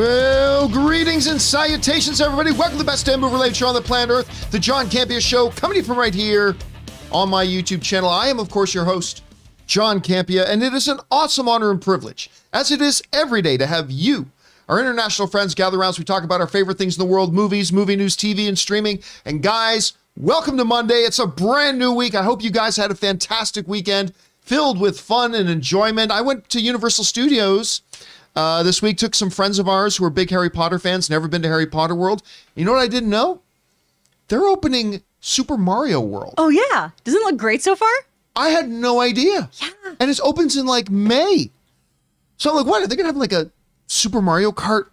Well, greetings and salutations, everybody. Welcome to the best damn related show on the planet Earth, the John Campea Show, coming to you from right here on my YouTube channel. I am, of course, your host, John Campea, and it is an awesome honor and privilege, as it is every day, to have you, our international friends, gather around as we talk about our favorite things in the world movies, movie news, TV, and streaming. And guys, welcome to Monday. It's a brand new week. I hope you guys had a fantastic weekend filled with fun and enjoyment. I went to Universal Studios uh, this week, took some friends of ours who are big Harry Potter fans, never been to Harry Potter World. You know what I didn't know? They're opening Super Mario World. Oh yeah, doesn't it look great so far? I had no idea. Yeah. And it opens in like May. So I'm like, what? Are they gonna have like a Super Mario Kart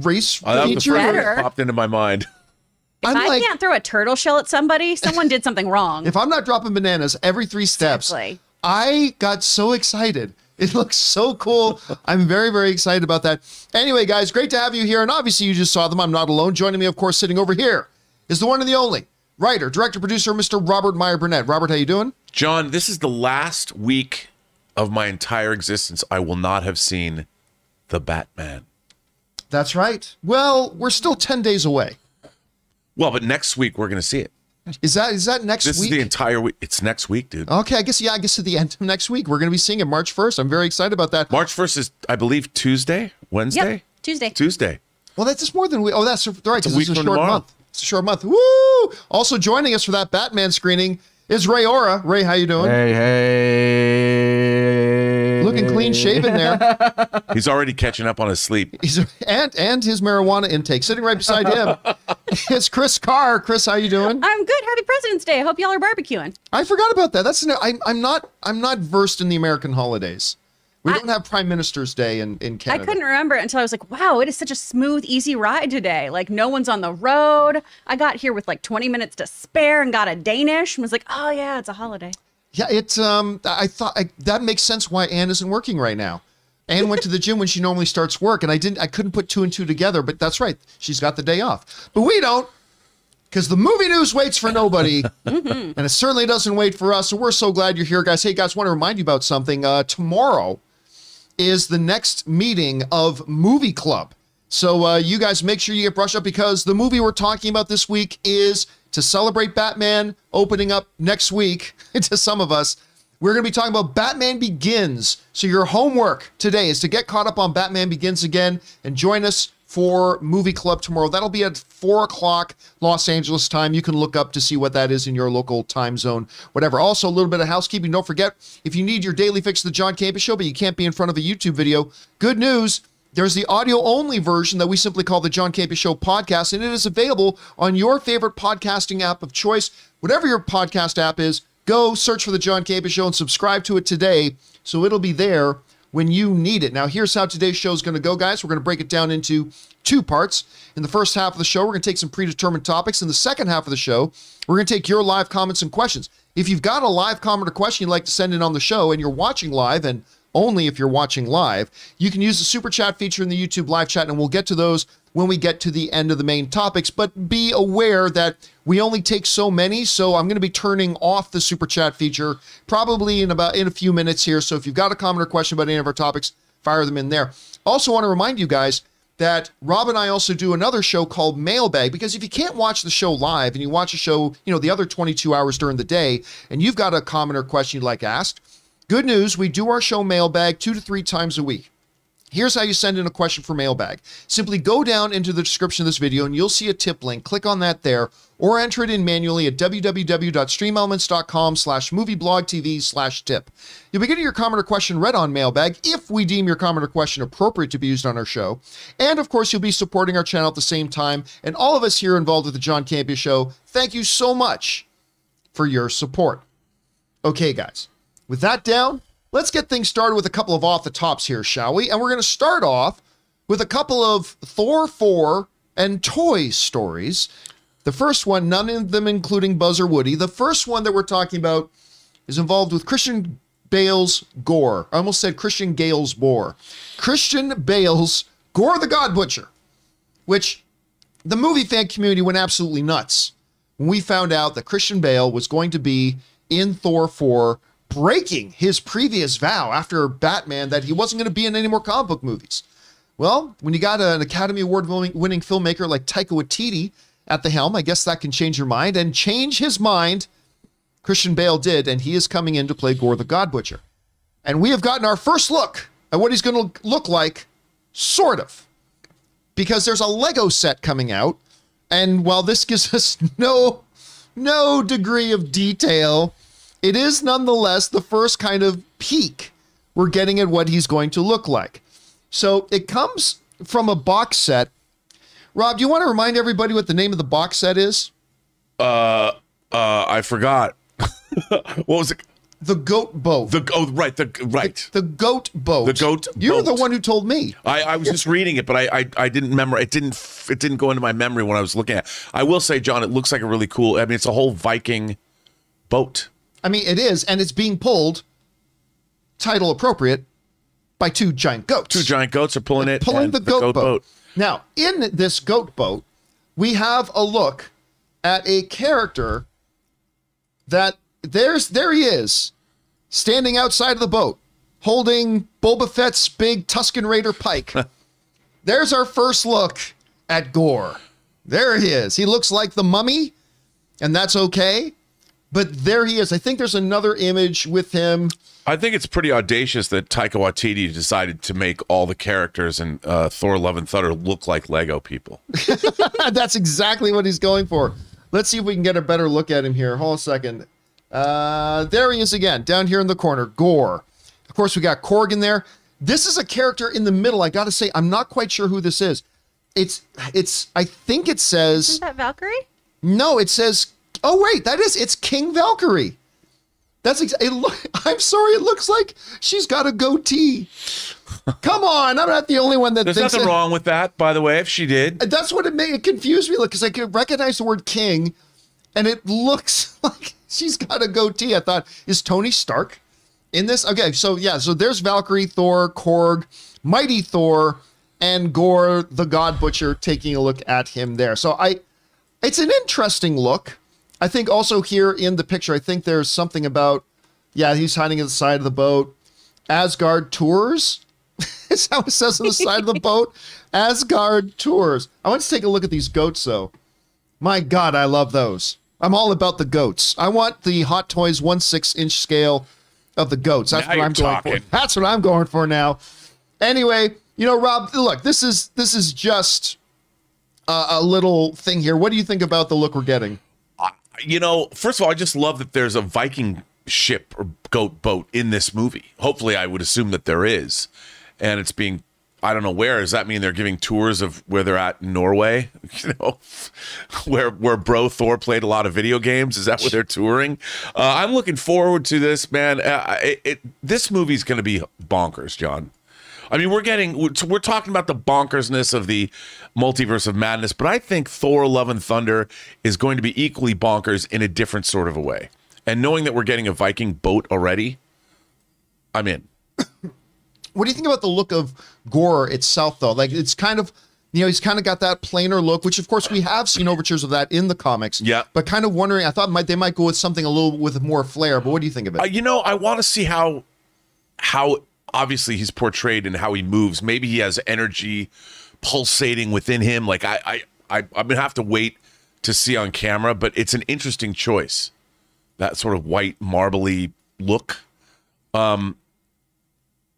race Oh, that feature? first thing Better. that popped into my mind. If I'm I like, can't throw a turtle shell at somebody, someone did something wrong. if I'm not dropping bananas every three steps, Exactly. I got so excited. It looks so cool. I'm very, very excited about that. Anyway, guys, great to have you here. And obviously, you just saw them. I'm not alone. Joining me, of course, sitting over here is the one and the only writer, director, producer, Mr. Robert Meyer Burnett. Robert, how you doing? John, this is the last week of my entire existence I will not have seen the Batman. That's right. Well, we're still 10 days away. Well, but next week we're going to see it. Is that is that next This week? is the entire week. It's next week, dude. okay, I guess yeah, I guess at the end of next week we're going to be seeing it March 1st. I'm very excited about that. March 1st is, I believe, Tuesday, Wednesday? Yep, Tuesday. Tuesday. Well, that's just more than we. Oh, that's right. Because a it's a short tomorrow. month. It's a short month. Woo! Also joining us for that Batman screening is Ray Aura. Ray, how you doing? Hey, hey. Looking clean shaven there. He's already catching up on his sleep. He's and and his marijuana intake. Sitting right beside him is Chris Carr. Chris, how are you doing? I'm good. Happy President's Day. I hope y'all are barbecuing. I forgot about that. That's I'm I'm not I'm not versed in the American holidays. We I- don't have Prime Minister's Day in in Canada. I couldn't remember it until I was like, wow, it is such a smooth, easy ride today. Like, no one's on the road. I got here with like 20 minutes to spare and got a Danish and was like, oh, yeah, it's a holiday. Yeah, it's um. I thought I, that makes sense why Anne isn't working right now. Anne went to the gym when she normally starts work, and I didn't. I couldn't put two and two together. But that's right. She's got the day off, but we don't, because the movie news waits for nobody, and it certainly doesn't wait for us. So we're so glad you're here, guys. Hey, guys, want to remind you about something. Uh, tomorrow is the next meeting of Movie Club. So uh, you guys make sure you get brushed up because the movie we're talking about this week is to celebrate Batman opening up next week to some of us. We're going to be talking about Batman Begins. So your homework today is to get caught up on Batman Begins again and join us for Movie Club tomorrow. That'll be at four o'clock Los Angeles time. You can look up to see what that is in your local time zone, whatever. Also, a little bit of housekeeping. Don't forget, if you need your daily fix of the John Campea Show, but you can't be in front of a YouTube video, good news. There's the audio only version that we simply call the John Campea Show podcast, and it is available on your favorite podcasting app of choice. Whatever your podcast app is, go search for the John Campea Show and subscribe to it today so it'll be there when you need it. Now, here's how today's show is going to go, guys. We're going to break it down into two parts. In the first half of the show, we're going to take some predetermined topics. In the second half of the show, we're going to take your live comments and questions. If you've got a live comment or question you'd like to send in on the show and you're watching live and only if you're watching live, you can use the super chat feature in the YouTube live chat and we'll get to those when we get to the end of the main topics. But be aware that we only take so many, so I'm going to be turning off the super chat feature probably in about in a few minutes here. So if you've got a comment or question about any of our topics, fire them in there. Also want to remind you guys that Rob and I also do another show called Mailbag because if you can't watch the show live and you watch a show, you know, the other 22 hours during the day and you've got a comment or question you'd like asked, good news, we do our show Mailbag 2 to 3 times a week. Here's how you send in a question for mailbag. Simply go down into the description of this video and you'll see a tip link. Click on that there or enter it in manually at www.streamelements.com slash movieblogtv slash tip. You'll be getting your comment or question read on mailbag if we deem your comment or question appropriate to be used on our show. And of course, you'll be supporting our channel at the same time. And all of us here involved with the John Campea Show, thank you so much for your support. Okay, guys, with that down, let's get things started with a couple of off the tops here, shall we? And we're going to start off with a couple of Thor 4 and toy stories. The first one, none of them including Buzz or Woody. The first one that we're talking about is involved with Christian Bale's Gorr. I almost said Christian Gale's Boar. Christian Bale's Gorr the God Butcher, which the movie fan community went absolutely nuts when we found out that Christian Bale was going to be in Thor 4 breaking his previous vow after Batman that he wasn't going to be in any more comic book movies. Well, when you got an Academy Award winning filmmaker like Taika Waititi at the helm, I guess that can change your mind. And change his mind, Christian Bale did, and he is coming in to play Gorr the God Butcher. And we have gotten our first look at what he's going to look like, sort of, because there's a Lego set coming out. And while this gives us no no degree of detail, it is nonetheless the first kind of peek we're getting at what he's going to look like. So it comes from a box set. Rob, do you want to remind everybody what the name of the box set is? Uh, uh, I forgot. what was it? The Goat Boat. The oh right the right. The Goat Boat. The Goat You're the one who told me. I, I was just reading it, but I, I I didn't remember. It didn't it didn't go into my memory when I was looking at. it. I will say, John, it looks like a really cool. I mean, it's a whole Viking boat. I mean, it is, and it's being pulled, title appropriate, by two giant goats. Two giant goats are pulling it. pulling and the goat, boat. boat. Now, in this goat boat, we have a look at a character that there's there he is, standing outside of the boat, holding Boba Fett's big Tusken Raider pike. there's our first look at Gorr. There he is. He looks like the mummy, and that's okay. But there he is. I think there's another image with him. I think it's pretty audacious that Taika Waititi decided to make all the characters in uh, Thor: Love and Thunder look like Lego people. That's exactly what he's going for. Let's see if we can get a better look at him here. Hold on a second. Uh, there he is again, down here in the corner. Gorr. Of course, we got Korg in there. This is a character in the middle. I got to say, I'm not quite sure who this is. It's, it's. I think it says Is that Valkyrie? no. It says. Oh wait, that is. It's King Valkyrie. That's ex- it. Look, I'm sorry. It looks like she's got a goatee. Come on, I'm not the only one that There's thinks nothing wrong with that, by the way. If she did, uh, that's what it made it confused me look, because I could recognize the word king and it looks like she's got a goatee. I thought, is Tony Stark in this? Okay, so yeah, so there's Valkyrie, Thor, Korg, Mighty Thor, and Gorr the God Butcher taking a look at him there. So I it's an interesting look. I think also here in the picture, I think there's something about yeah, he's hiding at the side of the boat. Asgard tours. Is how it says on the side of the boat. Asgard tours. I want to take a look at these goats though. My God, I love those. I'm all about the goats. I want the Hot Toys one six inch scale of the goats. That's Now what I'm going for. That's what I'm going for now. Anyway, you know, Rob, look, this is this is just a, a little thing here. What do you think about the look we're getting? You know, first of all, I just love that there's a Viking ship or goat boat in this movie. Hopefully, I would assume that there is, and it's being. I don't know where. Does that mean they're giving tours of where they're at in Norway? You know, where where Bro Thor played a lot of video games. Is that what they're touring? Uh, I'm looking forward to this, man. Uh, it, it, this movie's going to be bonkers, John. I mean, we're getting we're talking about the bonkersness of the multiverse of madness, but I think Thor: Love and Thunder is going to be equally bonkers in a different sort of a way. And knowing that we're getting a Viking boat already, I'm in. What do you think about the look of Gorr itself, though? Like, it's kind of, you know, he's kind of got that plainer look, which of course we have seen overtures of that in the comics. Yeah. But kind of wondering, I thought might they might go with something a little with more flair. But what do you think of it? Uh, you know, I want to see how how obviously he's portrayed and how he moves. Maybe he has energy pulsating within him. Like I I, I I'm gonna have to wait to see on camera, but it's an interesting choice. That sort of white marbly look. Um,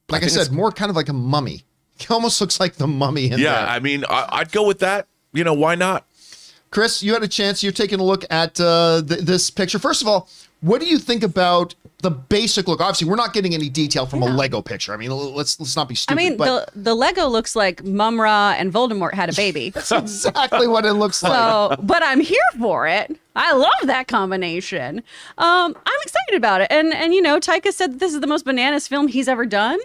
like I, think said, more kind of like a mummy. He almost looks like the mummy in Yeah, that. I mean, I, I'd go with that. You know, why not? Chris, you had a chance. You're taking a look at uh, th- this picture. First of all, what do you think about the basic look? Obviously, we're not getting any detail from a Lego picture. I mean, let's let's not be stupid. I mean, but the the Lego looks like Mumm-Ra and Voldemort had a baby. that's exactly what it looks like. So, but I'm here for it. I love that combination. Um, I'm excited about it, and and you know, Taika said that this is the most bananas film he's ever done.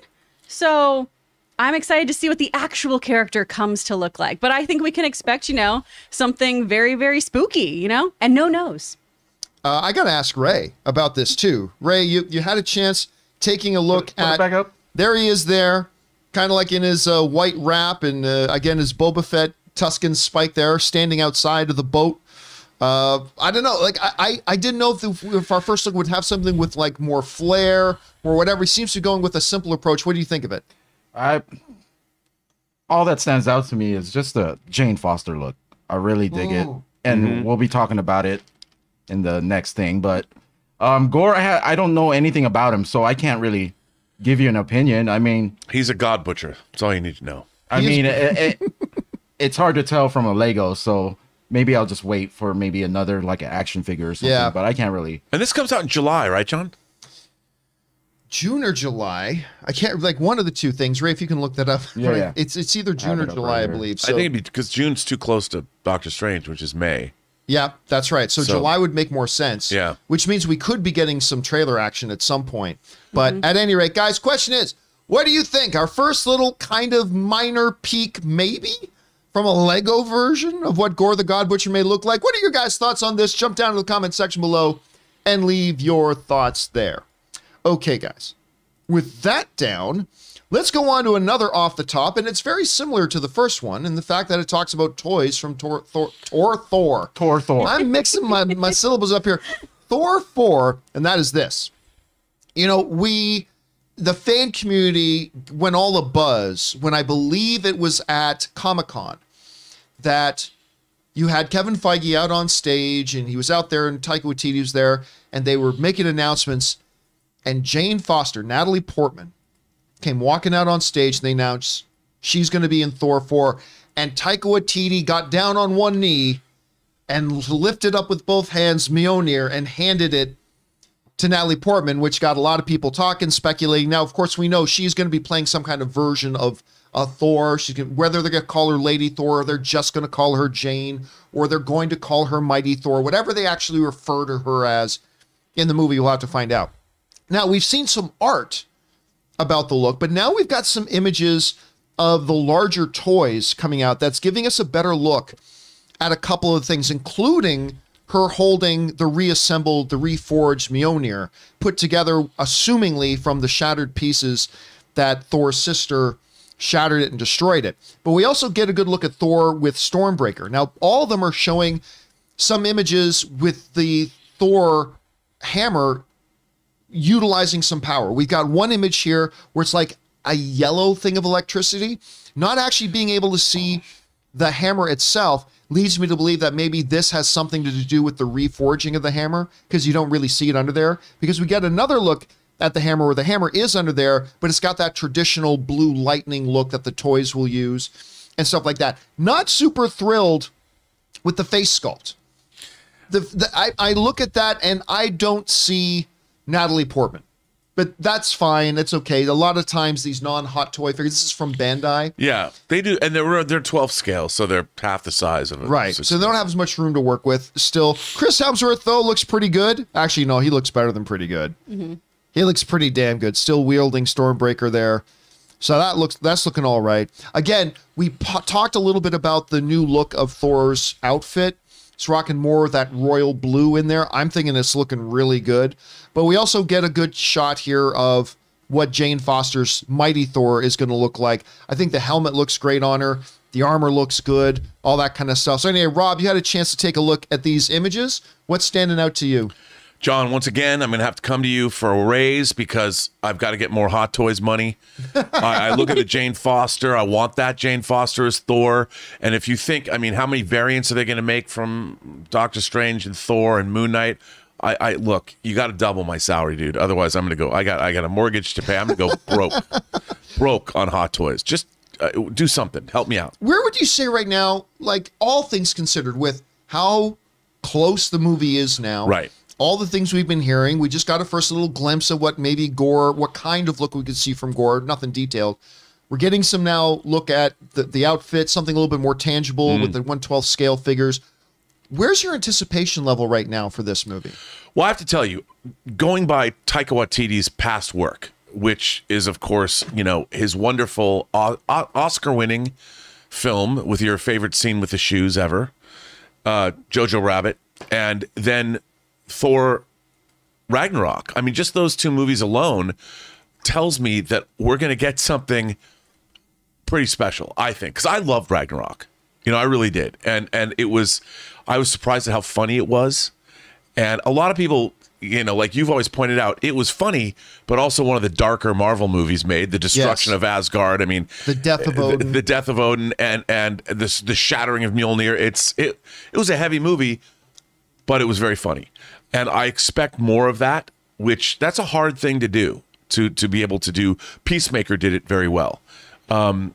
So, I'm excited to see what the actual character comes to look like. But I think we can expect, you know, something very very spooky, you know, and no nose. Uh, I got to ask Ray about this too. Ray, you, you had a chance taking a look Put it at. back up. There he is there, kind of like in his uh, white wrap and uh, again his Boba Fett Tusken spike there, standing outside of the boat. Uh, I don't know. Like I, I, I didn't know if, the, if our first look would have something with like more flair or whatever. He seems to be going with a simple approach. What do you think of it? I all that stands out to me is just the Jane Foster look. I really dig it, Ooh. and we'll be talking about it in the next thing. But um, Gorr, I, ha- I don't know anything about him, so I can't really give you an opinion. I mean, He's a god butcher. That's all you need to know. I He is- mean, it, it, it's hard to tell from a Lego, so maybe I'll just wait for maybe another like an action figure or something. Yeah. But I can't really. And this comes out in July, right, John? June or July. I can't like one of the two things. Ray, if you can look that up. Yeah, Right. yeah. It's it's either June or July, right I here. believe. I think it'd be because June's too close to Doctor Strange, which is May. yeah, that's right. So, So- July would make more sense. Yeah. Which means we could be getting some trailer action at some point. But mm-hmm. at any rate, guys, question is, what do you think? Our first little kind of minor peek, maybe? From a Lego version of what Gorr the God Butcher may look like. What are your guys' thoughts on this? Jump down to the comment section below and leave your thoughts there. Okay, guys. With that down, let's go on to another off the top, and it's very similar to the first one in the fact that it talks about toys from Tor Thor. Tor Thor. Thor, Thor. I'm mixing my, my syllables up here. Thor 4, and that is this. You know, we, the fan community, went all a buzz when I believe it was at Comic Con that you had Kevin Feige out on stage and he was out there and Taika Waititi was there and they were making announcements and Jane Foster, Natalie Portman, came walking out on stage and they announced she's going to be in Thor 4 and Taika Waititi got down on one knee and lifted up with both hands Mjolnir and handed it to Natalie Portman, which got a lot of people talking, speculating. Now, of course, we know she's going to be playing some kind of version of uh, Thor. She's gonna, whether they're going to call her Lady Thor, or they're just going to call her Jane, or they're going to call her Mighty Thor, whatever they actually refer to her as in the movie, we'll have to find out. Now, we've seen some art about the look, but now we've got some images of the larger toys coming out that's giving us a better look at a couple of things, including her holding the reassembled, the reforged Mjolnir, put together, assumingly from the shattered pieces that Thor's sister shattered it and destroyed it. But we also get a good look at Thor with Stormbreaker. Now, all of them are showing some images with the Thor hammer utilizing some power. We've got one image here where it's like a yellow thing of electricity, not actually being able to see the hammer itself leads me to believe that maybe this has something to do with the reforging of the hammer because you don't really see it under there. Because we get another look at the hammer where the hammer is under there but it's got that traditional blue lightning look that the toys will use and stuff like that. Not super thrilled with the face sculpt. The, the I, I look at that and I don't see Natalie Portman. But that's fine. It's okay. A lot of times these non-hot toy figures. This is from Bandai, Yeah, they do, and they're they're 12 scale, so they're half the size of a right? So they don't have as much room to work with. Still, Chris Hemsworth though looks pretty good. Actually, no, he looks better than pretty good. Mm-hmm. He looks pretty damn good. Still wielding Stormbreaker there. So that looks that's looking all right. Again, we po- talked a little bit about the new look of Thor's outfit. It's rocking more of that royal blue in there. I'm thinking it's looking really good. But we also get a good shot here of what Jane Foster's Mighty Thor is going to look like. I think the helmet looks great on her. The armor looks good, all that kind of stuff. So anyway, Rob, you had a chance to take a look at these images. What's standing out to you? John, once again, I'm going to have to come to you for a raise because I've got to get more Hot Toys money. I, I look at the Jane Foster. I want that Jane Foster as Thor. And if you think, I mean, how many variants are they going to make from Doctor Strange and Thor and Moon Knight? I, I look, you got to double my salary, dude. Otherwise, I'm going to go. I got, I got a mortgage to pay. I'm going to go broke, broke on Hot Toys. Just uh, do something. Help me out. Where would you say right now, like all things considered, with how close the movie is now? Right. All the things we've been hearing. We just got a first little glimpse of what maybe Gorr, what kind of look we could see from Gorr. Nothing detailed. We're getting some now look at the, the outfit, something a little bit more tangible mm. with the 112 scale figures. Where's your anticipation level right now for this movie? Well, I have to tell you, going by Taika Waititi's past work, which is, of course, you know, his wonderful uh, uh, Oscar winning film with your favorite scene with the shoes ever, uh, Jojo Rabbit, and then Thor Ragnarok. I mean, just those two movies alone tells me that we're going to get something pretty special, I think, because I loved Ragnarok. You know, I really did. And, and it was, I was surprised at how funny it was. And a lot of people you know, like you've always pointed out, it was funny, but also one of the darker Marvel movies made. The destruction Yes. of Asgard. I mean, The death of the, Odin. the death of Odin, and and this the shattering of Mjolnir. It's it it was a heavy movie, but it was very funny, and I expect more of that. Which that's a hard thing to do to to be able to do. Peacemaker did it very well. Um,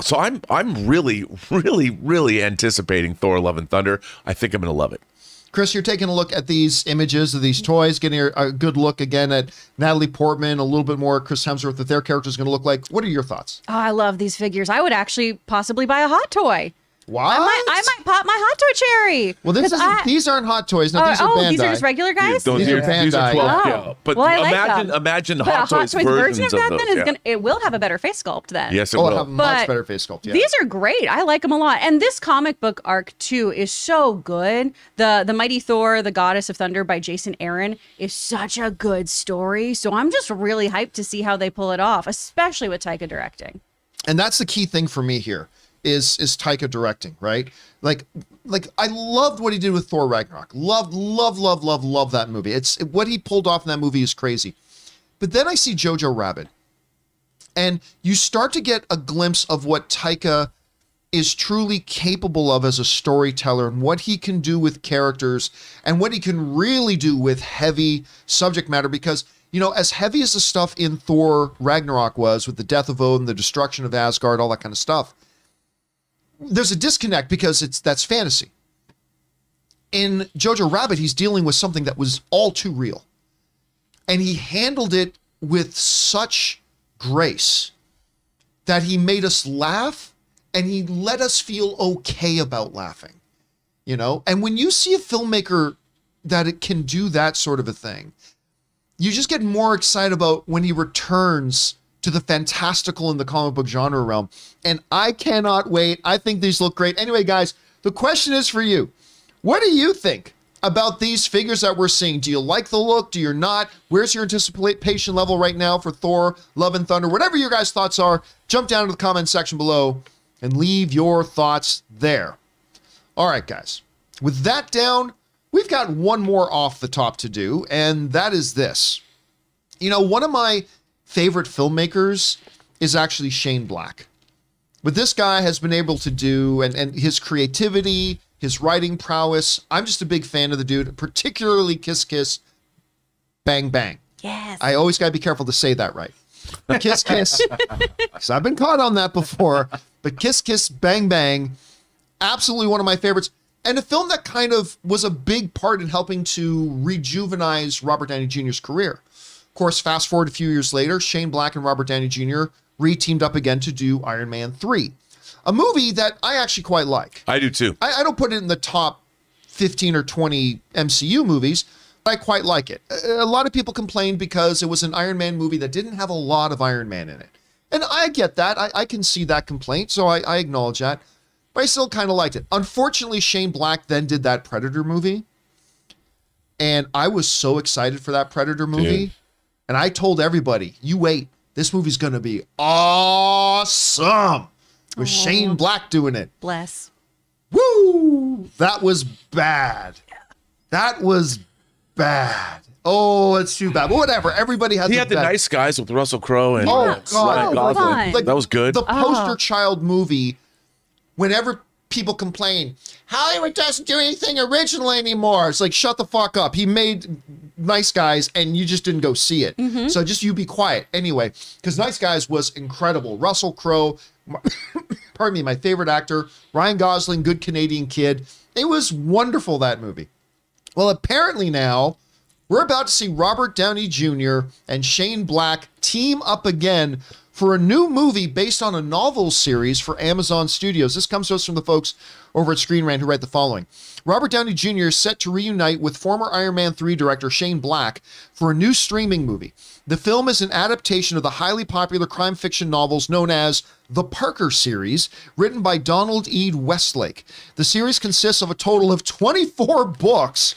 so I'm I'm really really really anticipating Thor: Love and Thunder. I think I'm gonna love it. Chris, you're taking a look at these images of these toys, getting a, a good look again at Natalie Portman, a little bit more Chris Hemsworth, what their character is going to look like. What are your thoughts? Oh, I love these figures. I would actually possibly buy a hot toy. What? I might, I might pop my hot toy cherry. Well, this 'Cause is I- these aren't hot toys. No, oh, these are oh, Bandai. these are just regular guys. Those These are, are these are Bandai. 12 Oh. yeah. But Well, I like imagine them. imagine But Hot a Hot Toys Toys version of that those. then is yeah. gonna it will have a better face sculpt then. yes, it Oh, will. it'll have a much better face sculpt. Yeah. These are great. I like them a lot. And this comic book arc too is so good. The The Mighty Thor, The Goddess of Thunder by Jason Aaron is such a good story. So I'm just really hyped to see how they pull it off, especially with Taika directing. and that's the key thing for me here is is Taika directing, right? Like like I loved what he did with Thor Ragnarok. Loved, love, love, love, love that movie. It's what he pulled off in that movie is crazy. But then I see Jojo Rabbit. And you start to get a glimpse of what Taika is truly capable of as a storyteller and what he can do with characters and what he can really do with heavy subject matter because you know as heavy as the stuff in Thor Ragnarok was with the death of Odin the destruction of Asgard all that kind of stuff there's a disconnect because it's that's fantasy. In Jojo Rabbit he's dealing with something that was all too real. And he handled it with such grace that he made us laugh and he let us feel okay about laughing you know? And when you see a filmmaker that it can do that sort of a thing you just get more excited about when he returns to the fantastical in the comic book genre realm and i cannot wait i think these look great anyway guys the question is for you what do you think about these figures that we're seeing? Do you like the look? Do you not? Where's your anticipation level right now for Thor, Love and Thunder? Whatever your guys' thoughts are, jump down to the comment section below and leave your thoughts there. All right, guys. With that down, we've got one more off the top to do, and that is this. You know, one of my favorite filmmakers is actually Shane Black what this guy has been able to do and, and his creativity, his writing prowess. I'm just a big fan of the dude, particularly Kiss Kiss Bang Bang. Yes. I always got to be careful to say that right. Kiss Kiss. Because I've been caught on that before. But Kiss Kiss Bang Bang, absolutely one of my favorites. And a film that kind of was a big part in helping to rejuvenize Robert Downey Jr.'s career. Of course, fast forward a few years later, Shane Black and Robert Downey Jr. re-teamed up again to do Iron Man 3, a movie that I actually quite like. I do too. I, I don't put it in the top 15 or 20 MCU movies, but I quite like it. A, a lot of people complained because it was an Iron Man movie that didn't have a lot of Iron Man in it. And I get that. I, I can see that complaint, so I, I acknowledge that. But I still kind of liked it. Unfortunately, Shane Black then did that Predator movie. And I was so excited for that Predator movie. Dude. And I told everybody, you wait, this movie's going to be awesome with Shane Black doing it. Bless. Woo! That was bad. That was bad. Oh, it's too bad. But whatever. Everybody has He a had the bad- nice guys with Russell Crowe and Oh, Ryan God. Gosling. fun. Like, that was good. The poster Oh. child movie, whenever people complain, Hollywood doesn't do anything original anymore. It's like, shut the fuck up. He made Nice Guys and you just didn't go see it. Mm-hmm. So just you be quiet. Anyway, because Nice Guys was incredible. Russell Crowe, pardon me, my favorite actor, Ryan Gosling, good Canadian kid. It was wonderful, that movie. Well, apparently now we're about to see Robert Downey Jr. and Shane Black team up again for a new movie based on a novel series for Amazon Studios. This comes to us from the folks over at Screen Rant who write the following. Robert Downey Jr. is set to reunite with former Iron Man 3 director Shane Black for a new streaming movie. The film is an adaptation of the highly popular crime fiction novels known as the Parker series, written by Donald E. Westlake. The series consists of a total of 24 books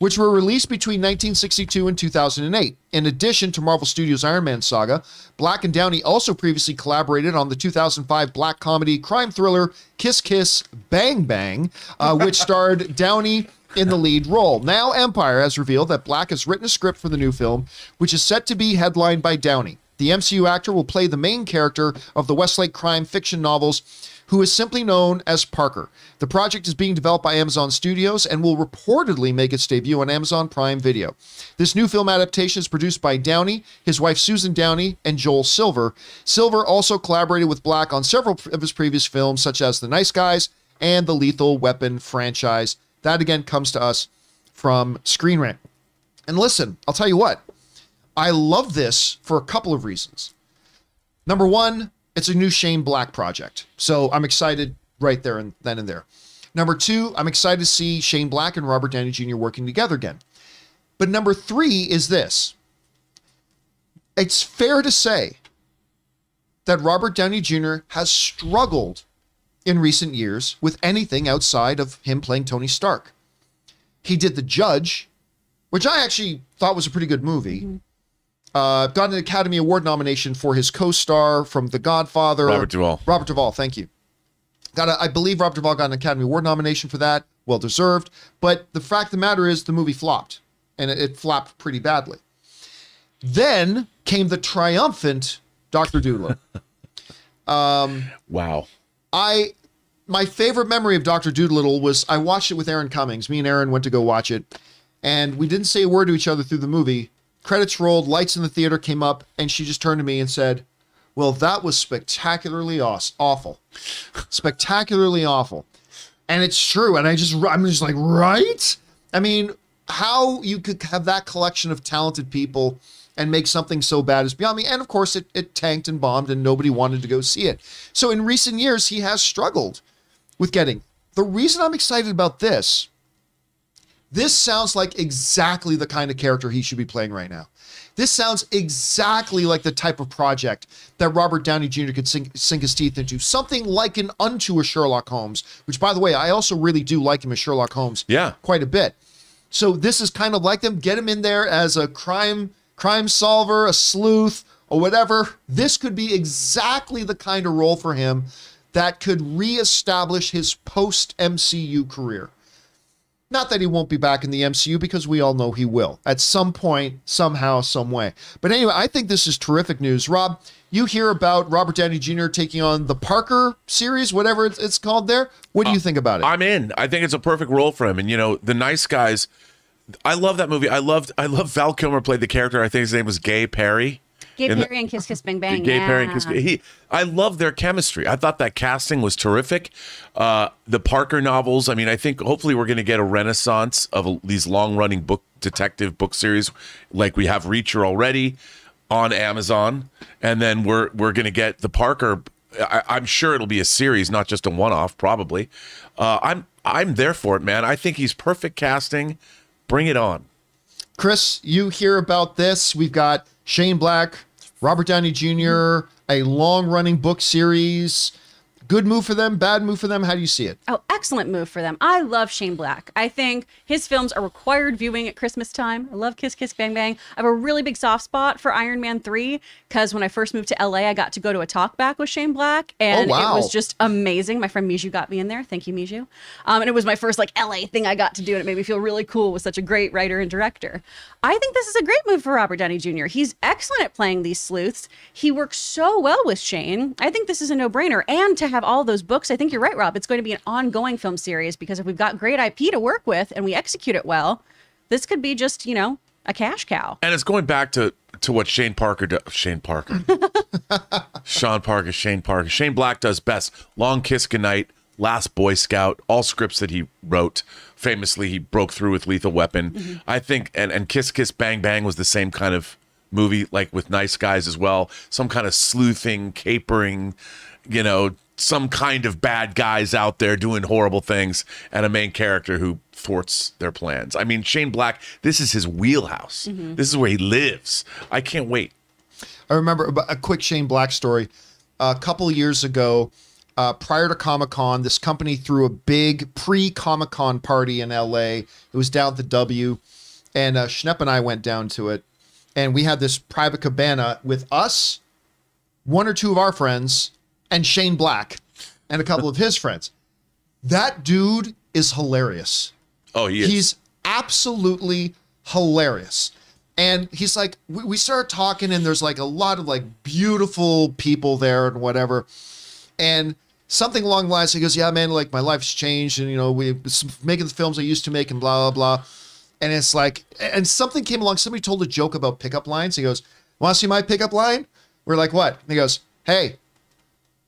which were released between 1962 and 2008. In addition to Marvel Studios' Iron Man saga, Black and Downey also previously collaborated on the 2005 black comedy crime thriller Kiss Kiss Bang Bang, uh, which starred Downey in the lead role. Now, Empire has revealed that Black has written a script for the new film, which is set to be headlined by Downey. The MCU actor will play the main character of the Westlake crime fiction novels, who is simply known as Parker. The project is being developed by Amazon Studios and will reportedly make its debut on Amazon Prime Video. This new film adaptation is produced by Downey, his wife Susan Downey, and Joel Silver. Silver also collaborated with Black on several of his previous films, such as The Nice Guys and the Lethal Weapon franchise. That again comes to us from Screen Rant. And listen, I'll tell you what, I love this for a couple of reasons. Number one, it's a new Shane Black project. So I'm excited right there and then and there. Number two, I'm excited to see Shane Black and Robert Downey Jr. working together again. But number three is this it's fair to say that Robert Downey Jr. has struggled in recent years with anything outside of him playing Tony Stark. He did The Judge, which I actually thought was a pretty good movie. Mm-hmm. Uh, got an Academy Award nomination for his co-star from The Godfather, Robert Duvall. Robert Duvall, thank you. Got a, I believe Robert Duvall got an Academy Award nomination for that, well deserved. But the fact of the matter is, the movie flopped, and it, it flopped pretty badly. Then came the triumphant Doctor Dolittle. Wow. I my favorite memory of Doctor Dolittle was I watched it with Erin Cummings. Me and Aaron went to go watch it, and we didn't say a word to each other through the movie. Credits rolled, lights in the theater came up, and she just turned to me and said, "Well, that was spectacularly awesome, awful, spectacularly awful." And it's true. And I just I'm just like, right? I mean, how you could have that collection of talented people and make something so bad is beyond me. And of course, it, it tanked and bombed, and nobody wanted to go see it. So in recent years, he has struggled with getting. The reason I'm excited about this, this sounds like exactly the kind of character he should be playing right now. This sounds exactly like the type of project that Robert Downey Jr. could sink, sink his teeth into. Something like an unto a Sherlock Holmes, which, by the way, I also really do like him as Sherlock Holmes Yeah. quite a bit. So this is kind of like them. Get him in there as a crime crime solver, a sleuth, or whatever. This could be exactly the kind of role for him that could reestablish his post MCU career. Not that he won't be back in the MCU because we all know he will at some point, somehow, some way. But anyway, I think this is terrific news. Rob, you hear about Robert Downey Jr. taking on the Parker series, whatever it's, it's called there. What do you uh, think about it? I'm in. I think it's a perfect role for him. And you know, the nice guys. I love that movie. I loved. I love Val Kilmer played the character. I think his name was Gay Perry. Gay In the- and Kiss Kiss Bang Bang. Gay yeah. Perry and Kiss. He. I love their chemistry. I thought that casting was terrific. Uh, the Parker novels. I mean, I think hopefully we're going to get a renaissance of a, these long-running book detective book series, like we have Reacher already on Amazon, and then we're we're going to get the Parker. I, I'm sure it'll be a series, not just a one-off. Probably. Uh, I'm I'm there for it, man. I think he's perfect casting. Bring it on. Chris, you hear about this. We've got Shane Black, Robert Downey Jr., a long running book series. Good move for them, bad move for them. How do you see it? Oh, excellent move for them. I love Shane Black. I think his films are required viewing at Christmas time. I love Kiss Kiss Bang Bang. I have a really big soft spot for Iron Man 3 because when I first moved to LA, I got to go to a talk back with Shane Black and Oh, wow. it was just amazing. My friend Miju got me in there. Thank you, Miju. Um, and it was my first like LA thing I got to do and it made me feel really cool with such a great writer and director. I think this is a great move for Robert Downey Jr. He's excellent at playing these sleuths. He works so well with Shane. I think this is a no-brainer. And to have all those books, I think you're right, Rob. It's going to be an ongoing film series because if we've got great IP to work with and we execute it well, this could be just, you know, a cash cow. And it's going back to to what Shane Parker does. Shane Parker, Sean Parker, Shane Parker, Shane Black does best. Long Kiss Goodnight, Last Boy Scout, all scripts that he wrote. Famously, he broke through with Lethal Weapon. Mm-hmm. I think, and and Kiss Kiss Bang Bang was the same kind of movie, like with Nice Guys as well. Some kind of sleuthing, capering, you know, some kind of bad guys out there doing horrible things, and a main character who thwarts their plans. I mean, Shane Black, this is his wheelhouse. This is where he lives. I can't wait. I remember a a quick Shane Black story. A couple years ago, uh, prior to Comic Con, this company threw a big pre Comic Con party in LA. It was down at the W, and uh, Schnepp and I went down to it. And we had this private cabana with us, one or two of our friends, and Shane Black, and a couple of his friends. That dude is hilarious. Oh, he is. He's absolutely hilarious. And he's like, we, we start talking, and there's like a lot of like beautiful people there and whatever. And something along the lines, he goes, Yeah, man, like my life's changed, and you know, we making the films I used to make, and blah, blah, blah. And it's like, and something came along, somebody told a joke about pickup lines. He goes, Want to see my pickup line? We're like, What? And he goes, Hey,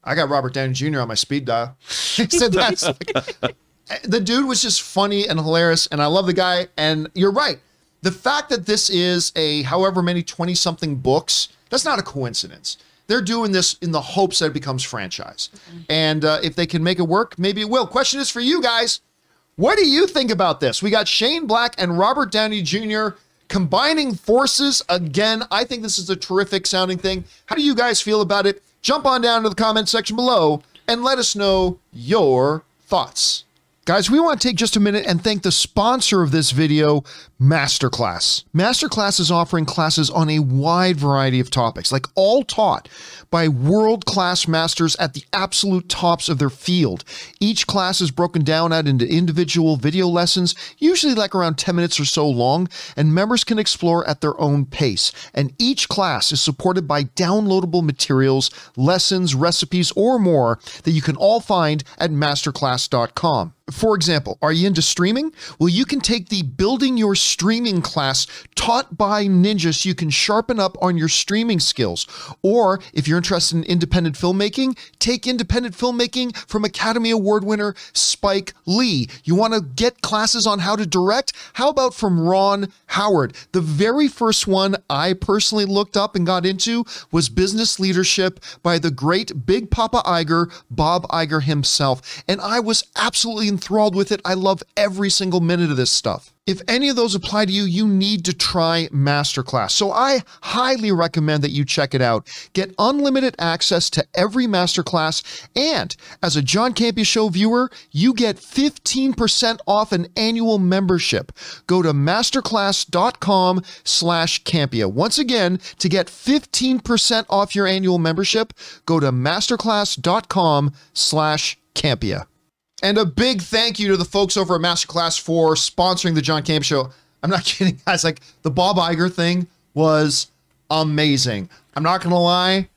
I got Robert Downey Jr. on my speed dial. he said that's like, the dude was just funny and hilarious, and I love the guy. And you're right. The fact that this is a however many 20 something books, that's not a coincidence. They're doing this in the hopes that it becomes franchise. And uh, if they can make it work, maybe it will. Question is for you guys. What do you think about this? We got Shane Black and Robert Downey Jr. combining forces again. I think this is a terrific sounding thing. How do you guys feel about it? Jump on down to the comment section below and let us know your thoughts. Guys, we want to take just a minute and thank the sponsor of this video, Masterclass. Masterclass is offering classes on a wide variety of topics, like all taught by world class masters at the absolute tops of their field. Each class is broken down out into individual video lessons, usually like around 10 minutes or so long, and members can explore at their own pace. And each class is supported by downloadable materials, lessons, recipes, or more that you can all find at masterclass.com. For example, are you into streaming? Well, you can take the Building Your Streaming class taught by Ninja so you can sharpen up on your streaming skills. Or if you're interested in independent filmmaking, take independent filmmaking from Academy Award winner Spike Lee. You want to get classes on how to direct? How about from Ron Howard? The very first one I personally looked up and got into was Business Leadership by the great Big Papa Iger, Bob Iger himself. And I was absolutely enthralled with it. I love every single minute of this stuff. If any of those apply to you, you need to try Masterclass. So I highly recommend that you check it out. Get unlimited access to every Masterclass. And as a John Campea Show viewer, you get 15% off an annual membership. Go to masterclass.com slash Campea. Once again, to get 15% off your annual membership, go to masterclass.com slash Campea. And a big thank you to the folks over at Masterclass for sponsoring the John Campea Show. I'm not kidding, guys. Like the Bob Iger thing was amazing. I'm not gonna lie.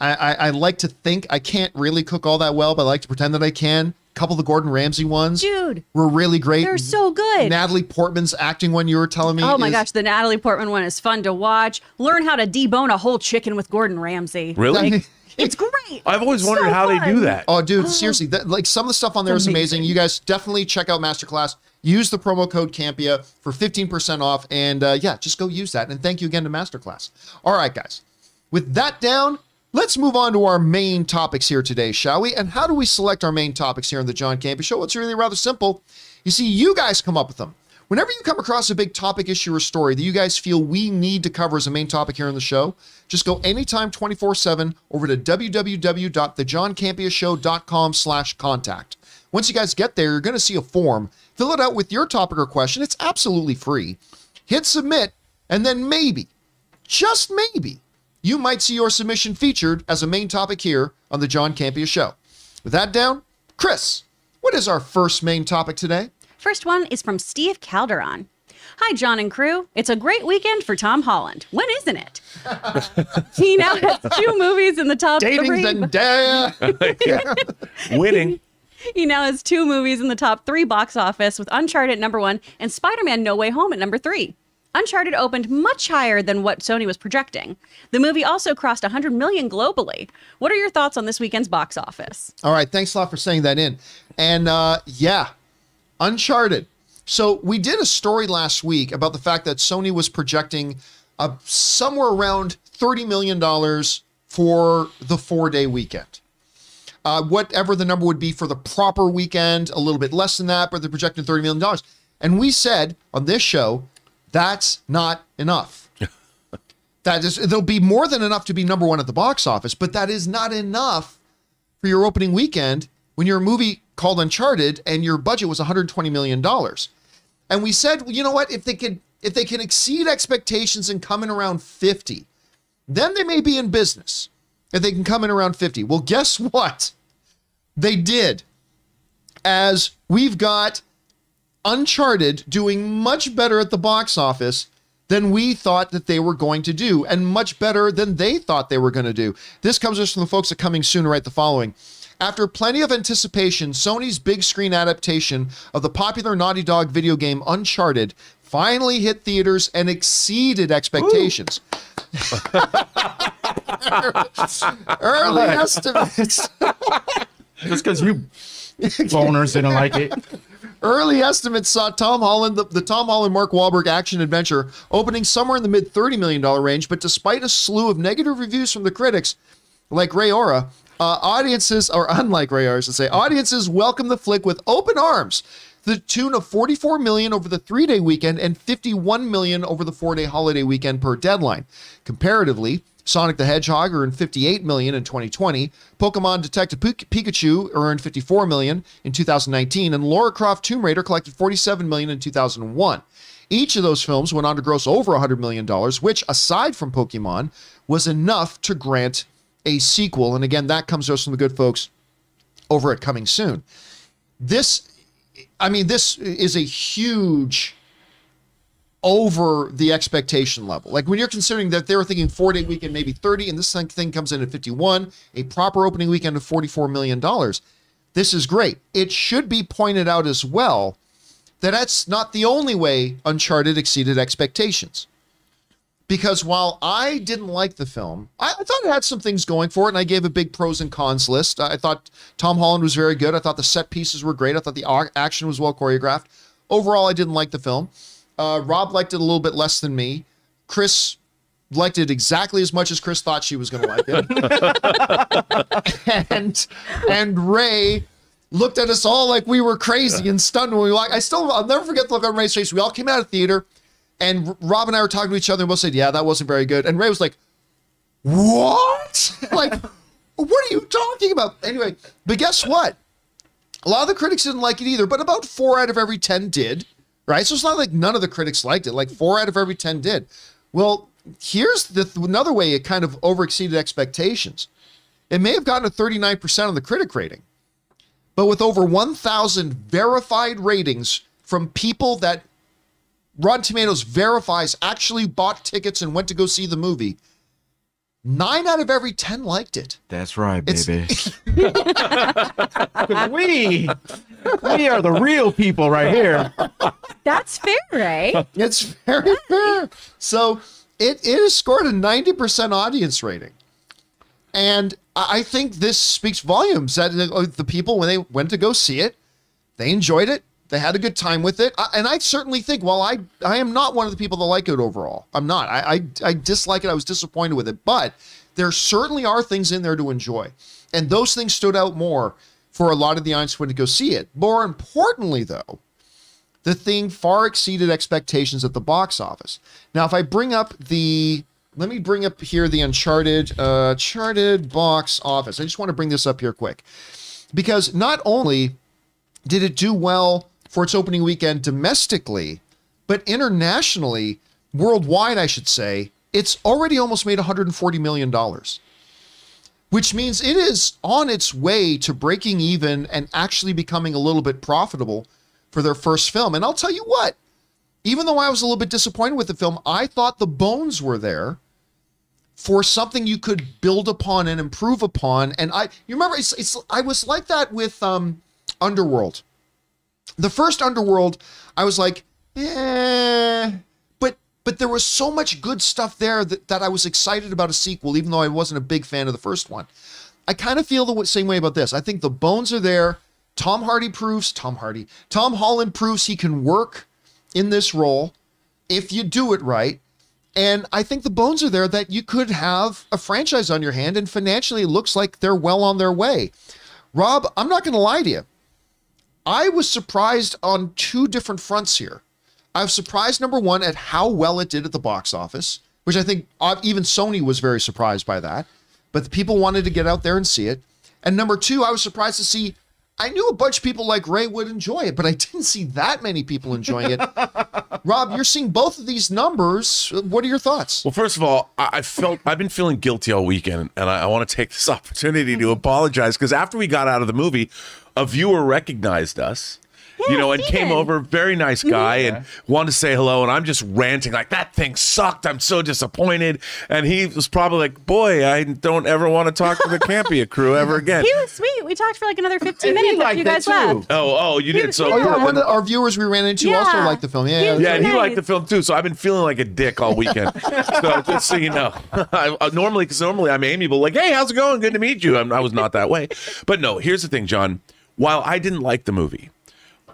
I, I, I like to think I can't really cook all that well, but I like to pretend that I can. A couple of the Gordon Ramsay ones Dude, were really great. they're so good. Natalie Portman's acting one you were telling me. Oh my is- gosh, the Natalie Portman one is fun to watch. Learn how to debone a whole chicken with Gordon Ramsay. Really? Like, it's great. I've always wondered So how they do that. Oh, dude, seriously, that, like some of the stuff on there is amazing. amazing. You guys definitely check out Masterclass. Use the promo code Campea for 15% off. And uh, yeah, just go use that. And thank you again to Masterclass. All right, guys. With that down, let's move on to our main topics here today, shall we? And how do we select our main topics here on the John Campea Show? It's really rather simple. You see, you guys come up with them. Whenever you come across a big topic, issue, or story that you guys feel we need to cover as a main topic here on the show, just go anytime 24-7 over to www.thejohncampiashow.com slash contact. Once you guys get there, you're going to see a form. Fill it out with your topic or question. It's absolutely free. Hit submit, and then maybe, just maybe, you might see your submission featured as a main topic here on the John Campea Show. With that down, Chris, what is our first main topic today? First one is from Steve Calderon. Hi, John and crew. It's a great weekend for Tom Holland. When isn't it? he now has two movies in the top Dating three. Zendaya. Winning. He now has two movies in the top three box office with Uncharted at number one and Spider Man No Way Home at number three. Uncharted opened much higher than what Sony was projecting. The movie also crossed 100 million globally. What are your thoughts on this weekend's box office? All right, thanks a lot for saying that in. And uh, yeah, Uncharted. So we did a story last week about the fact that Sony was projecting uh, somewhere around $30 million for the four day weekend. Uh, whatever the number would be for the proper weekend, a little bit less than that, but they're projecting $30 million. And we said on this show, that's not enough. that is, there'll be more than enough to be number one at the box office, but that is not enough for your opening weekend when you're a movie called Uncharted and your budget was 120 million dollars. And we said, well, you know what? If they could, if they can exceed expectations and come in around 50, then they may be in business. If they can come in around 50. Well, guess what? They did. As we've got Uncharted doing much better at the box office than we thought that they were going to do, and much better than they thought they were going to do. This comes us from the folks at Coming Soon write the following. After plenty of anticipation, Sony's big screen adaptation of the popular Naughty Dog video game Uncharted finally hit theaters and exceeded expectations. Early estimates. Just because you boners didn't like it. Early estimates saw Tom Holland, the, the Tom Holland Mark Wahlberg action adventure, opening somewhere in the mid $30 million range. But despite a slew of negative reviews from the critics, like Ray Ora, uh, audiences, are unlike Ray Ora, say, audiences welcome the flick with open arms. The tune of 44 million over the three day weekend and 51 million over the four day holiday weekend per deadline. Comparatively, Sonic the Hedgehog earned 58 million in 2020. Pokemon Detective Pikachu earned 54 million in 2019, and Lara Croft Tomb Raider collected 47 million in 2001. Each of those films went on to gross over 100 million dollars, which, aside from Pokemon, was enough to grant a sequel. And again, that comes to us from the good folks over at Coming Soon. This, I mean, this is a huge over the expectation level. Like when you're considering that they were thinking four day weekend, maybe 30, and this thing comes in at 51, a proper opening weekend of $44 million. This is great. It should be pointed out as well that that's not the only way Uncharted exceeded expectations. Because while I didn't like the film, I, I thought it had some things going for it, and I gave a big pros and cons list. I thought Tom Holland was very good. I thought the set pieces were great. I thought the action was well choreographed. Overall, I didn't like the film. Uh, Rob liked it a little bit less than me. Chris liked it exactly as much as Chris thought she was going to like it. and and Ray looked at us all like we were crazy and stunned when we walked. I still I'll never forget the look on Ray's face. We all came out of theater, and Rob and I were talking to each other and we both said, "Yeah, that wasn't very good." And Ray was like, "What? like, what are you talking about?" Anyway, but guess what? A lot of the critics didn't like it either, but about four out of every ten did right? So it's not like none of the critics liked it. Like four out of every 10 did. Well, here's the, another way it kind of overexceeded expectations. It may have gotten a 39% on the critic rating, but with over 1,000 verified ratings from people that Rotten Tomatoes verifies actually bought tickets and went to go see the movie, nine out of every 10 liked it. That's right, baby. we, we are the real people right here. That's fair, right? It's very fair. So it, it has scored a 90% audience rating. And I think this speaks volumes that uh, the people, when they went to go see it, they enjoyed it. They had a good time with it. And I certainly think, while I, I am not one of the people that like it overall, I'm not. I, I, I dislike it. I was disappointed with it. But there certainly are things in there to enjoy. And those things stood out more for a lot of the audience when to go see it. More importantly, though, the thing far exceeded expectations at the box office. Now, if I bring up the, let me bring up here the Uncharted, uh, Uncharted box office. I just want to bring this up here quick because not only did it do well for its opening weekend domestically, but internationally, worldwide, I should say, it's already almost made $140 million, which means it is on its way to breaking even and actually becoming a little bit profitable for their first film. And I'll tell you what, even though I was a little bit disappointed with the film, I thought the bones were there for something you could build upon and improve upon. And I, you remember, it's, it's I was like that with um, Underworld. The first Underworld, I was like, eh, but but there was so much good stuff there that, that I was excited about a sequel, even though I wasn't a big fan of the first one. I kind of feel the same way about this. I think the bones are there. Tom Hardy proves, Tom Hardy, Tom Holland proves he can work in this role if you do it right. And I think the bones are there that you could have a franchise on your hand, and financially, it looks like they're well on their way. Rob, I'm not going to lie to you. I was surprised on two different fronts here. I was surprised, number one, at how well it did at the box office, which I think uh, even Sony was very surprised by that. But the people wanted to get out there and see it. And number two, I was surprised to see I knew a bunch of people like Ray would enjoy it, but I didn't see that many people enjoying it. Rob, you're seeing both of these numbers. What are your thoughts? Well, first of all, I, I felt I've been feeling guilty all weekend, and I, I want to take this opportunity to apologize because after we got out of the movie, a viewer recognized us you know, and came Steven. over, very nice guy, and wanted to say hello. And I'm just ranting like that thing sucked. I'm so disappointed. And he was probably like, "Boy, I don't ever want to talk to the Campea crew ever again." He was sweet. We talked for like another 15 And minutes after you guys too. left. Oh, oh, you did. So Oh yeah, Yeah. one of our viewers we ran into also liked the film. Yeah, yeah. was Yeah, and he liked the film too. So I've been feeling like a dick all weekend. so just so you know, I, I normally because normally I'm amiable, like, "Hey, how's it going? Good to meet you." I'm, I was not that way, but no. Here's the thing, John. While I didn't like the movie,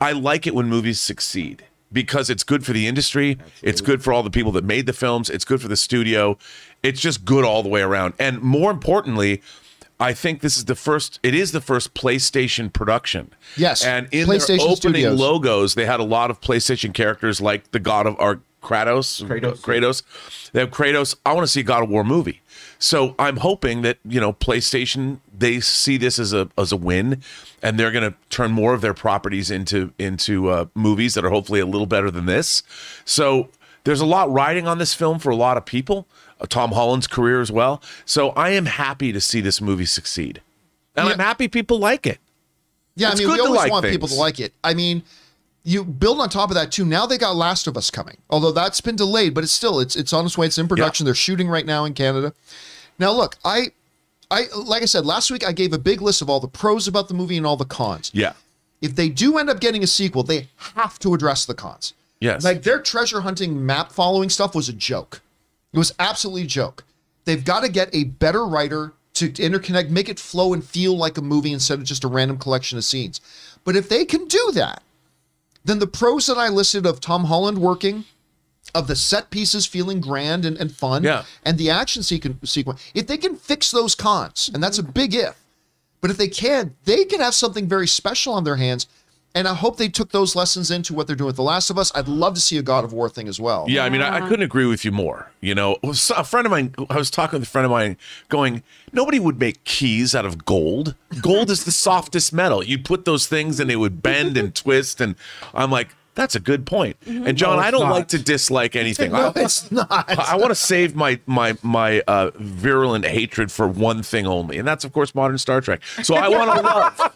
I like it when movies succeed because it's good for the industry. It's good for all the people that made the films. It's good for the studio. It's just good all the way around. And more importantly, I think this is the first. It is the first PlayStation production. Yes, and in their opening Studios. logos, they had a lot of PlayStation characters like the God of or Kratos. Kratos. Kratos. They have Kratos. I want to see a God of War movie. So I'm hoping that you know PlayStation they see this as a as a win, and they're going to turn more of their properties into into uh, movies that are hopefully a little better than this. So there's a lot riding on this film for a lot of people. Uh, Tom Holland's career as well. So I am happy to see this movie succeed, and Yeah. I'm happy people like it. Yeah, It's I mean, we always like want people to like it. I mean, you build on top of that too. Now they got Last of Us coming, although that's been delayed, but it's still it's it's on its way. It's in production. They're shooting right now in Canada. Now, look, I, I like I said last week, I gave a big list of all the pros about the movie and all the cons. Yeah. If they do end up getting a sequel, they have to address the cons. Yes. Like their treasure hunting map following stuff was a joke. It was absolutely a joke. They've got to get a better writer to interconnect, make it flow and feel like a movie instead of just a random collection of scenes. But if they can do that, then the pros that I listed of Tom Holland working, of the set pieces feeling grand and, and fun, Yeah. and the action sequen- sequence, if they can fix those cons, and that's a big if, but if they can, they can have something very special on their hands. And I hope they took those lessons into what they're doing with The Last of Us. I'd love to see a God of War thing as well. Yeah, I mean, I, I couldn't agree with you more. You know, a friend of mine, I was talking with a friend of mine going, nobody would make keys out of gold. Gold is the softest metal. You put those things and they would bend and twist. And I'm like, that's a good point. And John, No, I don't not. like to dislike anything. No, I, it's not. I want to save my my my uh, virulent hatred for one thing only, and that's of course modern Star Trek. So I want to love.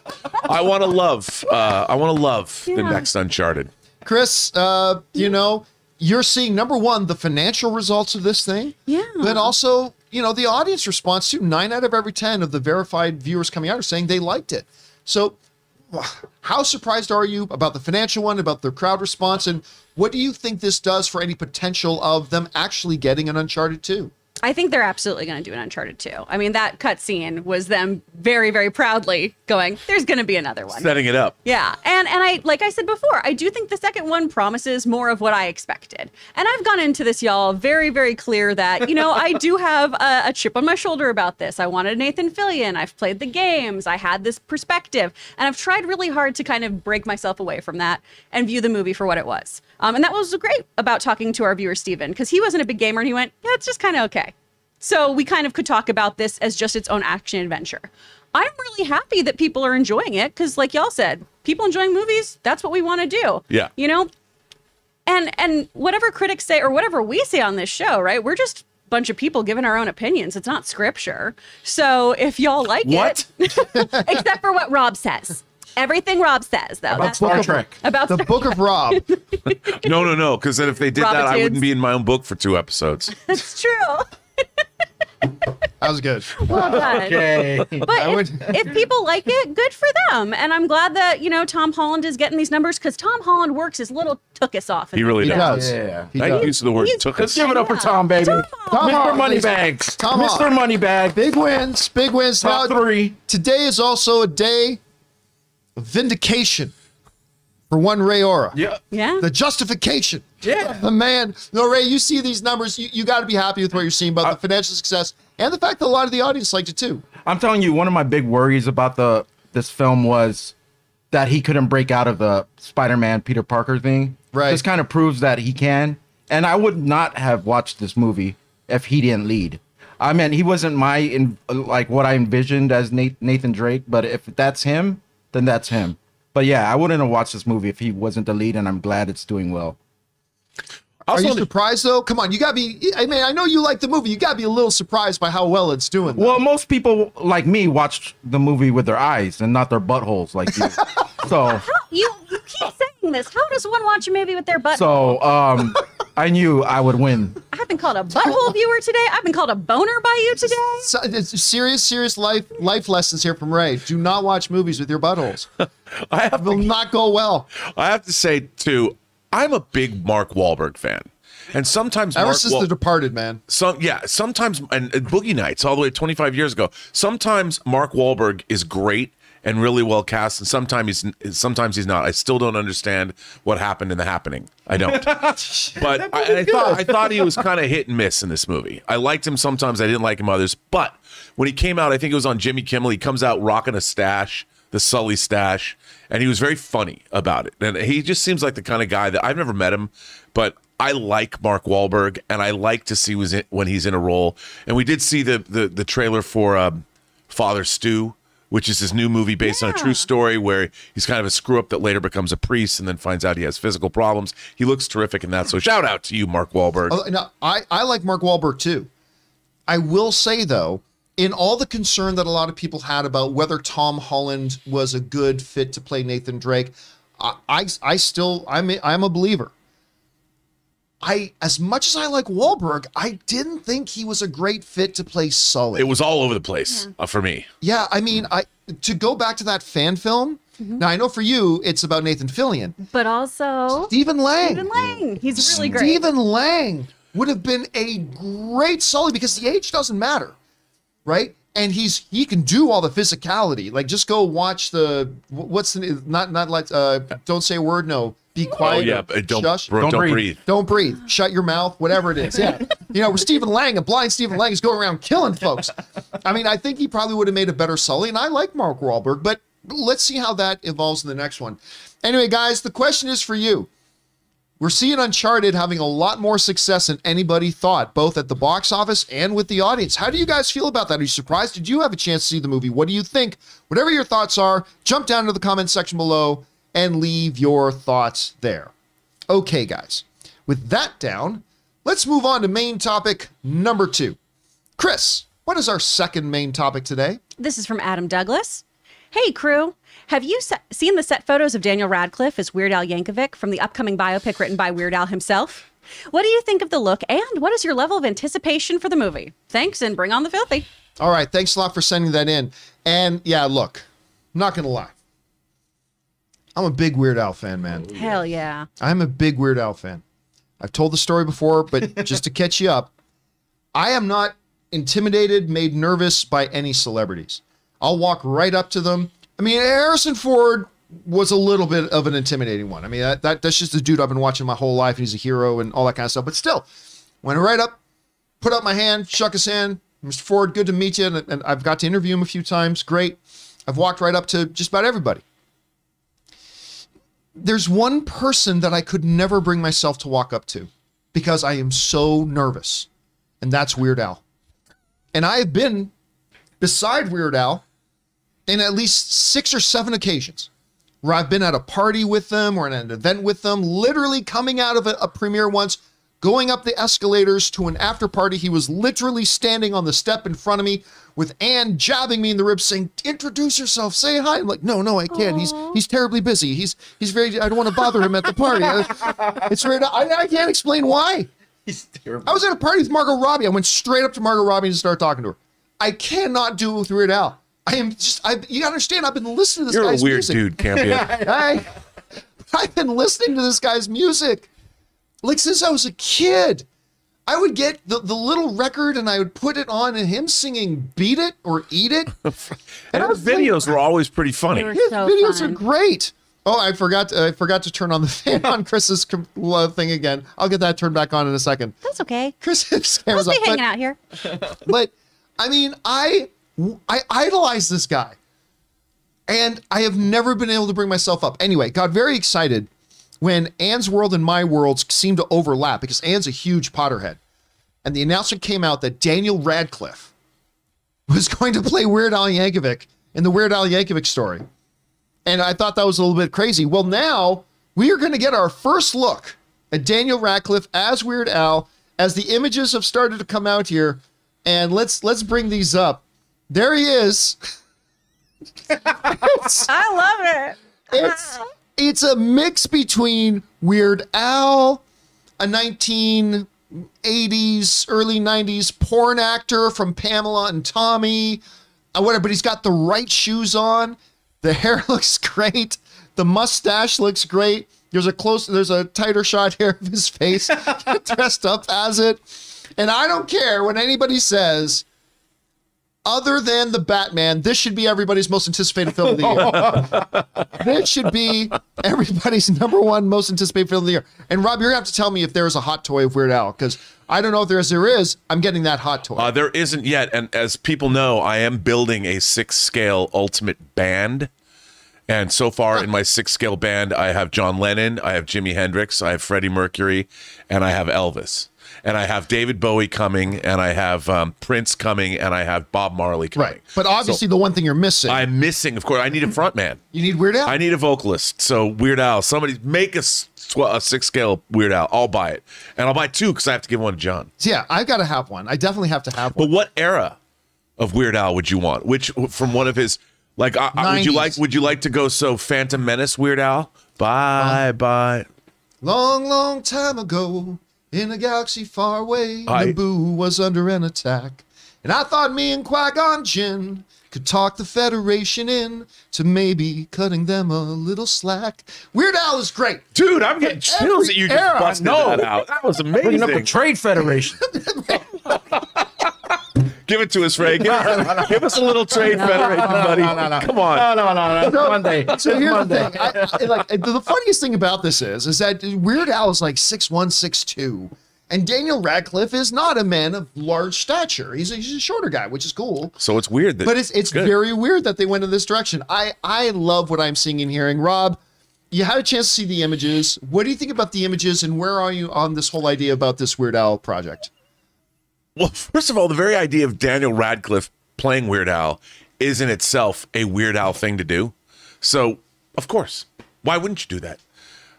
I want to love. Uh, I want to love the next Uncharted. Chris, uh, you know, you're seeing number one, the financial results of this thing. Yeah. But also, you know, the audience response too. Nine out of every 10 of the verified viewers coming out are saying they liked it. So, wh- how surprised are you about the financial one, about the crowd response? And what do you think this does for any potential of them actually getting an Uncharted 2? I think they're absolutely going to do an Uncharted 2. I mean, that cutscene was them very, very proudly going, there's going to be another one. Setting it up. Yeah. And and I like I said before, I do think the second one promises more of what I expected. And I've gone into this y'all very very clear that, you know, I do have a, a chip on my shoulder about this. I wanted Nathan Fillion. I've played the games. I had this perspective. And I've tried really hard to kind of break myself away from that and view the movie for what it was. Um, and that was great about talking to our viewer Steven because he wasn't a big gamer and he went, "Yeah, it's just kind of okay." So we kind of could talk about this as just its own action adventure. I'm really happy that people are enjoying it because, like y'all said, people enjoying movies, that's what we want to do. Yeah. You know? And and whatever critics say or whatever we say on this show, right? We're just a bunch of people giving our own opinions. It's not scripture. So if y'all like What? it, except for what Rob says. Everything Rob says, though. About That's- Star Trek. about The Book of Rob. No, no, no. Because then if they did that, I wouldn't be in my own book for two episodes. That's true. That was good. Well done. Okay. But if, would- if people like it, good for them. And I'm glad that, you know, Tom Holland is getting these numbers because Tom Holland works his little took us off. in He really He film. does. Yeah. He I does. use the word He's- took Let's give it up for Yeah. Tom, baby. Tom Tom Mr. Holland. Moneybags. Tom Mr. Holland. Moneybag. Big wins, big wins. Top Now, three. Today is also a day of vindication for one Ray Aura. Yeah. Yeah. The justification. Yeah. The man. No, Ray, you see these numbers. You, you got to be happy with what you're seeing about Uh, the financial success and the fact that a lot of the audience liked it too. I'm telling you, one of my big worries about the this film was that he couldn't break out of the Spider-Man Peter Parker thing. Right. This kind of proves that he can. And I would not have watched this movie if he didn't lead. I mean, he wasn't my in, like what I envisioned as Nate, Nathan Drake, but if that's him, then that's him. But yeah, I wouldn't have watched this movie if he wasn't the lead, and I'm glad it's doing well. Are Also, you surprised though? Come on, you got to be. I mean, I know you like the movie. You got to be a little surprised by how well it's doing. though. Well, most people like me watch the movie with their eyes and not their buttholes like you. so you, you keep saying saying this. How does one watch a movie with their butt? So um, I knew I would win. I've been called a butthole viewer today. I've been called a boner by you today. So, it's serious, serious life life lessons here from Ray. Do not watch movies with your buttholes. I have It will not go well. I have to say too, I'm a big Mark Wahlberg fan, and sometimes Ever Mark since Wahl- The Departed, man. some yeah sometimes and, and Boogie Nights all the way 25 years ago. Sometimes Mark Wahlberg is great and really well cast, and sometimes he's sometimes he's not. I still don't understand what happened in the happening. I don't. but I, I thought I thought he was kind of hit and miss in this movie. I liked him sometimes. I didn't like him others. But when he came out, I think it was on Jimmy Kimmel. He comes out rocking a stash, the Sully stash, and he was very funny about it. And he just seems like the kind of guy that I've never met him, but I like Mark Wahlberg, and I like to see was when he's in a role. And we did see the the, the trailer for um, Father Stu, which is his new movie based on a true story where he's kind of a screw up that later becomes a priest and then finds out he has physical problems. He looks terrific in that. So shout out to you, Mark Wahlberg. Oh, no, I, I like Mark Wahlberg too. I will say though, in all the concern that a lot of people had about whether Tom Holland was a good fit to play Nathan Drake, I I, I still I'm a, I'm a believer. I as much as I like Wahlberg, I didn't think he was a great fit to play Sully. It was all over the place uh, for me. yeah, I mean, I to go back to that fan film. Now I know for you it's about Nathan Fillion. But also, Stephen Lang. Stephen Lang. He's really great. Stephen Lang would have been a great Sully because the age doesn't matter, right? And he's he can do all the physicality. Like just go watch the what's the not not like uh don't say a word. No, be quiet. Oh quiet. yeah, or but don't shush. bro, Don't don't, breathe. breathe. Don't breathe. Shut your mouth. Whatever it is. Yeah. you know, where Stephen Lang, a blind Stephen Lang, is going around killing folks. I mean, I think he probably would have made a better Sully, and I like Mark Wahlberg, but let's see how that evolves in the next one. Anyway, guys, the question is for you. We're seeing Uncharted having a lot more success than anybody thought, both at the box office and with the audience. How do you guys feel about that? Are you surprised? Did you have a chance to see the movie? What do you think? Whatever your thoughts are, jump down to the comment section below and leave your thoughts there. Okay, guys, with that down, let's move on to main topic number two. Chris, what is our second main topic today? This is from Adam Douglas. Hey, crew. Have you se- seen the set photos of Daniel Radcliffe as Weird Al Yankovic from the upcoming biopic written by Weird Al himself? What do you think of the look, and what is your level of anticipation for the movie? Thanks, and bring on the filthy. All right, thanks a lot for sending that in. And yeah, look, I'm not gonna lie. I'm a big Weird Al fan, man. Hell yeah. I'm a big Weird Al fan. I've told the story before, but just to catch you up, I am not intimidated, made nervous by any celebrities. I'll walk right up to them. I mean, Harrison Ford was a little bit of an intimidating one. I mean, that, that that's just the dude I've been watching my whole life, and he's a hero and all that kind of stuff. But still, went right up, put up my hand, shook his hand. Mr. Ford, good to meet you. And, and I've got to interview him a few times. Great. I've walked right up to just about everybody there's one person that I could never bring myself to walk up to because I am so nervous, and that's Weird Al. And I have been beside Weird Al in at least six or seven occasions where I've been at a party with them or at an event with them, literally coming out of a, a premiere once, going up the escalators to an after party. He was literally standing on the step in front of me with Anne jabbing me in the ribs, saying, "Introduce yourself, say hi." I'm like, "No, no, I can't. He's he's terribly busy. He's he's very. I don't want to bother him at the party. it's very. I, I can't explain why." He's terrible. I was at a party with Margot Robbie. I went straight up to Margot Robbie and started talking to her. I cannot do it with Weird Al. I am just. I you gotta understand. I've been listening to this You're a guy's weird music. dude, Campea. I, I've been listening to this guy's music like since I was a kid. I would get the, the little record and I would put it on and him singing Beat It or Eat It. and I his was like- videos were always pretty funny. His so videos fun. are great. Oh, I forgot I forgot to turn on the fan on Chris's com- uh, thing again. I'll get that turned back on in a second. That's okay. Chris's I'll camera's stay up. but- hanging out here. but I mean, I I idolize this guy, and I have never been able to bring myself up. Anyway, got very excited when Anne's world and my worlds seemed to overlap because Anne's a huge Potterhead, and the announcement came out that Daniel Radcliffe was going to play Weird Al Yankovic in the Weird Al Yankovic story, and I thought that was a little bit crazy. Well, now we are going to get our first look at Daniel Radcliffe as Weird Al as the images have started to come out here, and let's let's bring these up. There he is. I love it. it's it's a mix between Weird Al, a 1980s, early 90s porn actor from Pamela and Tommy, uh, whatever. But he's got the right shoes on. The hair looks great. The mustache looks great. There's a close, there's a tighter shot here of his face dressed up as it. And I don't care when anybody says, other than the Batman, this should be everybody's most anticipated film of the year. this should be everybody's number one most anticipated film of the year. And Rob, you're gonna have to tell me if there is a hot toy of Weird Al because I don't know if there is. There is. I'm getting that hot toy. Uh, there isn't yet, and as people know, I am building a six scale ultimate band. And so far in my six scale band, I have John Lennon, I have Jimi Hendrix, I have Freddie Mercury, and I have Elvis. And I have David Bowie coming, and I have um, Prince coming, and I have Bob Marley coming. right. But obviously, the one thing you're missing, I'm missing, of course, I need a front man. you need Weird Al. I need a vocalist. So Weird Al, somebody make a six scale Weird Al. I'll buy it, and I'll buy two because I have to give one to John. yeah, I've got to have one. I definitely have to have one. But what era of Weird Al would you want? Which from one of his like? Uh, would you like? Would you like to go so Phantom Menace Weird Al? Bye bye. Long, long time ago, in a galaxy far away, I- Naboo was under an attack. And I thought me and Qui-Gon Jinn could talk the Federation in to maybe cutting them a little slack. Weird Al is great. Dude, I'm getting chills that you just era, busted no. that out. That was amazing. Bringing up the. Trade Federation. Give it to us, Ray. Give, us, give us a little trade federation, buddy. no, no, no. Come on. No, no, no, no. Monday. So here's Monday. the thing. I, I, like the funniest thing about this is, is that Weird Al is like six one, six two, and Daniel Radcliffe is not a man of large stature. He's a, he's a shorter guy, which is cool. So it's weird that But it's it's good. very weird that they went in this direction. I I love what I'm seeing and hearing. Rob, you had a chance to see the images. What do you think about the images, and where are you on this whole idea about this Weird Al project? Well, first of all, the very idea of Daniel Radcliffe playing Weird Al is in itself a Weird Al thing to do. So, of course, why wouldn't you do that?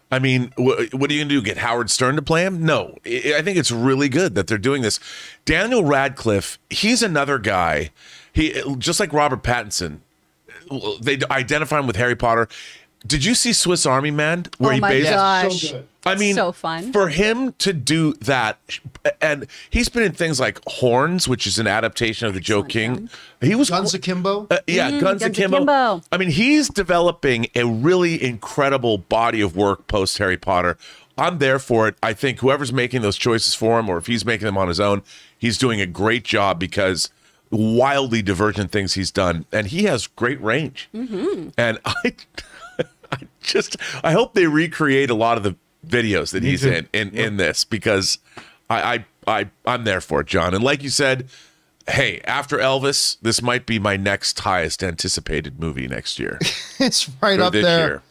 I mean, wh- what are you going to do? Get Howard Stern to play him? No. I I think it's really good that they're doing this. Daniel Radcliffe, he's another guy. He just like Robert Pattinson. They identify him with Harry Potter. Did you see Swiss Army Man? Where oh he my based gosh. so good. I mean, so fun. for him to do that, and he's been in things like Horns, which is an adaptation of the Joe King. He was Guns Akimbo. uh, yeah, Guns, Guns Akimbo. Akimbo. I mean, he's developing a really incredible body of work post Harry Potter. I'm there for it. I think whoever's making those choices for him, or if he's making them on his own, he's doing a great job because wildly divergent things he's done, and he has great range. Mm-hmm. And I, I just, I hope they recreate a lot of the videos that he's too. in in, in this because I, I, I, I'm there for it, John. And like you said, hey, after Elvis, this might be my next highest anticipated movie next year. it's right or up this there. year.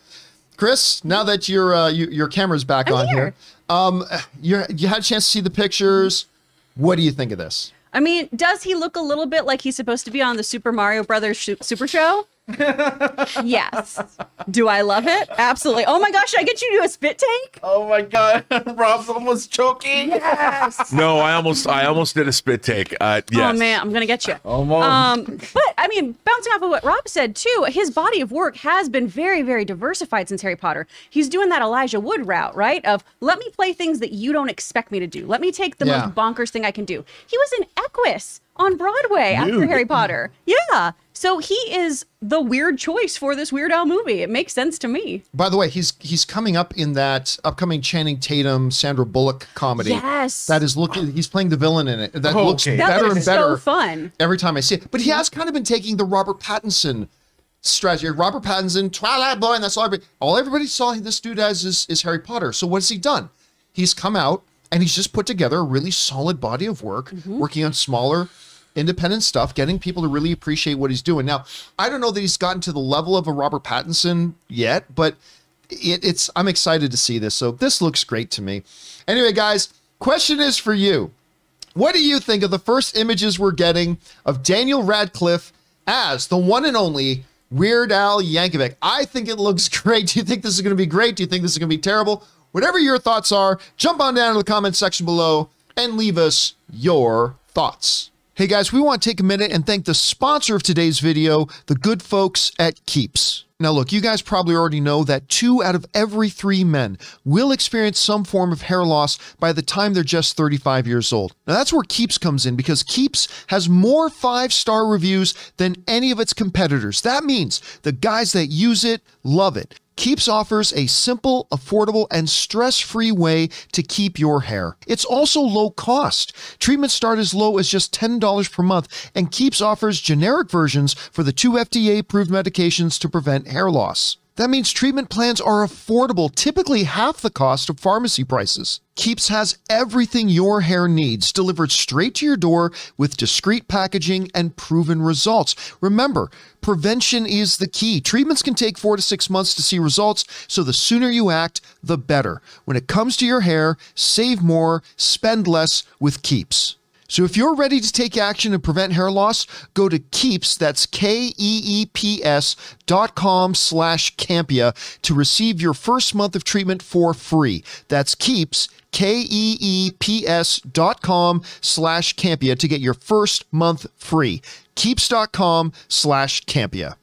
Chris, now that your uh, you, your camera's back I'm on here, here. um, you you had a chance to see the pictures. What do you think of this? I mean, does he look a little bit like he's supposed to be on the Super Mario Brothers sh- Super Show? yes. Do I love it? Absolutely. Oh my gosh, should I get you to do a spit take? Oh my God. Rob's almost choking. Yes. No, I almost, I almost did a spit take. Uh, yes. Oh man, I'm gonna get you. Almost. Um, but I mean, bouncing off of what Rob said too, his body of work has been very, very diversified since Harry Potter. He's doing that Elijah Wood route, right? Of let me play things that you don't expect me to do. Let me take the Yeah. most bonkers thing I can do. He was in Equus on Broadway after Harry Potter. Yeah. So he is the weird choice for this Weird Al movie. It makes sense to me. By the way, he's he's coming up in that upcoming Channing Tatum, Sandra Bullock comedy. Yes. that is looking. He's playing the villain in it. That Oh, looks okay. That better looks and better so fun. every time I see it. But he has kind of been taking the Robert Pattinson strategy. Robert Pattinson, Twilight Boy, and that's all. Everybody, all everybody saw this dude as is, is Harry Potter. So what has he done? He's come out and he's just put together a really solid body of work, Mm-hmm. working on smaller independent stuff, getting people to really appreciate what he's doing. Now, I don't know that he's gotten to the level of a Robert Pattinson yet, but it, it's I'm excited to see this. So this looks great to me. Anyway, guys, question is for you. What do you think of the first images we're getting of Daniel Radcliffe as the one and only Weird Al Yankovic? I think it looks great. Do you think this is going to be great? Do you think this is going to be terrible? Whatever your thoughts are, jump on down to the comment section below and leave us your thoughts. Hey guys, we want to take a minute and thank the sponsor of today's video, the good folks at Keeps. Now, look, you guys probably already know that two out of every three men will experience some form of hair loss by the time they're just 35 years old. Now, that's where Keeps comes in because Keeps has more five star reviews than any of its competitors. That means the guys that use it love it. Keeps offers a simple, affordable, and stress free way to keep your hair. It's also low cost. Treatments start as low as just $10 per month, and Keeps offers generic versions for the two FDA approved medications to prevent hair loss. That means treatment plans are affordable, typically half the cost of pharmacy prices. Keeps has everything your hair needs delivered straight to your door with discreet packaging and proven results. Remember, prevention is the key. Treatments can take four to six months to see results, so the sooner you act, the better. When it comes to your hair, save more, spend less with Keeps. So if you're ready to take action and prevent hair loss, go to Keeps, that's K-E-E-P-S dot com slash Campea to receive your first month of treatment for free. That's Keeps, K-E-E-P-S dot com slash Campea to get your first month free. Keeps.com slash Campea.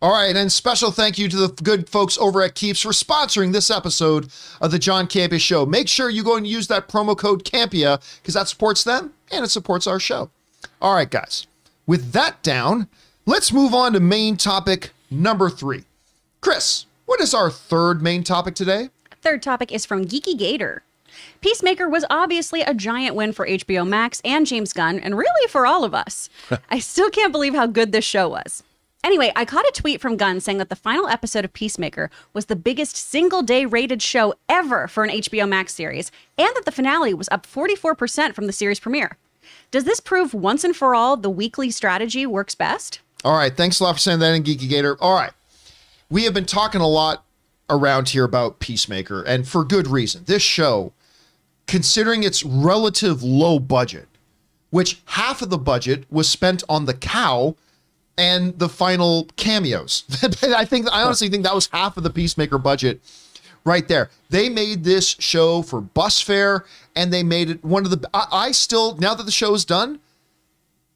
All right, and special thank you to the good folks over at Keeps for sponsoring this episode of the John Campea Show. Make sure you go and use that promo code Campea because that supports them and it supports our show. All right, guys, with that down, let's move on to main topic number three. Chris, what is our third main topic today? Third topic is from Geeky Gator. Peacemaker was obviously a giant win for HBO Max and James Gunn, and really for all of us. I still can't believe how good this show was. Anyway, I caught a tweet from Gunn saying that the final episode of Peacemaker was the biggest single day rated show ever for an HBO Max series, and that the finale was up 44% from the series premiere. Does this prove once and for all the weekly strategy works best? All right, thanks a lot for saying that in Geeky Gator. All right, we have been talking a lot around here about Peacemaker, and for good reason. This show, considering its relative low budget, which half of the budget was spent on the cow and the final cameos. I think I honestly think that was half of the Peacemaker budget right there. They made this show for bus fare and they made it one of the I, I still now that the show is done,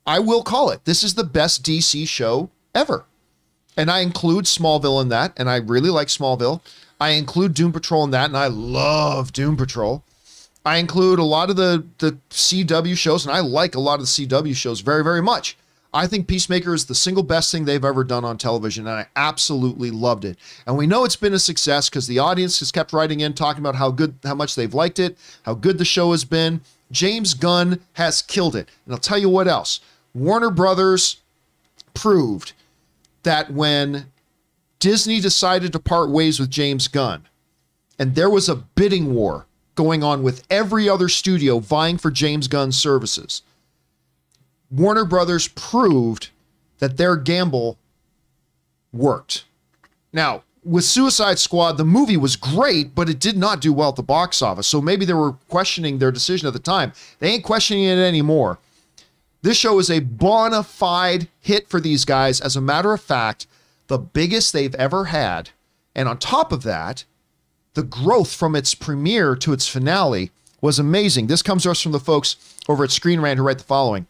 I will call it. This is the best DC show ever. And I include Smallville in that and I really like Smallville. I include Doom Patrol in that and I love Doom Patrol. I include a lot of the the CW shows and I like a lot of the CW shows very very much. I think Peacemaker is the single best thing they've ever done on television, and I absolutely loved it. And we know it's been a success because the audience has kept writing in talking about how good, how much they've liked it, how good the show has been. James Gunn has killed it. And I'll tell you what else. Warner Brothers proved that when Disney decided to part ways with James Gunn, and there was a bidding war going on with every other studio vying for James Gunn's services, Warner Brothers proved that their gamble worked. Now, with Suicide Squad, the movie was great, but it did not do well at the box office. So maybe they were questioning their decision at the time. They ain't questioning it anymore. This show is a bona fide hit for these guys. As a matter of fact, the biggest they've ever had. And on top of that, the growth from its premiere to its finale was amazing. This comes to us from the folks over at Screen Rant who write the following.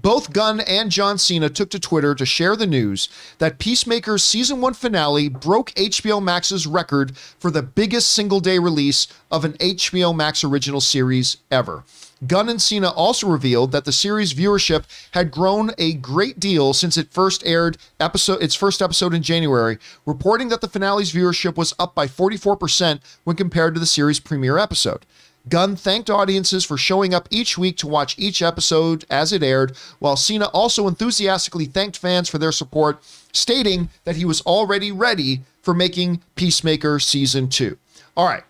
Both Gunn and John Cena took to Twitter to share the news that Peacemaker's season one finale broke HBO Max's record for the biggest single day release of an HBO Max original series ever. Gunn and Cena also revealed that the series viewership had grown a great deal since it first aired episode its first episode in January, reporting that the finale's viewership was up by 44% when compared to the series premiere episode. Gunn thanked audiences for showing up each week to watch each episode as it aired, while Cena also enthusiastically thanked fans for their support, stating that he was already ready for making Peacemaker Season 2. All right.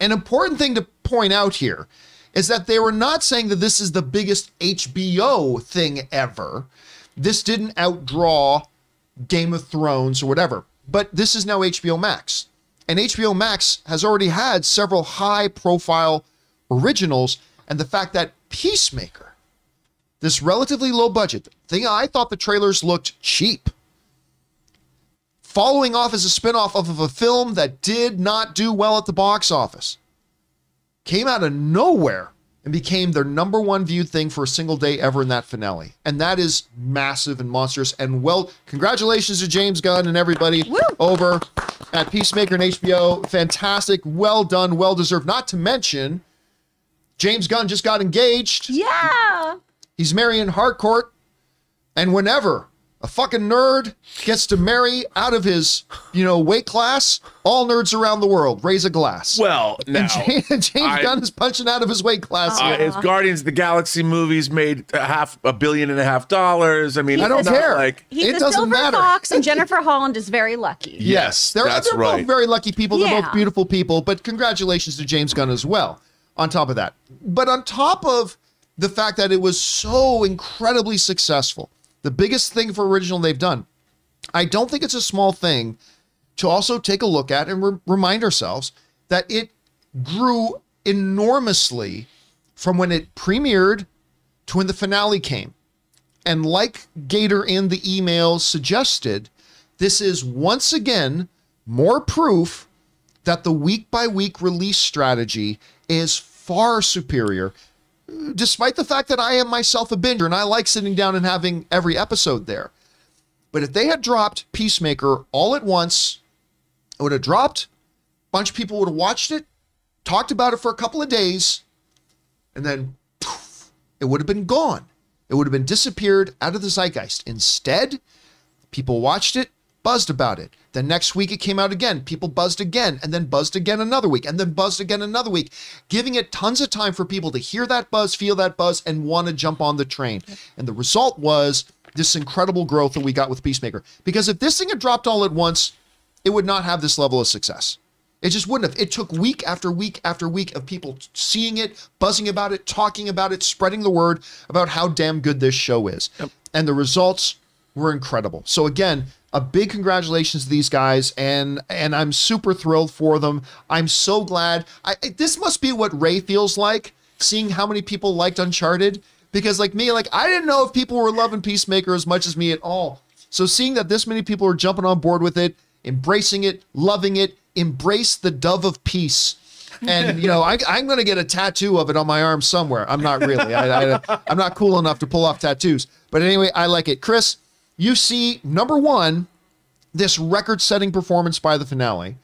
An important thing to point out here is that they were not saying that this is the biggest HBO thing ever. This didn't outdraw Game of Thrones or whatever, but this is now HBO Max. And HBO Max has already had several high profile originals. And the fact that Peacemaker, this relatively low budget thing, I thought the trailers looked cheap. Following off as a spinoff of a film that did not do well at the box office, came out of nowhere and became their number one viewed thing for a single day ever in that finale. And that is massive and monstrous. And well, congratulations to James Gunn and everybody over at Peacemaker and HBO. Fantastic. Well done. Well deserved. Not to mention, James Gunn just got engaged. Yeah. He's marrying Harcourt. And whenever a fucking nerd gets to marry out of his, you know, weight class, all nerds around the world raise a glass. Well, now and James, James I- Gunn is punching out of his weight class. uh, his Guardians of the Galaxy movies made a half a billion and a half dollars. I mean, I don't it's not care. Like, He's It the doesn't silver matter. fox, and Jennifer Holland is very lucky. yes, they're, that's they're right. both very lucky people. They're Yeah. both beautiful people. But congratulations to James Gunn as well. On top of that, but on top of the fact that it was so incredibly successful, the biggest thing for original they've done, I don't think it's a small thing to also take a look at and re- remind ourselves that it grew enormously from when it premiered to when the finale came. And like Gator in the email suggested, this is once again more proof that the week by week release strategy is far superior, despite the fact that I am myself a binger and I like sitting down and having every episode there. But if they had dropped Peacemaker all at once, it would have dropped, a bunch of people would have watched it, talked about it for a couple of days, and then poof, it would have been gone. It would have been disappeared out of the zeitgeist. Instead, people watched it, buzzed about it. Then next week it came out again. People buzzed again, and then buzzed again another week, and then buzzed again another week, giving it tons of time for people to hear that buzz, feel that buzz, and want to jump on the train. And the result was this incredible growth that we got with Peacemaker. Because if this thing had dropped all at once, it would not have this level of success. It just wouldn't have. It took week after week after week of people seeing it, buzzing about it, talking about it, spreading the word about how damn good this show is. And the results were incredible. So again, a big congratulations to these guys and and I'm super thrilled for them. I'm so glad. I this must be what Ray feels like seeing how many people liked Uncharted because like me like I didn't know if people were loving Peacemaker as much as me at all. So seeing that this many people are jumping on board with it, embracing it, loving it, embrace the dove of peace. And you know, I, I'm going to get a tattoo of it on my arm somewhere. I'm not really. I, I'm not cool enough to pull off tattoos. But anyway, I like it. Chris, you see number one, this record-setting performance by the finale.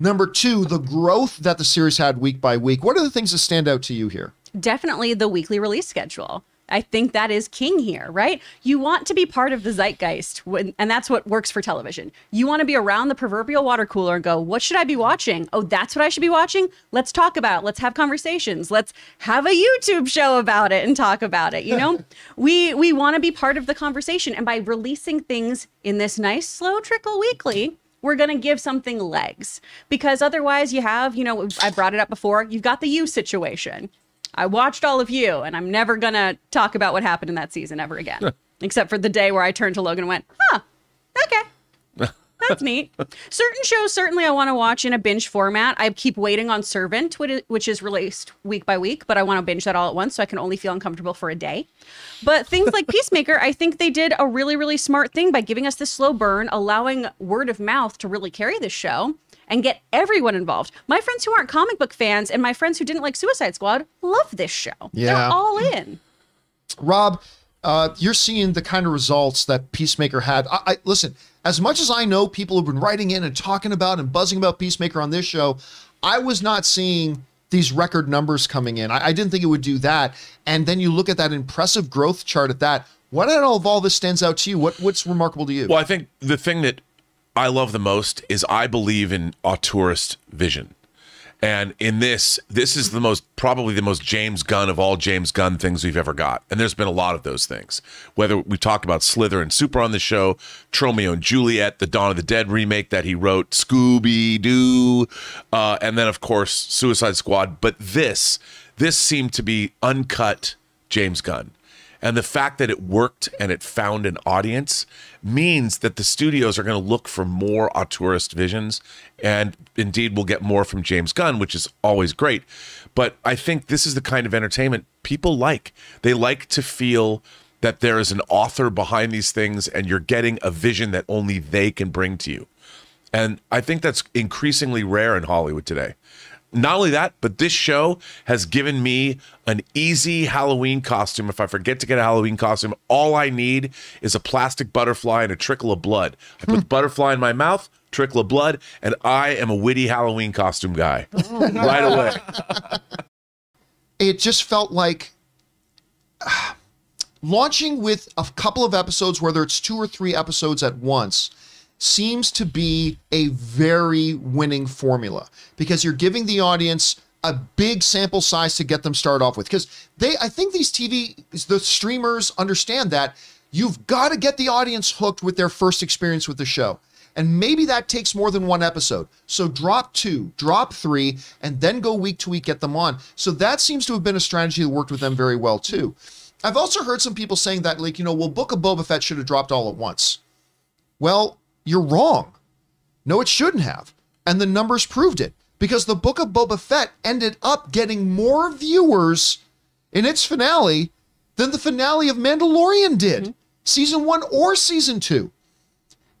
Number two, the growth that the series had week by week. What are the things that stand out to you here? definitely the weekly release schedule. I think that is king here, right? You want to be part of the zeitgeist, when, and that's what works for television. You want to be around the proverbial water cooler and go, What should I be watching? Oh, that's what I should be watching? Let's talk about it. Let's have conversations. Let's have a YouTube show about it and talk about it. You know, we, we want to be part of the conversation. And by releasing things in this nice, slow trickle weekly, we're going to give something legs because otherwise you have, you know, I brought it up before, you've got the you situation. I watched all of you, and I'm never gonna talk about what happened in that season ever again, except for the day where I turned to Logan and went, "Huh, okay, that's neat." Certain shows, certainly, I want to watch in a binge format. I keep waiting on Servant, which is- which is released week by week, but I want to binge that all at once, so I can only feel uncomfortable for a day. But things like Peacemaker, I think they did a really, really smart thing by giving us this slow burn, allowing word of mouth to really carry this show and get everyone involved. My friends who aren't comic book fans and my friends who didn't like Suicide Squad love this show. Yeah. They're all in. Rob, uh, you're seeing the kind of results that Peacemaker had. I, I listen. As much as I know, people have been writing in and talking about and buzzing about Peacemaker on this show. I was not seeing these record numbers coming in. I, I didn't think it would do that. And then you look at that impressive growth chart at that. What out of all this stands out to you? What what's remarkable to you? Well, I think the thing that I love the most is I believe in auteurist vision. And in this, this is the most probably the most James Gunn of all James Gunn things we've ever got. And there's been a lot of those things. Whether we talked about Slither and Super on the show, Tromeo and Juliet, the Dawn of the Dead remake that he wrote, Scooby Doo, uh, and then of course Suicide Squad. But this, this seemed to be uncut James Gunn. And the fact that it worked and it found an audience means that the studios are going to look for more auteurist visions. And indeed, we'll get more from James Gunn, which is always great. But I think this is the kind of entertainment people like. They like to feel that there is an author behind these things and you're getting a vision that only they can bring to you. And I think that's increasingly rare in Hollywood today. Not only that, but this show has given me an easy Halloween costume. If I forget to get a Halloween costume, all I need is a plastic butterfly and a trickle of blood. I put the butterfly in my mouth, trickle of blood, and I am a witty Halloween costume guy right away. it just felt like uh, launching with a couple of episodes, whether it's two or three episodes at once, seems to be a very winning formula because you're giving the audience a big sample size to get them started off with. Because they i think these tv the streamers understand that you've got to get the audience hooked with their first experience with the show. And maybe that takes more than one episode. So drop two drop three and then go week to week get them on. So that seems to have been a strategy that worked with them very well too. I've also heard some people saying that like you know well book of boba fett should have dropped all at once. Well you're wrong. No, it shouldn't have. And the numbers proved it because the Book of Boba Fett ended up getting more viewers in its finale than the finale of Mandalorian did, mm-hmm. season one or season two.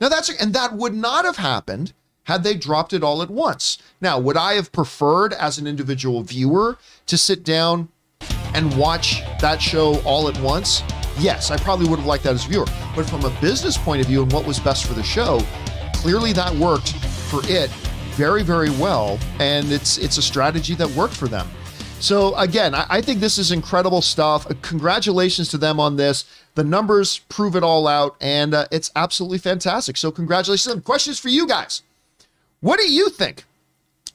Now that's and that would not have happened had they dropped it all at once. Now, would I have preferred as an individual viewer to sit down and watch that show all at once? Yes, I probably would have liked that as a viewer. But from a business point of view and what was best for the show, clearly that worked for it very, very well. And it's it's a strategy that worked for them. So again, I, I think this is incredible stuff. Congratulations to them on this. The numbers prove it all out, and uh, it's absolutely fantastic. So congratulations. Questions for you guys. What do you think?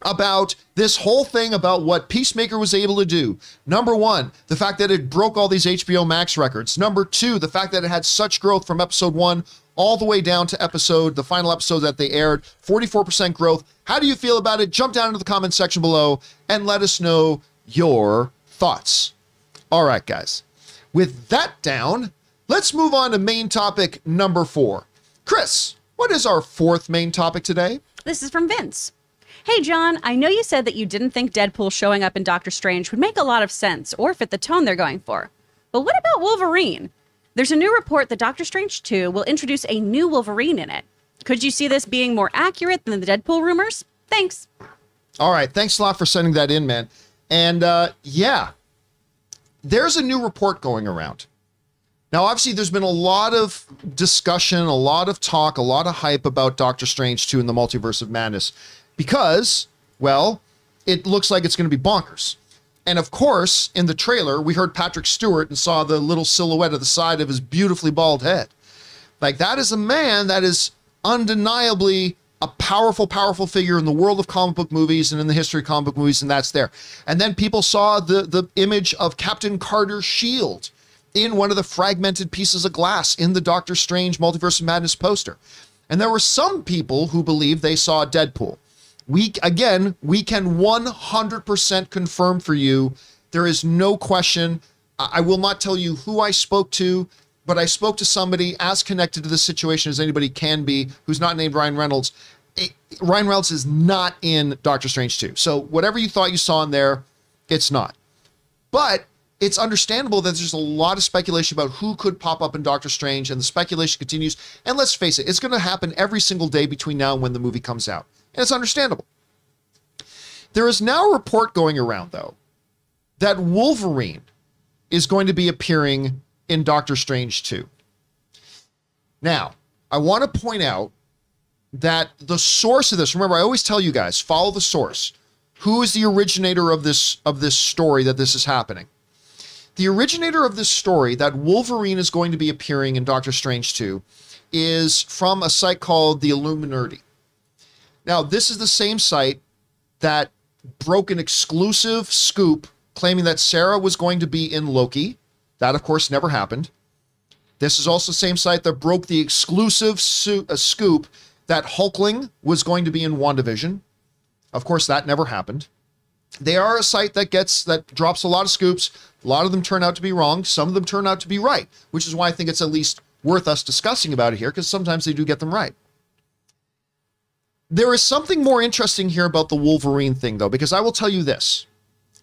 About this whole thing about what Peacemaker was able to do. Number one, the fact that it broke all these HBO Max records. Number two, the fact that it had such growth from episode one all the way down to episode, the final episode that they aired, 44% growth. How do you feel about it? Jump down into the comment section below and let us know your thoughts. All right, guys. With that down, let's move on to main topic number four. Chris, what is our fourth main topic today? This is from Vince. Hey, John, I know you said that you didn't think Deadpool showing up in Doctor Strange would make a lot of sense or fit the tone they're going for. But what about Wolverine? There's a new report that Doctor Strange 2 will introduce a new Wolverine in it. Could you see this being more accurate than the Deadpool rumors? Thanks. All right. Thanks a lot for sending that in, man. And uh, yeah, there's a new report going around. Now, obviously, there's been a lot of discussion, a lot of talk, a lot of hype about Doctor Strange 2 in the Multiverse of Madness because, well, it looks like it's going to be bonkers. And of course, in the trailer, we heard Patrick Stewart and saw the little silhouette of the side of his beautifully bald head. Like, that is a man that is undeniably a powerful, powerful figure in the world of comic book movies and in the history of comic book movies, and that's there. And then people saw the, the image of Captain Carter's shield in one of the fragmented pieces of glass in the Doctor Strange Multiverse of Madness poster. And there were some people who believed they saw Deadpool we again we can 100% confirm for you. There is no question. I will not tell you who i spoke to but i spoke to somebody as connected to the situation as anybody can be who's not named ryan reynolds. Ryan reynolds is not in doctor strange 2 so whatever you thought you saw in there it's not. But it's understandable that there's a lot of speculation about who could pop up in Doctor Strange, and the speculation continues. And let's face it, it's going to happen every single day between now and when the movie comes out. And it's understandable. There is now a report going around, though, that Wolverine is going to be appearing in Doctor Strange 2. Now, I want to point out that the source of this, remember, I always tell you guys, follow the source. Who is the originator of this of this story that this is happening? The originator of this story that Wolverine is going to be appearing in Doctor Strange 2 is from a site called the Illuminerdi. Now, this is the same site that broke an exclusive scoop claiming that Sarah was going to be in Loki. That, of course, never happened. This is also the same site that broke the exclusive su- uh, scoop that Hulkling was going to be in WandaVision. Of course, that never happened. They are a site that gets that drops a lot of scoops. A lot of them turn out to be wrong. Some of them turn out to be right, which is why I think it's at least worth us discussing about it here because sometimes they do get them right. There is something more interesting here about the Wolverine thing, though, because I will tell you this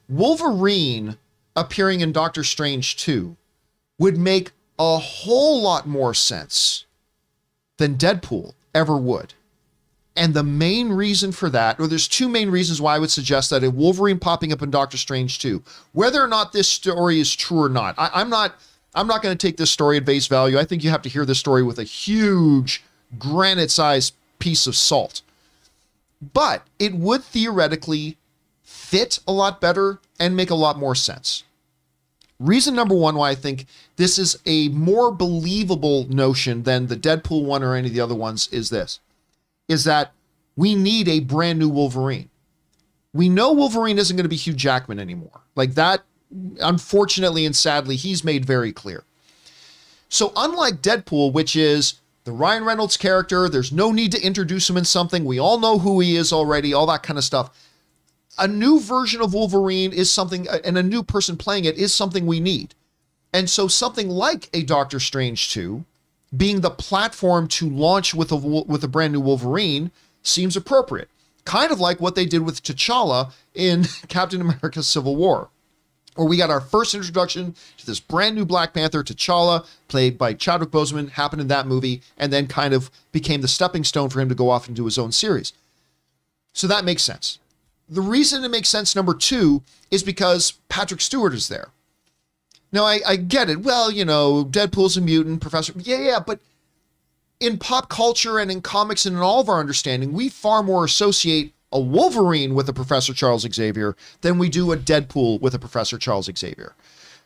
Wolverine appearing in Doctor Strange 2 would make a whole lot more sense than Deadpool ever would. And the main reason for that, or there's two main reasons why I would suggest that a Wolverine popping up in Doctor Strange 2, whether or not this story is true or not, I, I'm not I'm not going to take this story at face value. I think you have to hear this story with a huge granite-sized piece of salt. But it would theoretically fit a lot better and make a lot more sense. Reason number one why I think this is a more believable notion than the Deadpool one or any of the other ones is this is that we need a brand new Wolverine. We know Wolverine isn't going to be Hugh Jackman anymore. Like that, unfortunately and sadly, he's made very clear. So, unlike Deadpool, which is the Ryan Reynolds character, there's no need to introduce him in something. We all know who he is already, all that kind of stuff. A new version of Wolverine is something, and a new person playing it is something we need. And so, something like a Doctor Strange 2 being the platform to launch with a with a brand new Wolverine seems appropriate. Kind of like what they did with T'Challa in Captain America Civil War, where we got our first introduction to this brand new Black Panther, T'Challa, played by Chadwick Boseman, happened in that movie, and then kind of became the stepping stone for him to go off and do his own series. So that makes sense. The reason it makes sense, number two, is because Patrick Stewart is there. Now, I, I get it. Well, you know, Deadpool's a mutant, Professor. Yeah, yeah, but in pop culture and in comics and in all of our understanding, we far more associate a Wolverine with a Professor Charles Xavier than we do a Deadpool with a Professor Charles Xavier.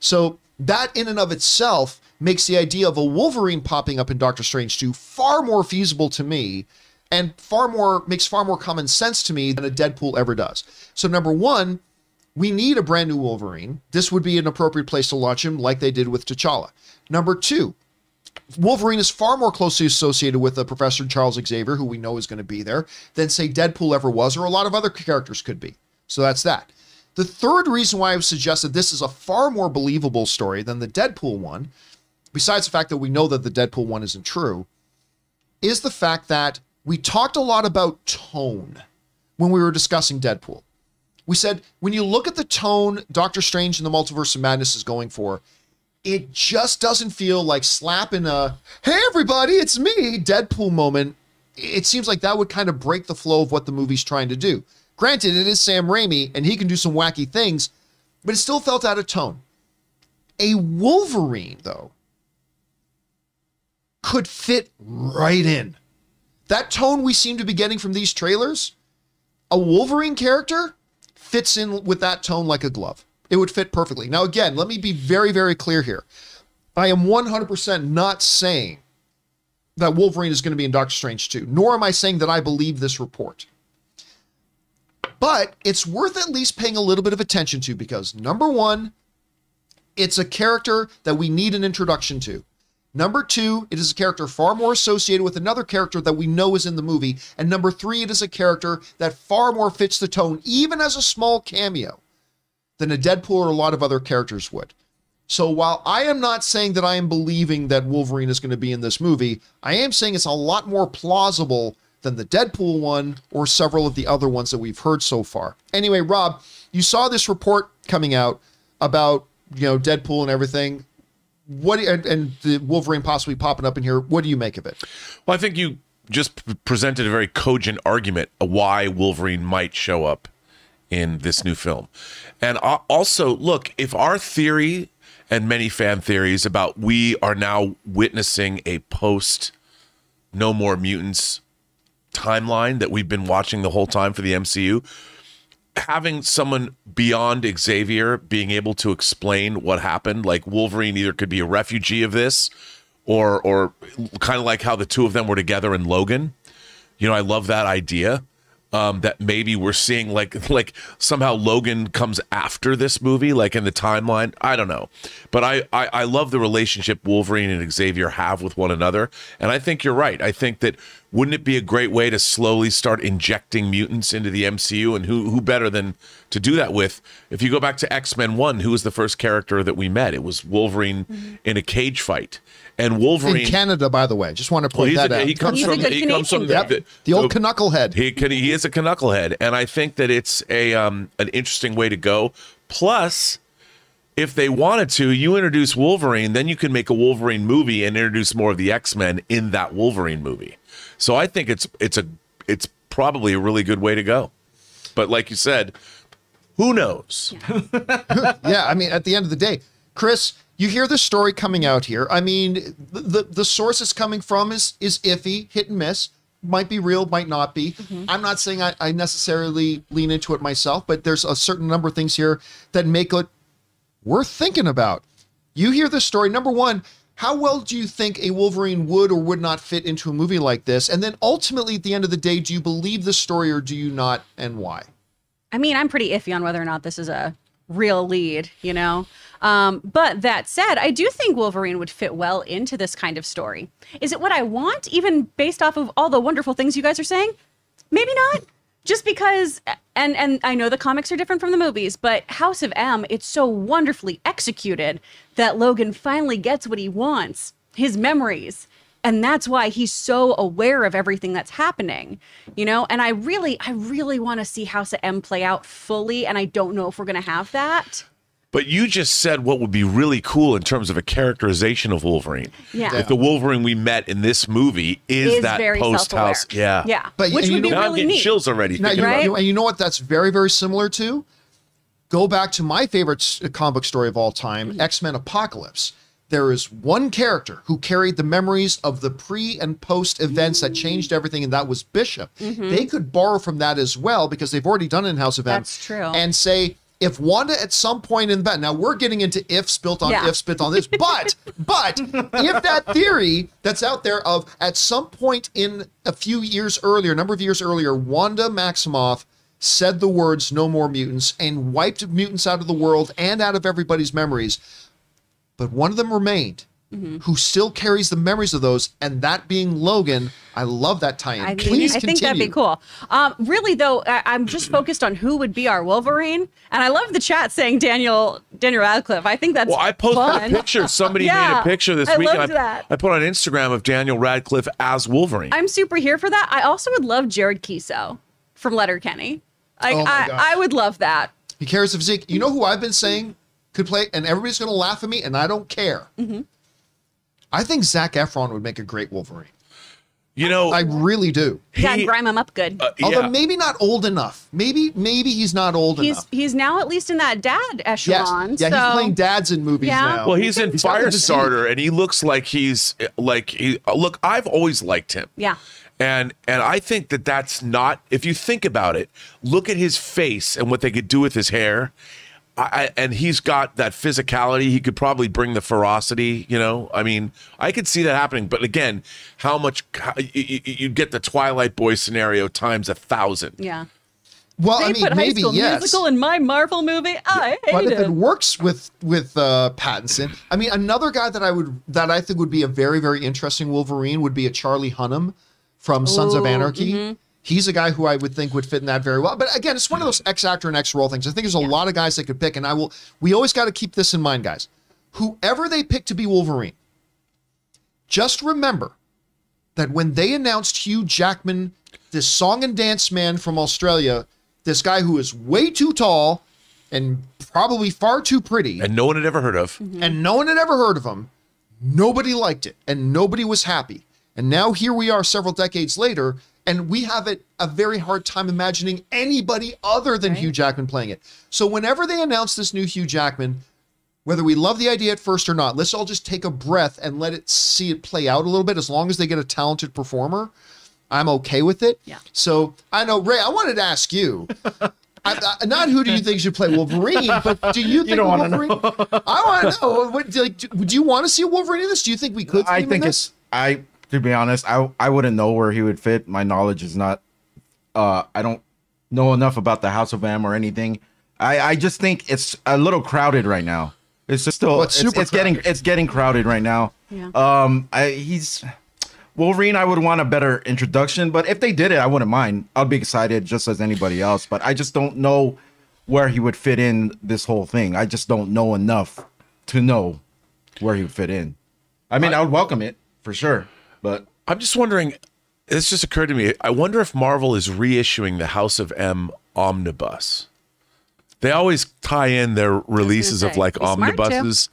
So that in and of itself makes the idea of a Wolverine popping up in Doctor Strange 2 far more feasible to me and far more makes far more common sense to me than a Deadpool ever does. So number 1, we need a brand new Wolverine. This would be an appropriate place to launch him, like they did with T'Challa. Number two, Wolverine is far more closely associated with the Professor Charles Xavier, who we know is going to be there, than, say, Deadpool ever was, or a lot of other characters could be. So that's that. The third reason why I've suggested this is a far more believable story than the Deadpool one, besides the fact that we know that the Deadpool one isn't true, is the fact that we talked a lot about tone when we were discussing Deadpool we said when you look at the tone Doctor Strange and the Multiverse of Madness is going for, it just doesn't feel like slapping a "Hey everybody, it's me" Deadpool moment. It seems like that would kind of break the flow of what the movie's trying to do. Granted, it is Sam Raimi and he can do some wacky things, but it still felt out of tone. A Wolverine, though, could fit right in. That tone we seem to be getting from these trailers, a Wolverine character fits in with that tone like a glove. It would fit perfectly. Now, again, let me be very, very clear here. I am 100% not saying that Wolverine is going to be in Doctor Strange 2, nor am I saying that I believe this report. But it's worth at least paying a little bit of attention to because number one, it's a character that we need an introduction to. Number two, it is a character far more associated with another character that we know is in the movie. And number three, it is a character that far more fits the tone, even as a small cameo, than a Deadpool or a lot of other characters would. So while I am not saying that I am believing that Wolverine is going to be in this movie, I am saying it's a lot more plausible than the Deadpool one or several of the other ones that we've heard so far. Anyway, Rob, you saw this report coming out about, you know, Deadpool and everything what and, and the Wolverine possibly popping up in here. What do you make of it? Well, I think you just presented a very cogent argument why Wolverine might show up in this new film. And also, look, if our theory and many fan theories about we are now witnessing a post No More Mutants timeline that we've been watching the whole time for the MCU, having someone beyond Xavier being able to explain what happened, like Wolverine either could be a refugee of this or or kind of like how the two of them were together in Logan. You know, I love that idea um, that maybe we're seeing like like somehow Logan comes after this movie, like in the timeline. I don't know, but I, I I love the relationship Wolverine and Xavier have with one another, and I think you're right. I think that wouldn't it be a great way to slowly start injecting mutants into the MCU, and who who better than to do that with? If you go back to X Men One, who was the first character that we met? It was Wolverine mm-hmm. in a cage fight and Wolverine in Canada, by the way. Just want to point well, that a, out. He comes from he comes from yep. the, the, old so knucklehead. He can, he is a knucklehead, and I think that it's a um, an interesting way to go. Plus, if they wanted to, you introduce Wolverine, then you can make a Wolverine movie and introduce more of the X Men in that Wolverine movie. So I think it's it's a it's probably a really good way to go. But like you said, who knows? yeah, I mean, at the end of the day, Chris, you hear the story coming out here. I mean, the the, the source it's coming from is is iffy, hit and miss. Might be real, might not be. Mm-hmm. I'm not saying I, I necessarily lean into it myself, but there's a certain number of things here that make it worth thinking about. You hear this story. Number one, how well do you think a Wolverine would or would not fit into a movie like this? And then ultimately, at the end of the day, do you believe the story or do you not, and why? I mean, I'm pretty iffy on whether or not this is a real lead, you know? Um, but that said, I do think Wolverine would fit well into this kind of story. Is it what I want, even based off of all the wonderful things you guys are saying? Maybe not. Just because, and and I know the comics are different from the movies, but House of M, it's so wonderfully executed that Logan finally gets what he wants, his memories. And that's why he's so aware of everything that's happening, you know? And I really, I really want to see House of M play out fully. And I don't know if we're going to have that. But you just said what would be really cool in terms of a characterization of Wolverine. Yeah. If the Wolverine we met in this movie is, Is that very post house. self-aware. Yeah. Yeah. But- Which and you would be know- Now I'm getting neat. chills already. Now, you, Right? you- and you know what that's very, very similar to? Go back to my favorite comic book story of all time, Mm-hmm. X Men Apocalypse. There is one character who carried the memories of the pre and post events that changed everything, and that was Bishop. They could borrow from that as well because they've already done it in House of M. Mm-hmm. That's true. And say, if Wanda at some point in that, now we're getting into ifs built on Yeah. ifs built on this, but but if that theory that's out there of at some point in a few years earlier, a number of years earlier, Wanda Maximoff said the words "No more mutants" and wiped mutants out of the world and out of everybody's memories, but one of them remained. Mm-hmm. Who still carries the memories of those, and that being Logan. I love that tie-in. I, think, Please I think that'd be cool. Um, really, though, I, I'm just focused on who would be our Wolverine, and I love the chat saying Daniel Daniel Radcliffe. I think that's Well, I posted fun. a picture. Somebody made a picture this I week. and loved I, that. I put on Instagram of Daniel Radcliffe as Wolverine. I'm super here for that. I also would love Jared Keeso from Letterkenny. Like, Oh my I, gosh. I would love that. He carries the physique. You know who I've been saying could play, and everybody's going to laugh at me, and I don't care. Mm-hmm. I think Zac Efron would make a great Wolverine. you know, I really do. Yeah, He- grime him up good. uh, Although maybe not old enough. Maybe maybe he's not old he's enough. he's now at least in that dad Yes. echelon. Yeah, so he's playing dads in movies Yeah. now. Well, he's in He's got the Firestarter, and he looks like he's like he. Look, I've always liked him. Yeah. And and I think that that's not. If you think about it, look at his face and what they could do with his hair. I, I, and he's got that physicality. He could probably bring the ferocity. You know, I mean, I could see that happening. But again, how much how, you, you, you get the Twilight Boy scenario times a thousand. Yeah. Well, They I mean, put High School yes. Musical in my Marvel movie. I hate but if it. it works with with uh, Pattinson, I mean, another guy that I would that I think would be a very very interesting Wolverine would be a Charlie Hunnam from Sons of Anarchy. mm-hmm. He's a guy who I would think would fit in that very well. But again, it's one of those X actor and X role things. I think there's a lot of guys they could pick, and I will. We always got to keep this in mind, guys. Whoever they pick to be Wolverine, just remember that when they announced Hugh Jackman, this song and dance man from Australia, this guy who is way too tall and probably far too pretty, And no one had ever heard of. Mm-hmm. and no one had ever heard of him, nobody liked it, and nobody was happy. And now here we are several decades later, and we have it a very hard time imagining anybody other than Hugh Jackman playing it. So whenever they announce this new Hugh Jackman, whether we love the idea at first or not, let's all just take a breath and let it see it play out a little bit. As long as they get a talented performer, I'm okay with it. Yeah. So I know Ray. I wanted to ask you, I, I, not who do you think should play Wolverine, but do you think don't wanna Wolverine? I want to know. What, do, like, do, would you want to see a Wolverine in this? Do you think we could? see I him in think this? it's I to be honest, I I wouldn't know where he would fit. My knowledge is not uh I don't know enough about the House of M or anything. I I just think it's a little crowded right now. It's just still Well, it's it's, super it's getting crowded. it's getting crowded right now. Yeah. Um I he's Wolverine, I would want a better introduction, but if they did it, I wouldn't mind. I'd be excited just as anybody else, but I just don't know where he would fit in this whole thing. I just don't know enough to know where he would fit in. I mean, I would welcome it for sure, but I'm just wondering. This just occurred to me. I wonder if Marvel is reissuing the House of M omnibus. They always tie in their releases of like be smart omnibuses.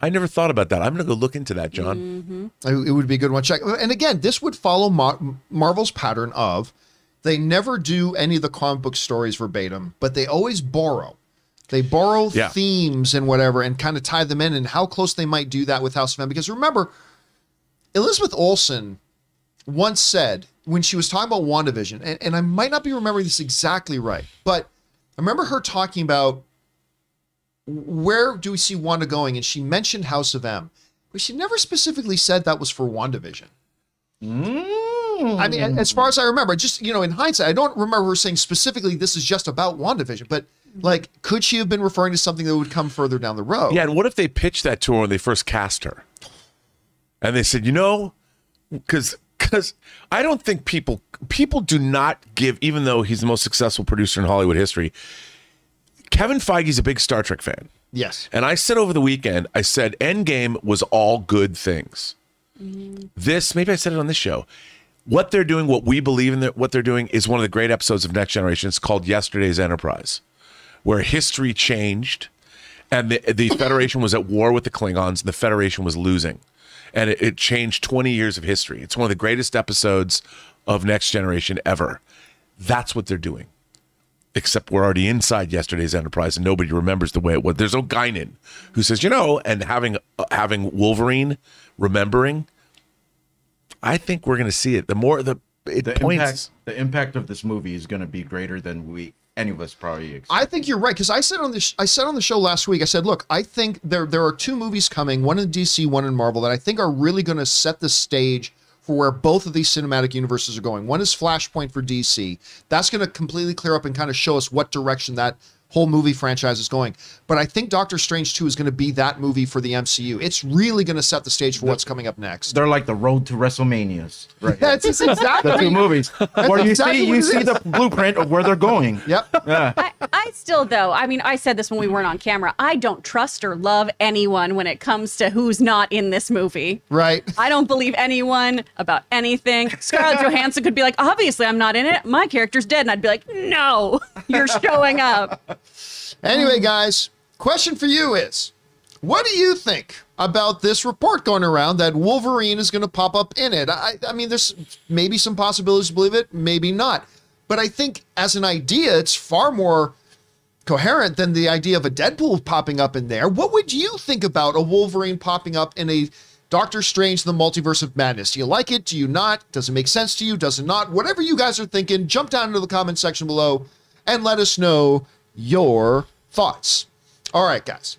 I never thought about that. I'm going to go look into that, John. It it would be a good one. to Check. And again, this would follow Mar- Marvel's pattern of they never do any of the comic book stories verbatim, but they always borrow. They borrow Yeah. themes and whatever and kind of tie them in and how close they might do that with House of M. Because remember, Elizabeth Olsen once said when she was talking about WandaVision, and, and I might not be remembering this exactly right, but I remember her talking about where do we see Wanda going? And she mentioned House of M, but she never specifically said that was for WandaVision. Mm. I mean, as far as I remember, just you know, in hindsight, I don't remember her saying specifically this is just about WandaVision, but like, could she have been referring to something that would come further down the road? Yeah, and what if they pitched that to her when they first cast her? And they said, you know, because because I don't think people people do not give, even though he's the most successful producer in Hollywood history. Kevin Feige's a big Star Trek fan. Yes. And I said over the weekend, I said Endgame was all good things. This, maybe I said it on this show. What they're doing, what we believe in, that what they're doing, is one of the great episodes of Next Generation. It's called Yesterday's Enterprise, where history changed, and the the Federation was at war with the Klingons, and the Federation was losing, and it, it changed twenty years of history. It's one of the greatest episodes of Next Generation ever. That's what they're doing except we're already inside yesterday's enterprise and nobody remembers the way it was. There's no Guinan who says, you know, and having uh, having Wolverine remembering. I think we're going to see it. The more the it The points. impact, the impact of this movie is going to be greater than we any of us probably. I think you're right because I said on the I said on the show last week. I said, look, I think there there are two movies coming, one in DC, one in Marvel, that I think are really going to set the stage for where both of these cinematic universes are going. One is Flashpoint for DC. That's going to completely clear up and kind of show us what direction that whole movie franchise is going. But I think Doctor Strange 2 is going to be that movie for the MCU. It's really going to set the stage for what's coming up next. They're like the road to WrestleManias. Right. here. That's exactly the two movies where you exactly see you see the blueprint of where they're going. Yep. I, I still, though, I mean, I said this when we weren't on camera. I don't trust or love anyone when it comes to who's not in this movie. Right. I don't believe anyone about anything. Scarlett Johansson could be like, obviously, I'm not in it. My character's dead. And I'd be like, no, you're showing up. Anyway, um, guys, question for you is what do you think about this report going around that Wolverine is going to pop up in it? I, I mean, there's maybe some possibilities to believe it, maybe not. But I think as an idea, it's far more coherent than the idea of a Deadpool popping up in there. What would you think about a Wolverine popping up in a Doctor Strange, the Multiverse of Madness? Do you like it? Do you not? Does it make sense to you? Does it not? Whatever you guys are thinking, jump down into the comment section below and let us know your thoughts. All right, guys.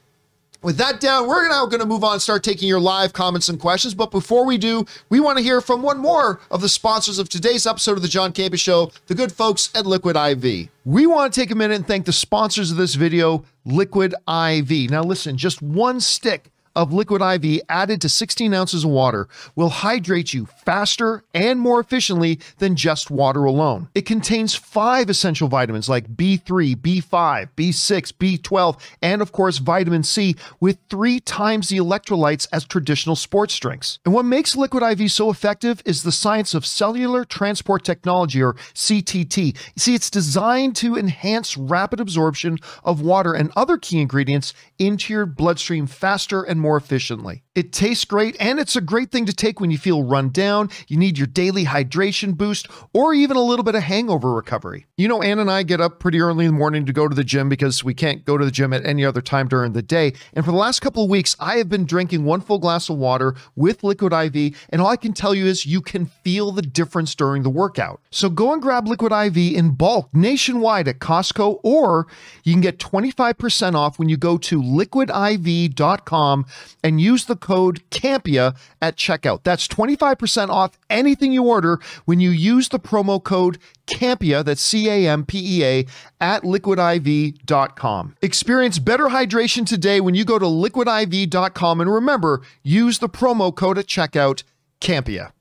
With that down, we're now going to move on and start taking your live comments and questions. But before we do, we want to hear from one more of the sponsors of today's episode of the John Campea Show, the good folks at Liquid IV. We want to take a minute and thank the sponsors of this video, Liquid IV. Now, listen, just one stick of liquid IV added to 16 ounces of water will hydrate you faster and more efficiently than just water alone. It contains five essential vitamins like B3, B5, B6, B12, and of course vitamin C with three times the electrolytes as traditional sports drinks. And what makes liquid IV so effective is the science of cellular transport technology or CTT. You see, it's designed to enhance rapid absorption of water and other key ingredients into your bloodstream faster and more efficiently. It tastes great and it's a great thing to take when you feel run down, you need your daily hydration boost, or even a little bit of hangover recovery. You know, Ann and I get up pretty early in the morning to go to the gym because we can't go to the gym at any other time during the day. And for the last couple of weeks, I have been drinking one full glass of water with liquid IV. And all I can tell you is you can feel the difference during the workout. So go and grab liquid IV in bulk nationwide at Costco, or you can get 25% off when you go to liquidiv.com and use the code CAMPEA at checkout. That's 25% off anything you order when you use the promo code CAMPEA, that's C A M P E A, at liquidiv.com. Experience better hydration today when you go to liquidiv.com and remember, use the promo code at checkout, CAMPEA.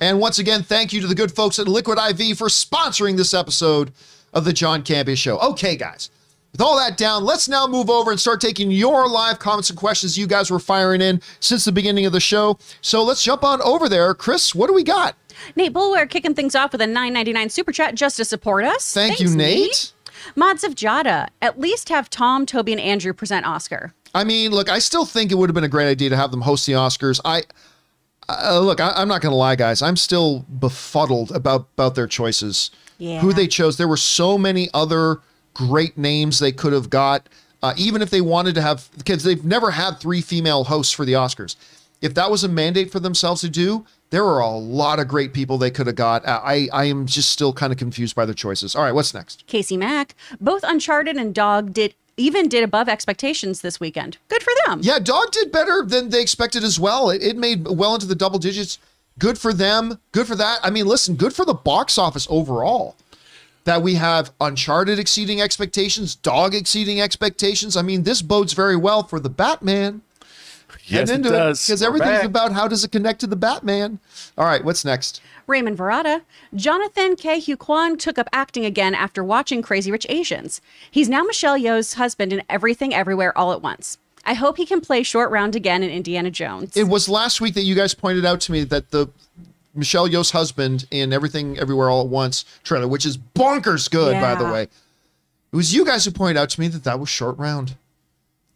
And once again, thank you to the good folks at Liquid IV for sponsoring this episode of the John Campea Show. Okay, guys, with all that down, let's now move over and start taking your live comments and questions you guys were firing in since the beginning of the show. So let's jump on over there. Chris, what do we got? Nate Bulwer kicking things off with a 9.99 super chat just to support us. Thank you, Thanks, Nate. Mods of Jada. At least have Tom, Toby, and Andrew present Oscar. I mean, look, I still think it would have been a great idea to have them host the Oscars. I Uh, look, I, I'm not going to lie, guys. I'm still befuddled about about their choices. Yeah. Who they chose. There were so many other great names they could have got. Uh, even if they wanted to have, because they've never had three female hosts for the Oscars. If that was a mandate for themselves to do, there are a lot of great people they could have got. I I am just still kind of confused by their choices. All right, what's next? Casey Mack. Both Uncharted and Dog did even did above expectations this weekend. Good for them. Yeah, Dog did better than they expected as well. It, it made well into the double digits. Good for them. Good for that. I mean, listen, good for the box office overall. That we have Uncharted exceeding expectations, Dog exceeding expectations. I mean, this bodes very well for the Batman. Yes, it into does. Because everything's back. about how does it connect to the Batman. All right, what's next? Raymond Verrata. Jonathan Ke Huy Quan took up acting again after watching Crazy Rich Asians. He's now Michelle Yeoh's husband in Everything Everywhere All at Once. I hope he can play Short Round again in Indiana Jones. It was last week that you guys pointed out to me that the Michelle Yeoh's husband in Everything Everywhere All at Once trailer, which is bonkers good, by the way. It was you guys who pointed out to me that that was short round.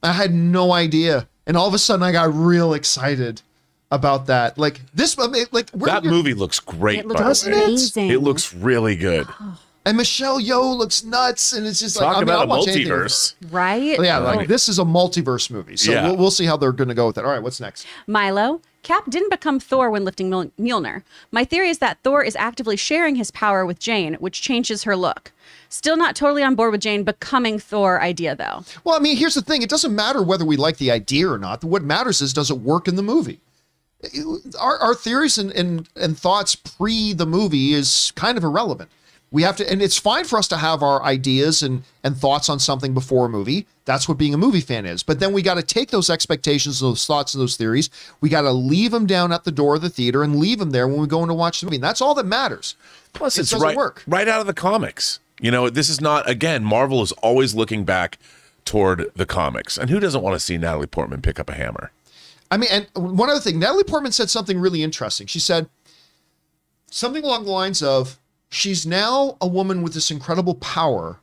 I had no idea, and all of a sudden I got real excited about that. Like this, I mean, like that movie looks great. it by looks the way. amazing. It looks really good. Oh. And Michelle Yeoh looks nuts, and it's just like Talk I mean, about I'll a watch anything with her. multiverse. right. Yeah, Oh. like this is a multiverse movie, so Yeah. we'll, we'll see how they're going to go with it. All right, what's next? Milo. Cap didn't become Thor when lifting Mjol- Mjolnir. My theory is that Thor is actively sharing his power with Jane, which changes her look. Still not totally on board with Jane becoming Thor idea though. Well, I mean, here's the thing: it doesn't matter whether we like the idea or not. What matters is does it work in the movie. Our, our theories and, and and thoughts pre the movie is kind of irrelevant. We have to, and it's fine for us to have our ideas and and thoughts on something before a movie. That's what being a movie fan is. But then we got to take those expectations, those thoughts, and those theories. We got to leave them down at the door of the theater and leave them there when we go in to watch the movie. And that's all that matters. Plus, It it's doesn't right, work. right out of the comics. You know, this is not, again, Marvel is always looking back toward the comics. And who doesn't want to see Natalie Portman pick up a hammer? I mean, and one other thing, Natalie Portman said something really interesting. She said something along the lines of, she's now a woman with this incredible power,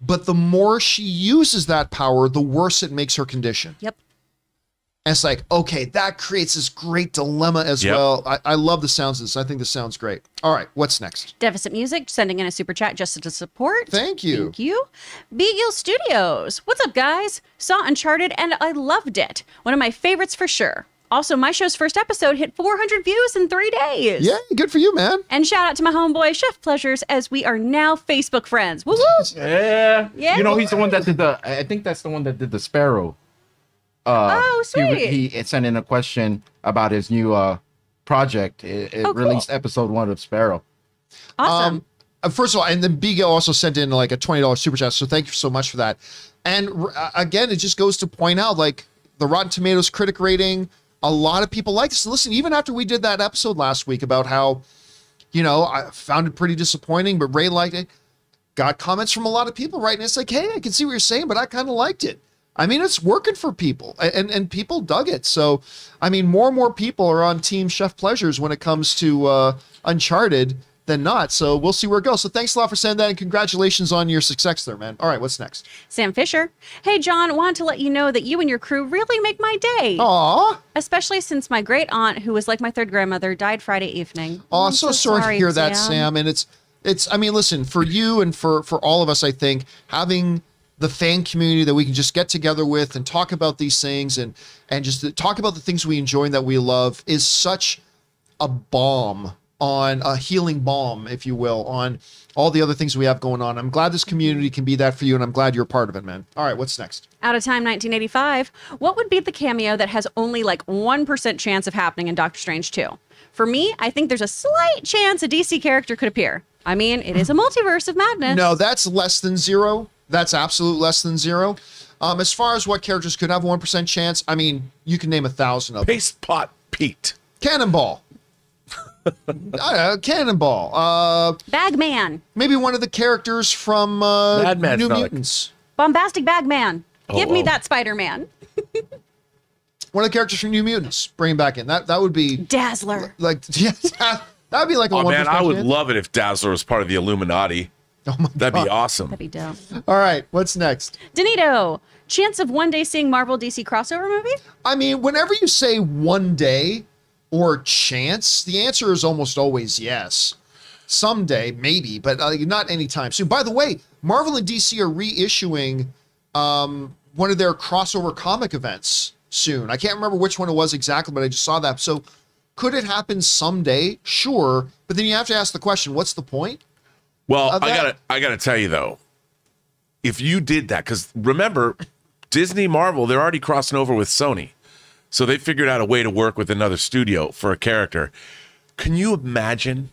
but the more she uses that power, the worse it makes her condition. Yep. And it's like, okay, that creates this great dilemma as Yep. well. I, I love the sounds of this. I think this sounds great. All right, what's next? Deficit Music sending in a super chat just to support. Thank you. Thank you. Beagle Studios. What's up, guys? Saw Uncharted and I loved it. One of my favorites for sure. Also, my show's first episode hit 400 views in three days. Yeah, good for you, man. And shout out to my homeboy Chef Pleasures as we are now Facebook friends. Woo woo! Yeah. Yeah. You know, he's the one that did the. I I think that's the one that did the Sparrow. Uh, Oh, sweet. He, he sent in a question about his new uh project. It, it Oh, cool. released episode one of Sparrow. Awesome. Um, uh, first of all, and then Bigo also sent in like a twenty dollars super chat, so thank you so much for that. And uh, again, it just goes to point out like the Rotten Tomatoes critic rating. A lot of people like this. Listen, even after we did that episode last week about how, you know, I found it pretty disappointing, but Ray liked it. Got comments from a lot of people, right? And it's like, hey, I can see what you're saying, but I kind of liked it. I mean, it's working for people, and and people dug it. So, I mean, more and more people are on Team Chef Pleasures when it comes to uh, Uncharted than not. So we'll see where it goes. So thanks a lot for sending that, and congratulations on your success there, man. All right, what's next? Sam Fisher. Hey, John, wanted to let you know that you and your crew really make my day. Aw, Especially since my great aunt, who was like my third grandmother, died Friday evening. Oh, I'm I'm so, sorry, to hear that, Sam. Sam. And it's it's I mean, listen, for you and for for all of us, I think having the fan community that we can just get together with and talk about these things and and just talk about the things we enjoy and that we love is such a balm on a healing balm, if you will, on all the other things we have going on. I'm glad this community can be that for you, and I'm glad you're a part of it, man. All right, what's next? Out of time 1985. What would be the cameo that has only like 1% chance of happening in Doctor Strange 2? For me, I think there's a slight chance a DC character could appear. I mean, it is a multiverse of madness. No, that's less than zero. That's absolute less than zero. Um, as far as what characters could have one percent chance, I mean, you can name a thousand of them. Paste Pot Pete. Cannonball. I don't know, Cannonball. Uh, Bagman. maybe one of the characters from uh, Madman's New not Mutants. Bombastic Bagman. Give me oh. that Spider Man. One of the characters from New Mutants. Bring him back in. That that would be Dazzler. like yes, that'd be like a Oh, one man, I would chance. love it if Dazzler was part of the Illuminati. Oh my That'd God. be awesome. That'd be dope. All right, what's next? Danito. Chance of one day seeing Marvel DC crossover movie? I mean, whenever you say one day, or chance? The answer is almost always yes. Someday, maybe, but uh, not anytime soon. By the way, Marvel and DC are reissuing um, one of their crossover comic events soon. I can't remember which one it was exactly, but I just saw that. So, could it happen someday? Sure, but then you have to ask the question: What's the point? Well, I gotta I gotta tell you though, if you did that, because remember, Disney Marvel, they're already crossing over with Sony. So they figured out a way to work with another studio for a character. Can you imagine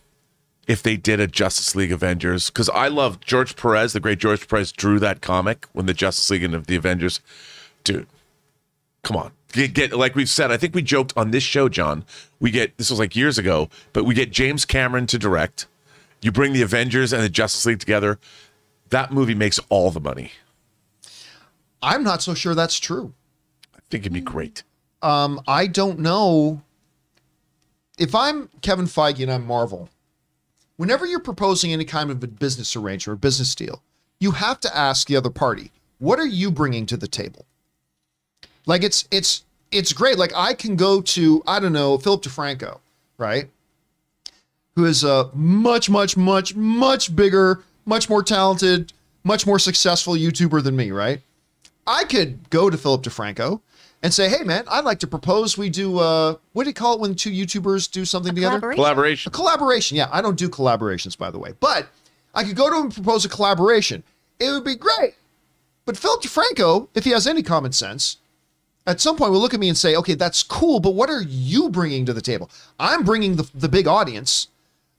if they did a Justice League Avengers? Because I love George Perez, the great George Perez drew that comic when the Justice League and the Avengers. Dude, come on. Get, get like we've said, I think we joked on this show, John. We get this was like years ago, but we get James Cameron to direct. You bring the Avengers and the Justice League together. That movie makes all the money. I'm not so sure that's true. I think it'd be great. Um, I don't know if I'm Kevin Feige and I'm Marvel. Whenever you're proposing any kind of a business arrangement or business deal, you have to ask the other party, "What are you bringing to the table?" Like it's it's it's great. Like I can go to I don't know Philip DeFranco, right? Who is a much much much much bigger, much more talented, much more successful YouTuber than me, right? I could go to Philip DeFranco and say, "Hey, man, I'd like to propose we do uh, what do you call it when two YouTubers do something together? Collaboration. Collaboration. A collaboration. Yeah, I don't do collaborations, by the way, but I could go to him and propose a collaboration. It would be great. But Philip DeFranco, if he has any common sense, at some point will look at me and say, "Okay, that's cool, but what are you bringing to the table? I'm bringing the the big audience.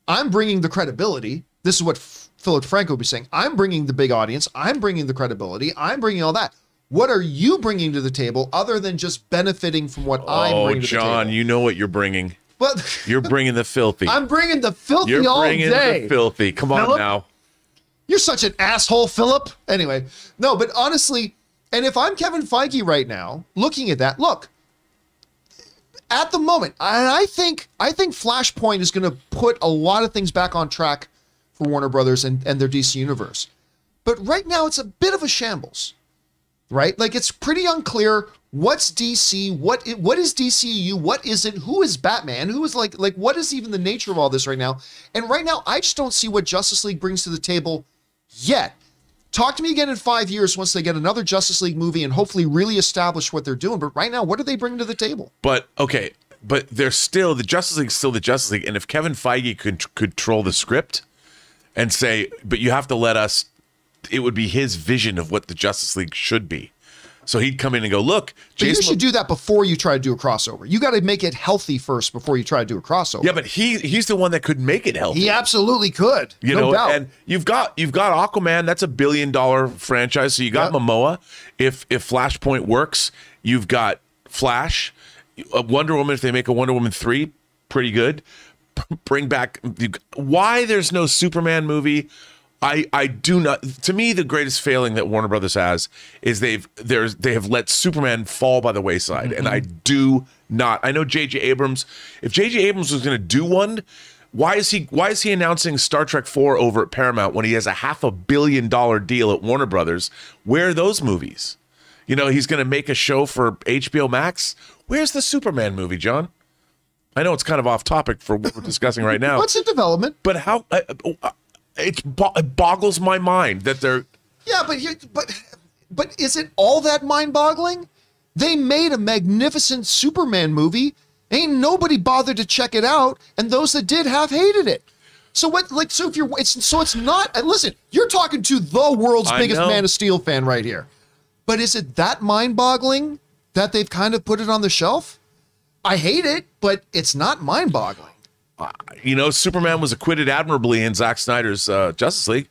I'm bringing the credibility. This is what F- Philip DeFranco would be saying. I'm bringing the big audience. I'm bringing the credibility. I'm bringing all that." What are you bringing to the table other than just benefiting from what I'm Oh, bringing the John, you know what you're bringing. But You're bringing the filthy. I'm bringing the filthy you're all bringing day. the filthy. Come on Philip? now. You're such an asshole, Philip. Anyway, no, but honestly, and if I'm Kevin Feige right now, looking at that, look, at the moment, and I think I think Flashpoint is going to put a lot of things back on track for Warner Brothers and, and their DC universe. But right now, it's a bit of a shambles, right? Like it's pretty unclear what's DC, what what is DCU, what is it, who is Batman, who is like like what is even the nature of all this right now? And right now, I just don't see what Justice League brings to the table yet. Talk to me again in five years once they get another Justice League movie and hopefully really establish what they're doing. But right now, what do they bring to the table? But okay, but they're still the Justice League, still the Justice League. And if Kevin Feige could control the script and say, but you have to let us, it would be his vision of what the Justice League should be. So he'd come in and go, look, But you Jason. should do that before you try to do a crossover. You got to make it healthy first before you try to do a crossover. yeah, but he he's the one that could make it healthy. he absolutely could. you no know, doubt. and you've got you've got Aquaman. That's a billion dollar franchise. So you got Yep. Momoa. If if Flashpoint works, you've got Flash, Wonder Woman. If they make a Wonder Woman three, pretty good. Bring back why there's no Superman movie. I I do not. To me, the greatest failing that Warner Brothers has is they've there's they have let Superman fall by the wayside, and I do not. I know J.J. Abrams. If J.J. Abrams was going to do one, why is he why is he announcing Star Trek 4 over at Paramount when he has a half a billion dollar deal at Warner Brothers? Where are those movies? You know, he's going to make a show for HBO Max. Where's the Superman movie, John? I know it's kind of off topic for what we're discussing right now, What's in development? but how uh, uh, it's it boggles my mind that they're Yeah, but here, but but is it all that mind-boggling? They made a magnificent Superman movie. Ain't nobody bothered to check it out, and those that did have hated it. So what? Like, so if you're, it's so it's not. Listen, you're talking to the world's I biggest know. Man of Steel fan right here. But is it that mind-boggling that they've kind of put it on the shelf? I hate it, but it's not mind-boggling. You know Superman was acquitted admirably in Zack Snyder's uh, Justice League.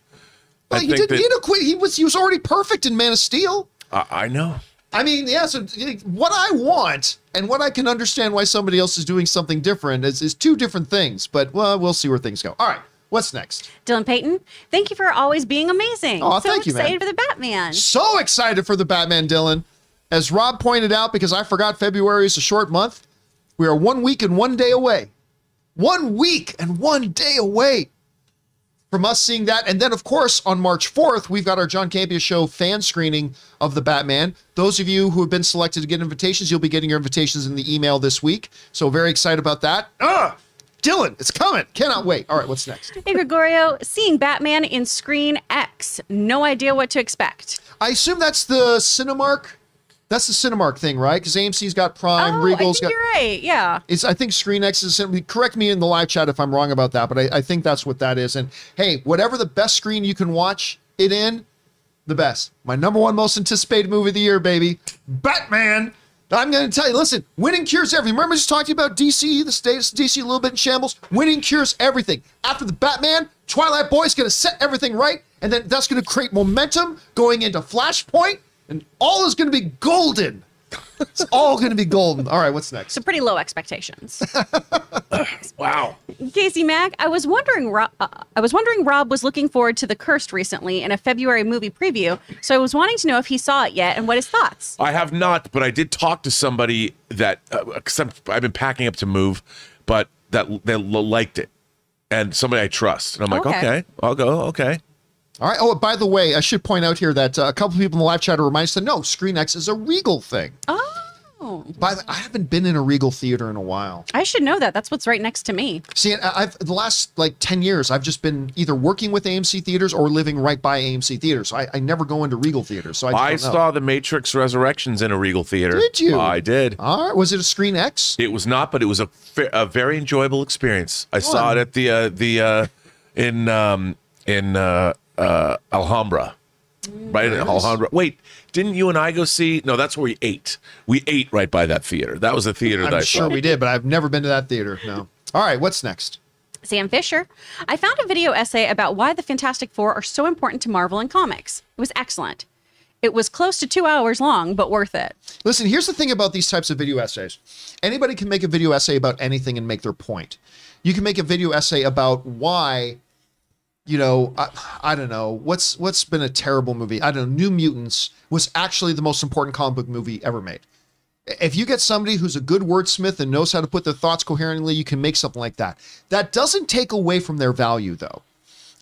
Well, I he didn't that- need to quit. He was he was already perfect in Man of Steel. I, I know. I mean, yeah. So what I want and what I can understand why somebody else is doing something different is, is two different things. But well, we'll see where things go. All right, what's next? Dylan Payton, thank you for always being amazing. Oh, so thank you, man. excited for the Batman. So excited for the Batman, Dylan. As Rob pointed out, because I forgot February is a short month, we are one week and one day away. One week and one day away from us seeing that. And then, of course, on March 4th, we've got our John Campea Show fan screening of the Batman. Those of you who have been selected to get invitations, you'll be getting your invitations in the email this week. So, very excited about that. Ah, Dylan, it's coming. Cannot wait. All right, what's next? Hey, Gregorio, seeing Batman in Screen X. No idea what to expect. I assume that's the Cinemark. That's the Cinemark thing, right? Because AMC's got Prime, oh, Regal's I think got. you're right. Yeah. It's, I think Screen X is correct me in the live chat if I'm wrong about that, but I, I think that's what that is. And hey, whatever the best screen you can watch it in, the best. My number one most anticipated movie of the year, baby, Batman. I'm going to tell you, listen, winning cures everything. Remember, I just talked to you about DC, the status of DC a little bit in shambles. Winning cures everything. After the Batman, Twilight Boy's going to set everything right, and then that's going to create momentum going into Flashpoint, and all is going to be golden. it's all going to be golden. All right, what's next? So pretty low expectations. Wow. Casey Mack, I was wondering, Rob, uh, I was wondering, Rob was looking forward to The Cursed recently in a February movie preview, so I was wanting to know if he saw it yet and what his thoughts. I have not, but I did talk to somebody that uh, i I've been packing up to move, but that they liked it, and somebody I trust, and I'm like, Okay. okay, I'll go. Okay. All right. Oh, by the way, I should point out here that uh, a couple people in the live chat are reminded that no, Screen X is a Regal thing. Oh, By the, I haven't been in a Regal theater in a while. I should know that. That's what's right next to me. See, I- I've the last like ten years, I've just been either working with AMC theaters or living right by AMC theaters. So I, I never go into Regal theaters. So I, I don't know. saw The Matrix Resurrections in a Regal theater. Did you? I did. All right. Was it a Screen X? It was not, but it was a, a very enjoyable experience. I saw Fun. it at the uh, the uh, in um, in uh, uh, Alhambra, right in Nice. Alhambra. Wait, didn't you and I go see? No, that's where we ate. We ate right by that theater. That was the theater that I I'm sure saw. we did, but I've never been to that theater. No. All right. What's next? Sam Fisher, I found a video essay about why the Fantastic Four are so important to Marvel and comics. It was excellent. It was close to two hours long, but worth it. Listen, here's the thing about these types of video essays. Anybody can make a video essay about anything and make their point. You can make a video essay about why, you know, I, I don't know, what's what's been a terrible movie. I don't know, New Mutants was actually the most important comic book movie ever made. If you get somebody who's a good wordsmith and knows how to put their thoughts coherently, you can make something like that. That doesn't take away from their value though.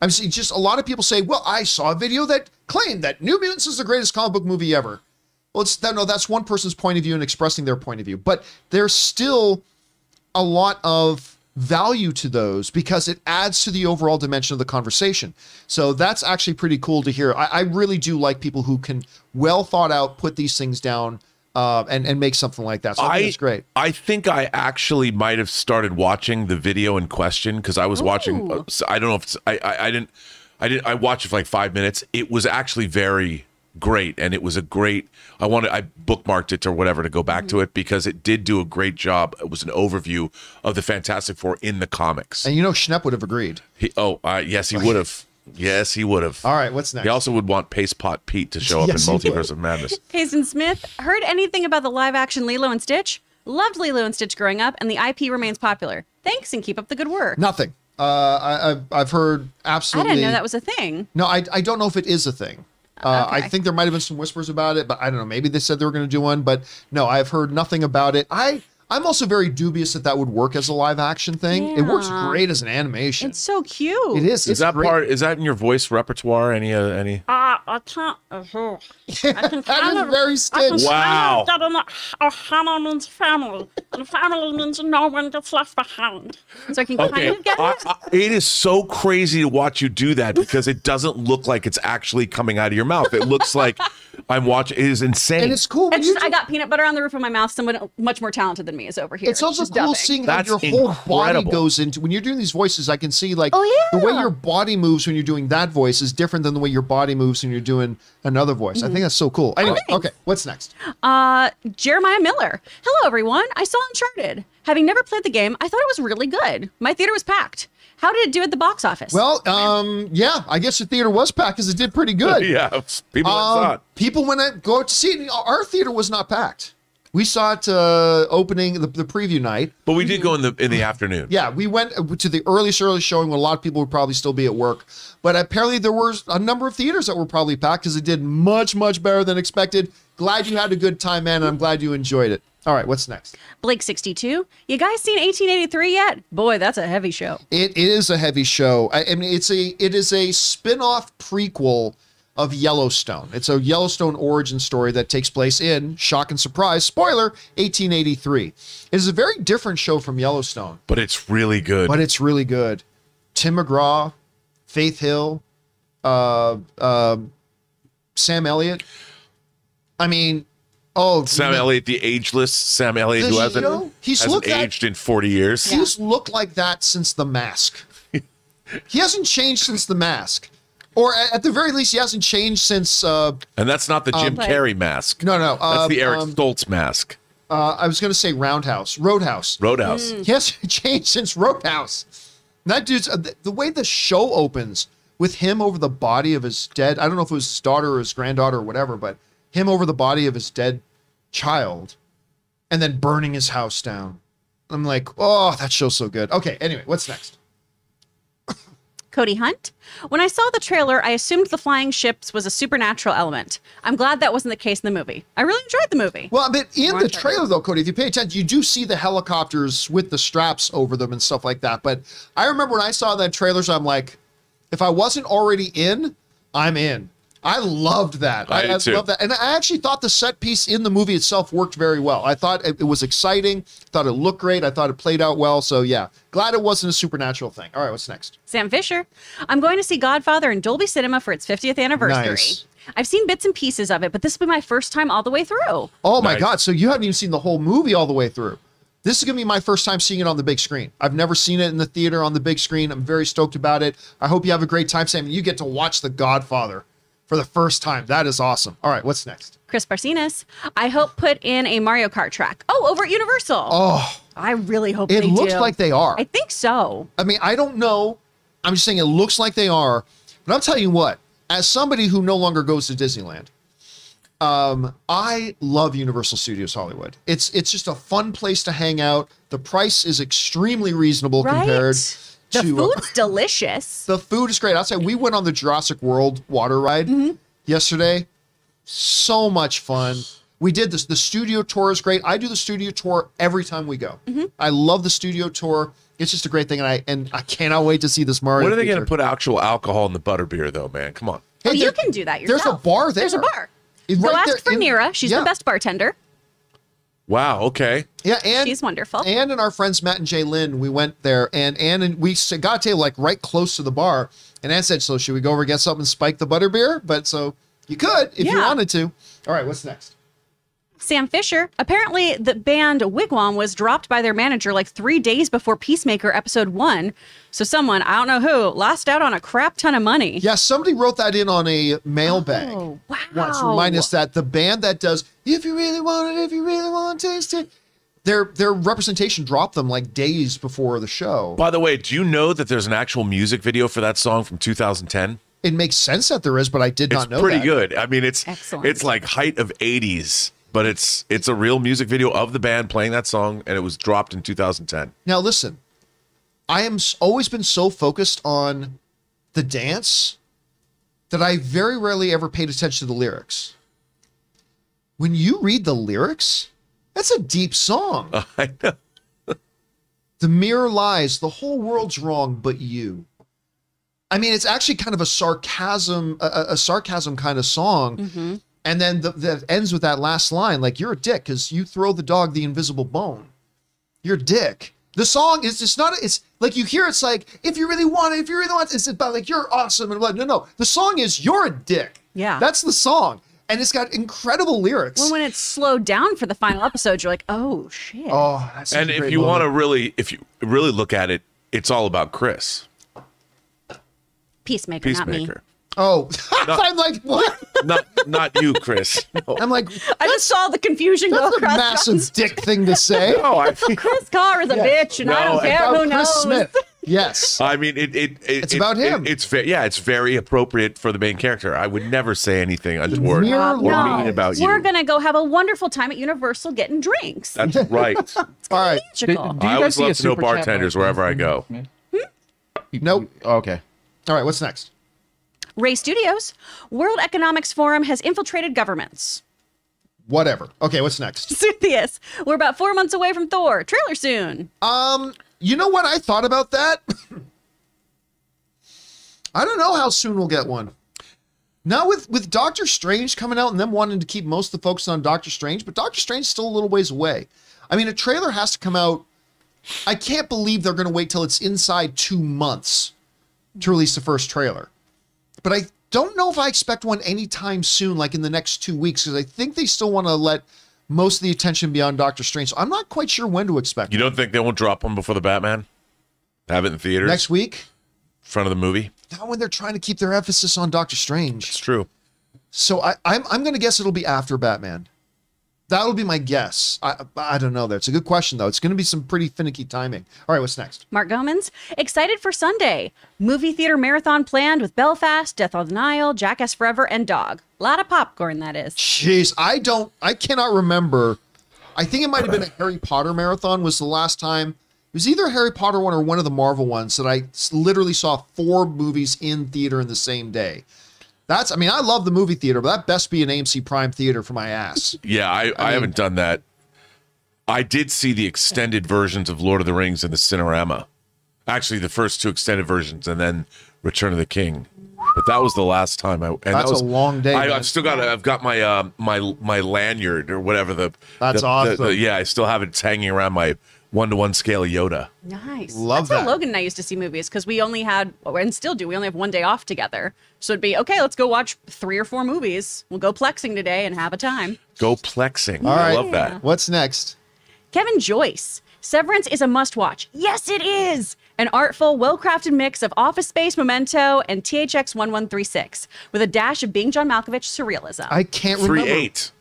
I'm just a lot of people say, "Well, I saw a video that claimed that New Mutants is the greatest comic book movie ever." Well, it's that no, that's one person's point of view and expressing their point of view, but there's still a lot of value to those because it adds to the overall dimension of the conversation. So that's actually pretty cool to hear. I, I really do like people who can well thought out put these things down uh, and and make something like that. So I, think it's great. I think I actually might have started watching the video in question because I was watching. Ooh. uh, so I don't know if it's, I, I I didn't I didn't I watched it for like five minutes. It was actually very great, and it was a great. I wanted I bookmarked it or whatever to go back Mm-hmm. to it because it did do a great job. It was an overview of the Fantastic Four in the comics. And you know, Schnepp would have agreed. He, oh, uh, yes, he would have. Yes, he would have. All right, what's next? He also would want Paste Pot Pete to show up Yes, in would. Multiverse of Madness. Payson Smith, heard anything about the live action Lilo and Stitch? Loved Lilo and Stitch growing up, and the IP remains popular. Thanks and keep up the good work. Nothing. Uh, I, I've, I've heard I absolutely. didn't know that was a thing. No, I, I don't know if it is a thing. Uh, I think there might have been some whispers about it, but I don't know. Maybe they said they were going to do one, but no, I've heard nothing about it. I I'm also very dubious that that would work as a live action thing. It works great as an animation. It's so cute. it is. Is it's that great. part? Is that in your voice repertoire? Any? Uh, any? Uh, I can't. Uh, I can That is kind of, very I Stitch. can Wow. kind of get an, Ohana means family, and family means no one gets left behind. So I can Okay, kind of get I- it. I- it is so crazy to watch you do that because it doesn't look like it's actually coming out of your mouth. It looks like I'm watching. It is insane. and it's cool. It's you just, I got peanut butter on the roof of my mouth. Someone much more talented than me is over here. It's also just cool dubbing. seeing how That's your whole body goes into when you're doing these voices. I can see like Oh, the way your body moves when you're doing that voice is different than the way your body moves when you're doing another voice. I think that's so cool. Anyway, okay, what's next? Uh, Jeremiah Miller. Hello, everyone. I saw Uncharted. Having never played the game, I thought it was really good. My theater was packed. How did it do at the box office? Well, um, yeah, I guess the theater was packed because it did pretty good. yeah, people Um, thought. people went out go out to see it. Our theater was not packed. We saw it uh, opening the, the preview night. But we did go in the in the afternoon. Yeah, we went to the earliest early showing when a lot of people would probably still be at work. But apparently there were a number of theaters that were probably packed because it did much much better than expected. Glad you had a good time, man, and I'm glad you enjoyed it. All right, what's next? Blake 62. You guys seen 1883 yet? Boy, that's a heavy show. It is a heavy show. I, I mean, it's a it is a spin-off prequel of Yellowstone. It's a Yellowstone origin story that takes place in shock and surprise. Spoiler: 1883. It is a very different show from Yellowstone, But it's really good. but it's really good. Tim McGraw, Faith Hill, uh, uh, Sam Elliott. I mean, oh, Sam Elliott, the ageless Sam Elliott, who hasn't, show? He's hasn't looked at- aged in 40 years. He's looked like that since The Mask. he hasn't changed since The Mask, or at the very least, he hasn't changed since. Uh, And that's not the Jim Like- Carrey mask. no, no, uh, That's the Eric um, Stoltz mask. uh, I was going to say Roundhouse, Roadhouse. Roadhouse. He hasn't changed since Roadhouse. That dude's uh, the, the way the show opens with him over the body of his dead. I don't know if it was his daughter or his granddaughter or whatever, but him over the body of his dead child, and then burning his house down. I'm like, oh, that show's so good. Okay, anyway, what's next? Cody Hunt. When I saw the trailer, I assumed the flying ships was a supernatural element. I'm glad that wasn't the case in the movie. I really enjoyed the movie. Well, but in More the trailer, though, Cody, if you pay attention, you do see the helicopters with the straps over them and stuff like that. But I remember when I saw that trailers, I'm like, if I wasn't already in, I'm in. I loved that. I did too. love that, and I actually thought the set piece in the movie itself worked very well. I thought it, it was exciting. Thought it looked great. I thought it played out well. So yeah, glad it wasn't a supernatural thing. All right, what's next? Sam Fisher. I'm going to see Godfather in Dolby Cinema for its 50th anniversary. Nice. I've seen bits and pieces of it, but this will be my first time all the way through. Oh my Nice. God! So you haven't even seen the whole movie all the way through. This is gonna be my first time seeing it on the big screen. I've never seen it in the theater on the big screen. I'm very stoked about it. I hope you have a great time, Sam. You get to watch The Godfather for the first time. That is awesome. All right, what's next? Chris Barcinas. I hope put in a Mario Kart track. Oh, over at Universal. Oh, I really hope they do. it looks do. like they are. I think so. I mean, I don't know. I'm just saying it looks like they are. But I'm telling you what, as somebody who no longer goes to Disneyland, um, I love Universal Studios Hollywood. It's it's just a fun place to hang out. The price is extremely reasonable Right? compared The to uh, food's delicious. the food is great. I'll say we went on the Jurassic World water ride yesterday. So much fun. We did this. The studio tour is great. I do the studio tour every time we go. I love the studio tour. It's just a great thing, and I and I cannot wait to see this Mario. When are they going to put actual alcohol in the butterbeer, though, man? Come on. Oh, Hey, you can do that yourself. There's a bar there. There's a bar. It- Go ask there for in- Mira. She's yeah. the best bartender. Wow. Okay. Yeah, and She's wonderful. And and our friends Matt and Jay Lynn, we went there, and Ann and we got a table like right close to the bar. And Ann said, "So should we go over and get something and spike the butterbeer?" But so you could if you wanted to. All right, what's next? Sam Fisher. Apparently, the band Wig Wam was dropped by their manager like three days before Peacemaker episode one. So someone, I don't know who, lost out on a crap ton of money. Yeah, somebody wrote that in on a mailbag. Oh, wow. Once remind us that the band that does "If You Really Want It, If You Really Want to Taste It," their their representation dropped them like days before the show. By the way, do you know that there's an actual music video for that song from 2010? it makes sense that there is, but I did It's not know It's pretty that. good. I mean, it's Excellent. it's like height of 80s, but it's it's a real music video of the band playing that song, and it was dropped in 2010. Now listen, I am always been so focused on the dance that I very rarely ever paid attention to the lyrics. When you read the lyrics, that's a deep song. I know. The mirror lies, the whole world's wrong but you. I mean, it's actually kind of a sarcasm, a, a- a sarcasm kind of song. Mm-hmm. And then the, that ends with that last line, like you're a dick because you throw the dog the invisible bone. You're a dick. The song is just not. It's like you hear. It's like if you really want it, if you really want it, it's about like you're awesome and blah. No, no. The song is you're a dick. Yeah. that's the song, and it's got incredible lyrics. Well, when it's slowed down for the final episode, you're like, oh shit. oh, that's And a if you want to really, if you really look at it, it's all about Chris Peacemaker, not me. Peacemaker. oh, I'm like what? not not you, Chris. No, I'm like I just saw the confusion go across. a across. massive dick thing to say. no I think. Chris Carr is a bitch, and I No, don't care who Chris knows. Smith. Yes. I mean, it. it, it It's it- about it- him. it's very, yeah, it's very appropriate for the main character. I would never say anything untoward Mirror or lies. mean about you. We're gonna go have a wonderful time at Universal getting drinks. That's right. All right. Did- Magical. do you I guys always a love to know bartenders wherever I go. Hmm? Nope. Oh, okay. All right. What's next? Ray Studios, World Economics Forum has infiltrated governments. whatever. Okay, what's next? Suthius. We're about four months away from Thor. Trailer soon. Um, you know what I thought about that? I don't know how soon we'll get one. Now with with Doctor Strange coming out and them wanting to keep most of the focus on Doctor Strange, but Doctor Strange is still a little ways away. I mean, a trailer has to come out. I can't believe they're going to wait till it's inside two months to release the first trailer. But I don't know if I expect one anytime soon, like in the next two weeks, because I think they still want to let most of the attention be on Doctor Strange. So I'm not quite sure when to expect. You don't think they won't drop one before the Batman? Have it in theaters next week. front of the movie. Not when they're trying to keep their emphasis on Doctor Strange. It's true. So I, I'm I'm going to guess it'll be after Batman. That'll be my guess. I I don't know. That's a good question though. It's going to be some pretty finicky timing. All right, what's next? Mark Gomans. Excited for Sunday. Movie theater marathon planned with Belfast, Death on the Nile, Jackass Forever, and Dog. A lot of popcorn, that is. Jeez, I don't. I cannot remember. I think it might have been a Harry Potter marathon. Was the last time. It was either a Harry Potter one or one of the Marvel ones that I literally saw four movies in theater in the same day. That's. I mean, I love the movie theater, but that best be an AMC Prime theater for my ass. Yeah, I, I, haven't done that. I did see the extended versions of Lord of the Rings in the Cinerama. Actually, the first two extended versions, and then Return of the King. But that was the last time I. And that That's a long day, I, I've still got. I've got my uh, my my lanyard or whatever the. That's the- the- awesome. the- yeah, I still have it hanging around my one to one scale Yoda. Nice. Love That's that. how Logan and I used to see movies because we only had, and still do, we only have one day off together. So it'd be, okay, let's go watch three or four movies. We'll go plexing today and have a time. Go plexing. All I right. love that. What's next? Kevin Joyce. Severance is a must watch. Yes, it is. An artful, well crafted mix of Office Space, Memento, and THX 1136 with a dash of being John Malkovich surrealism. I can't remember. Three eight.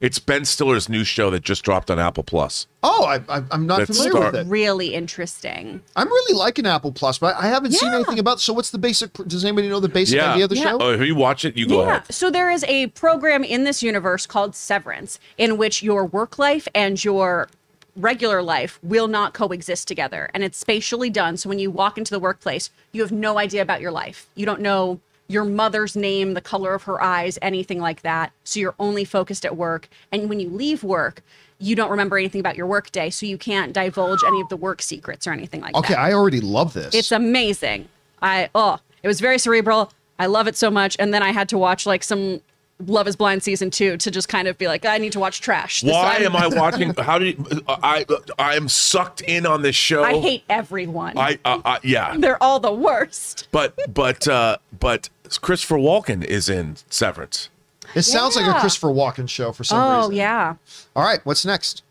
It's Ben Stiller's new show that just dropped on Apple Plus. Oh, I, I, I'm not That's familiar Star- with it. really interesting. I'm really liking Apple Plus, but I haven't seen anything about. So, what's the basic? Does anybody know the basic Yeah. idea of the Yeah. show? Oh, have you watch it? You go yeah. ahead. So there is a program in this universe called Severance, in which your work life and your regular life will not coexist together. And it's spatially done. So when you walk into the workplace, you have no idea about your life. You don't know your mother's name, the color of her eyes, anything like that. So you're only focused at work. And when you leave work, you don't remember anything about your work day. So you can't divulge any of the work secrets or anything like Okay, that. Okay, I already love this. It's amazing. I oh, it was very cerebral. I love it so much. And then I had to watch like some Love Is Blind season two to just kind of be like, I need to watch trash. This- Why I'm- am I watching? How do you, I? I am sucked in on this show. I hate everyone. I, uh, uh, yeah, They're all the worst. but but uh, but Christopher Walken is in Severance. it sounds like a Christopher Walken show for some Oh reason. Oh yeah. All right, what's next?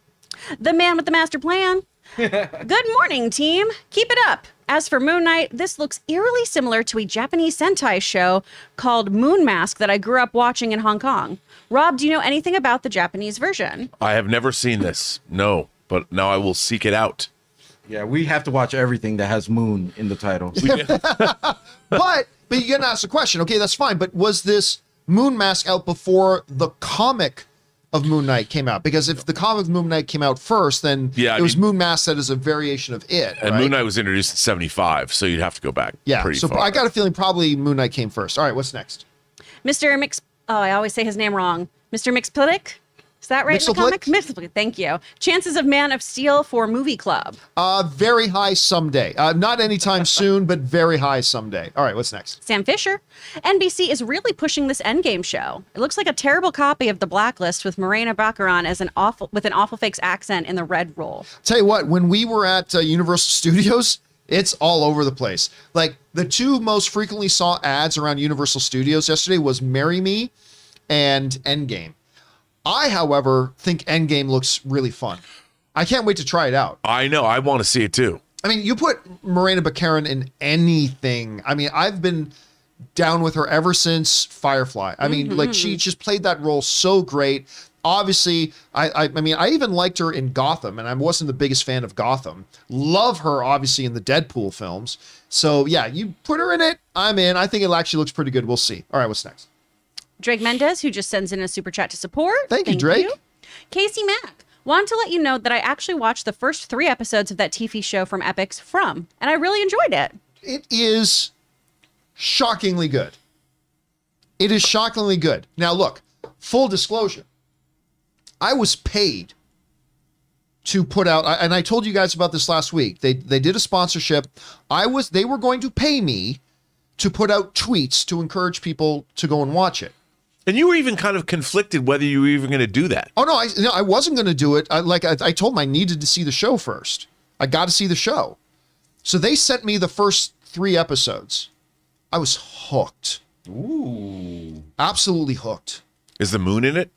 The man with the master plan. Good morning, team. Keep it up. As for Moon Knight, this looks eerily similar to a Japanese Sentai show called Moon Mask that I grew up watching in Hong Kong. Rob, do you know anything about the Japanese version? I have never seen this. No, but now I will seek it out. Yeah, we have to watch everything that has moon in the title. but but you can ask the question. Okay, that's fine. But was this Moon Mask out before the comic of Moon Knight came out? Because if the comic of Moon Knight came out first, then Yeah, I it was mean- Moon Mask that is a variation of it. And right? Moon Knight was introduced in '75, so you'd have to go back. Yeah. pretty So far. I got a feeling probably Moon Knight came first. All right, what's next? Mr. Mix. Oh, I always say his name wrong. Mr. Mxyzptlk? Is that right in the comic? Thank you. Chances of Man of Steel for movie club. Uh, very high someday. Uh, not anytime soon, but very high someday. All right, what's next? Sam Fisher. NBC is really pushing this Endgame show. It looks like a terrible copy of The Blacklist with Morena Baccarin as an awful with an awful fakes accent in the red role. Tell you what, when we were at uh, Universal Studios, it's all over the place. Like the two most frequently saw ads around Universal Studios yesterday was "Marry Me" and "Endgame." I, however, think Endgame looks really fun. I can't wait to try it out. I know. I want to see it too. I mean, you put Morena Baccarin in anything. I mean, I've been down with her ever since Firefly. I mean, like she mm-hmm. just played that role so great. Obviously, I, I I mean, I even liked her in Gotham, and I wasn't the biggest fan of Gotham. Love her, obviously, in the Deadpool films. So yeah, you put her in it, I'm in. I think it actually looks pretty good. We'll see. All right, what's next? Drake Mendez, who just sends in a super chat to support. Thank you, Drake. Casey Mack. Wanted to let you know that I actually watched the first three episodes of that TV show from Epix From, and I really enjoyed it. It is shockingly good. It is shockingly good. Now, look, full disclosure. I was paid to put out and I told you guys about this last week. They they did a sponsorship. I was they were going to pay me to put out tweets to encourage people to go and watch it. And you were even kind of conflicted whether you were even going to do that. Oh no, I no, I wasn't going to do it. I, like I, I told them, I needed to see the show first. I got to see the show. So they sent me the first three episodes. I was hooked. Ooh, absolutely hooked. Is the moon in it?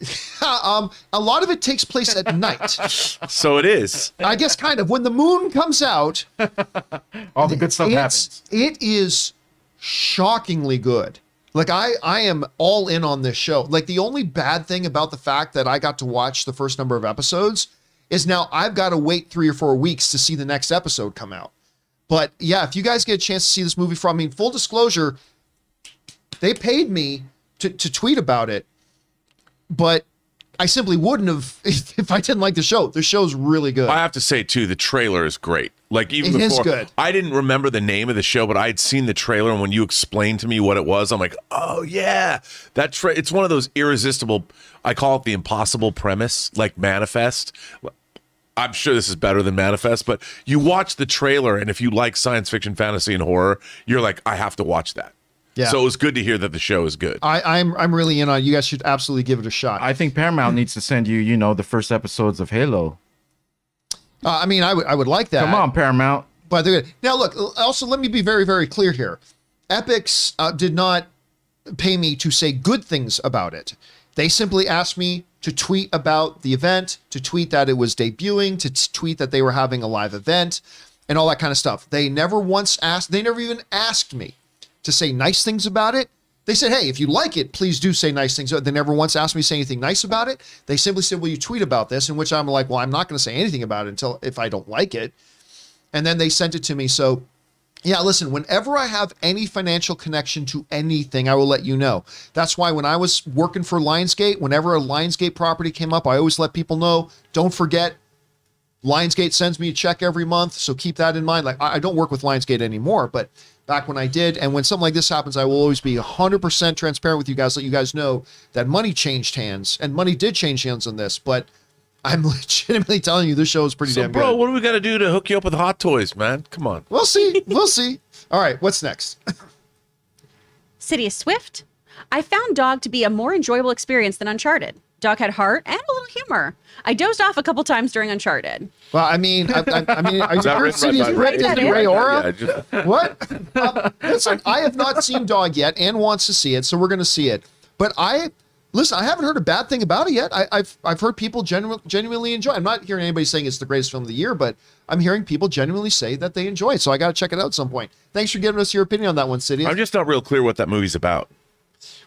Um, a lot of it takes place at night. So it is. I guess kind of when the moon comes out. All the good stuff happens. It is shockingly good. Like I, I am all in on this show. Like the only bad thing about the fact that I got to watch the first number of episodes is now I've got to wait three or four weeks to see the next episode come out. But yeah, if you guys get a chance to see this movie from, I mean, full disclosure, they paid me to, to tweet about it, but I simply wouldn't have if I didn't like the show. The show's really good. I have to say too, the trailer is great. Like even It is before, good. I didn't remember the name of the show, but I had seen the trailer, and when you explained to me what it was, I'm like, oh yeah, that. Tra- it's one of those irresistible. I call it the impossible premise, like Manifest. I'm sure this is better than Manifest, but you watch the trailer, and if you like science fiction, fantasy, and horror, you're like, I have to watch that. Yeah. So it was good to hear that the show is good. I, I'm I'm really in on. it. You guys should absolutely give it a shot. I think Paramount needs to send you, you know, the first episodes of Halo. Uh, I mean, I would I would like that. Come on, Paramount. but they're good. Now, look. Also, let me be very very clear here. Epix uh, did not pay me to say good things about it. They simply asked me to tweet about the event, to tweet that it was debuting, to tweet that they were having a live event, and all that kind of stuff. They never once asked. They never even asked me to say nice things about it. They said, "Hey, if you like it, please do say nice things." They never once asked me to say anything nice about it. They simply said, "Will you tweet about this?" In which I'm like, "Well, I'm not going to say anything about it until if I don't like it." And then they sent it to me. So, yeah, listen, whenever I have any financial connection to anything, I will let you know. That's why when I was working for Lionsgate, whenever a Lionsgate property came up, I always let people know, don't forget Lionsgate sends me a check every month, so keep that in mind. Like I I don't work with Lionsgate anymore, but back when I did, and when something like this happens, I will always be 100% transparent with you guys, let you guys know that money changed hands, and money did change hands on this. But I'm legitimately telling you, this show is pretty So, damn bro, good. what do we got to do to hook you up with hot toys, man? Come on. We'll see. We'll see. All right, what's next? Sidious Swift. I found Dog to be a more enjoyable experience than Uncharted. Dog had heart and a little humor. I dozed off a couple times during Uncharted. Well, I mean, I, I, I mean, are you Is that sure written City's by Red Ray? Disney Yeah, Ray Aura? Yeah, just- What? Um, listen, I have not seen Dog yet. and wants to see it, so we're going to see it. But I listen. I haven't heard a bad thing about it yet. I, I've I've heard people genu- genuinely enjoy. I'm not hearing anybody saying it's the greatest film of the year, but I'm hearing people genuinely say that they enjoy it. So I got to check it out at some point. Thanks for giving us your opinion on that one, City. I'm just not real clear what that movie's about.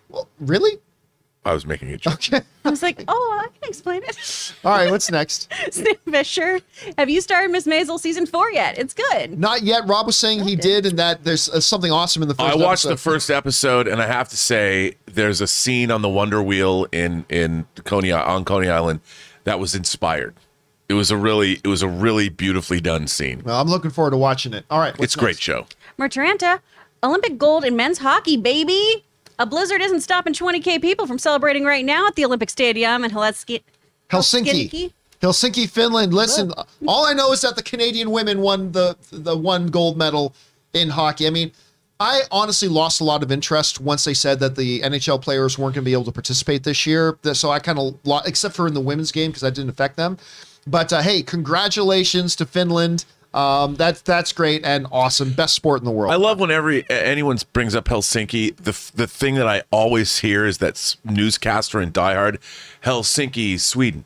well, really? I was making a joke. Okay. I was like, oh, I can explain it. All right. What's next? Sam Fisher, have you started Miss Maisel season four yet? It's good. Not yet. Rob was saying he did, and that there's uh, something awesome in the first. I watched the first episode, and I have to say, there's a scene on the Wonder Wheel in in Coney on Coney Island that was inspired. It was a really, it was a really beautifully done scene. Well, I'm looking forward to watching it. All right. what's It's a great show. Mertaranta, Olympic gold in men's hockey, baby. A blizzard isn't stopping 20k people from celebrating right now at the Olympic Stadium in Helsinki. Helsinki. Helsinki, Finland. Listen, all I know is that the Canadian women won the the one gold medal in hockey. I mean, I honestly lost a lot of interest once they said that the NHL players weren't going to be able to participate this year. So I kind of lost, except for in the women's game because that didn't affect them. But uh, hey, congratulations to Finland. Um, that's that's great and awesome. Best sport in the world. I love whenever anyone brings up Helsinki. The the thing that I always hear is that newscaster in Die Hard, Helsinki, Sweden,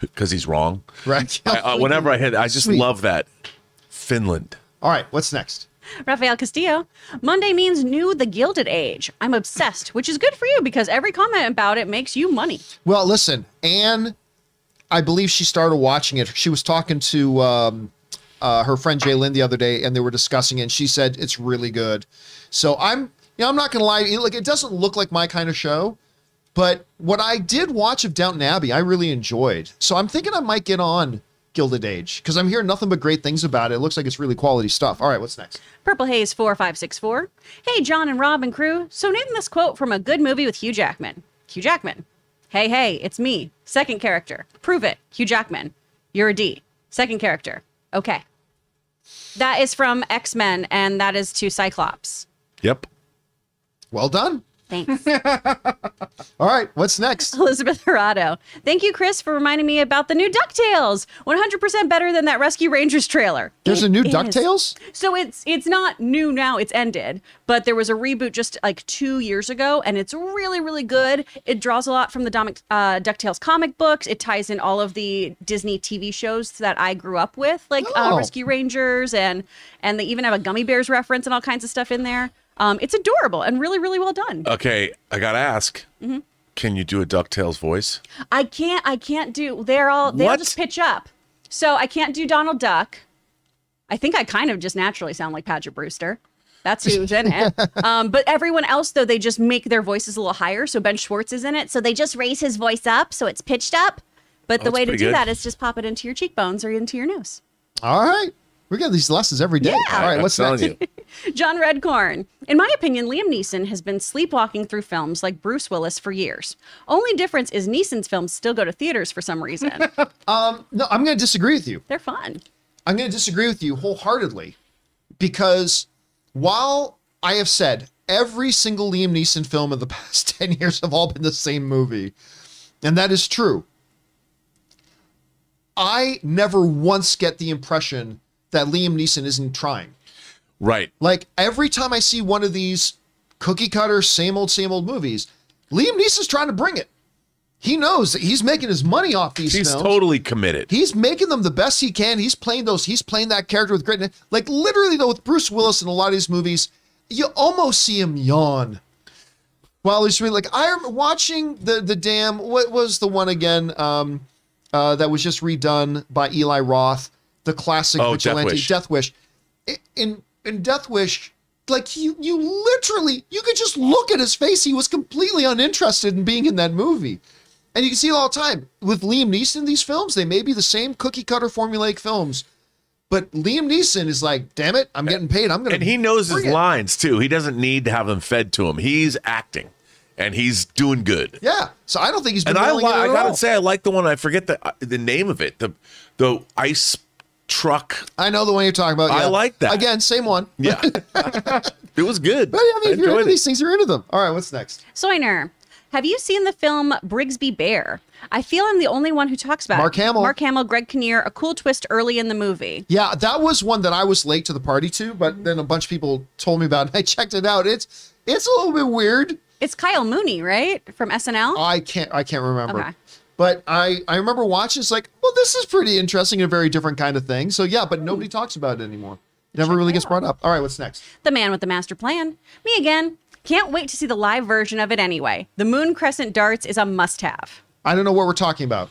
because he's wrong. right. I, uh, whenever I hit, I just Sweet. love that. Finland. All right. What's next? Rafael Castillo. Monday means new the Gilded Age. I'm obsessed, which is good for you because every comment about it makes you money. Well, listen, Anne, I believe she started watching it. She was talking to um, uh, her friend Jay Lynn the other day, and they were discussing it. And she said it's really good. So I'm, you know, I'm not gonna lie. it- Like, it doesn't look like my kind of show, but what I did watch of Downton Abbey, I really enjoyed. So I'm thinking I might get on Gilded Age because I'm hearing nothing but great things about it. It looks like it's really quality stuff. All right, what's next? Purple Haze 4564. Hey, John and Rob and crew. So, name this quote from a good movie with Hugh Jackman. Hugh Jackman. Hey, hey, it's me. Second character. Prove it. Hugh Jackman. You're a D. Second character. Okay. That is from X Men, and that is to Cyclops. Yep. Well done. Thanks. All right, what's next? Elizabeth Hirado. Thank you, Chris, for reminding me about the new DuckTales. 100% better than that Rescue Rangers trailer. There's a new is. DuckTales? So it's it's not new now, it's ended. But there was a reboot just like two years ago, and it's really, really good. It draws a lot from the Domic, uh, DuckTales comic books. It ties in all of the Disney TV shows that I grew up with, like uh, Oh. Rescue Rangers, and and they even have a Gummy Bears reference and all kinds of stuff in there. Um, it's adorable and really, really well done. Okay, I gotta ask. Mm-hmm. Can you do a Ducktales voice? I can't. I can't do. They're all. They all just pitch up. So I can't do Donald Duck. I think I kind of just naturally sound like Paget Brewster. That's who's in it. Um, but everyone else, though, they just make their voices a little higher. So Ben Schwartz is in it. So they just raise his voice up so it's pitched up. But the way to do good. that is just pop it into your cheekbones or into your nose. All right. We get these lessons every day. Yeah. All right, I'm what's telling next? you. John Redcorn. In my opinion, Liam Neeson has been sleepwalking through films like Bruce Willis for years. Only difference is Neeson's films still go to theaters for some reason. Um, no, I'm going to disagree with you. They're fun. I'm going to disagree with you wholeheartedly because while I have said every single Liam Neeson film of the past 10 years have all been the same movie, and that is true, I never once get the impression that Liam Neeson isn't trying. Right. Like every time I see one of these cookie cutter, same old, same old movies, Liam Neeson's trying to bring it. He knows that he's making his money off these He's films. totally committed. He's making them the best he can. He's playing those. He's playing that character with great. Like literally though, with Bruce Willis in a lot of these movies, you almost see him yawn. While he's really like I remember watching the the damn what was the one again um, uh, that was just redone by Eli Roth, the classic Oh, Death Wish. Death Wish. In in Death Wish, like you you literally you could just look at his face. He was completely uninterested in being in that movie. And you can see it all the time with Liam Neeson in these films. They may be the same cookie cutter formulaic films, but Liam Neeson is like, damn it, I'm getting paid. I'm gonna. and he knows his it." lines too. He doesn't need to have them fed to him. He's acting, and he's doing good. Yeah, so I don't think he's been. And I, li- I gotta all. say, I like the one. I forget the uh, the name of it. The the ice truck. I know the one you're talking about. Yeah. I like that. Again, same one. Yeah, it was good. But I mean, if you're enjoyed into it. these things, you're into them. All right, what's next? Soiner, have you seen the film Brigsby Bear? I feel I'm the only one who talks about Mark it. Hamill. Mark Hamill, Greg Kinnear, a cool twist early in the movie. Yeah, that was one that I was late to the party to, but then a bunch of people told me about it. I checked it out. It's it's a little bit weird. It's Kyle Mooney, right? From SNL? I can't I can't remember. Okay. But I I remember watching. It's like, well, this is pretty interesting and a very different kind of thing. So yeah, but hmm. nobody talks about it anymore. It Never really gets brought up. All right, what's next? the man with the master plan. Me again. Can't wait to see the live version of it anyway. The Moon Crescent darts is a must have. I don't know what we're talking about.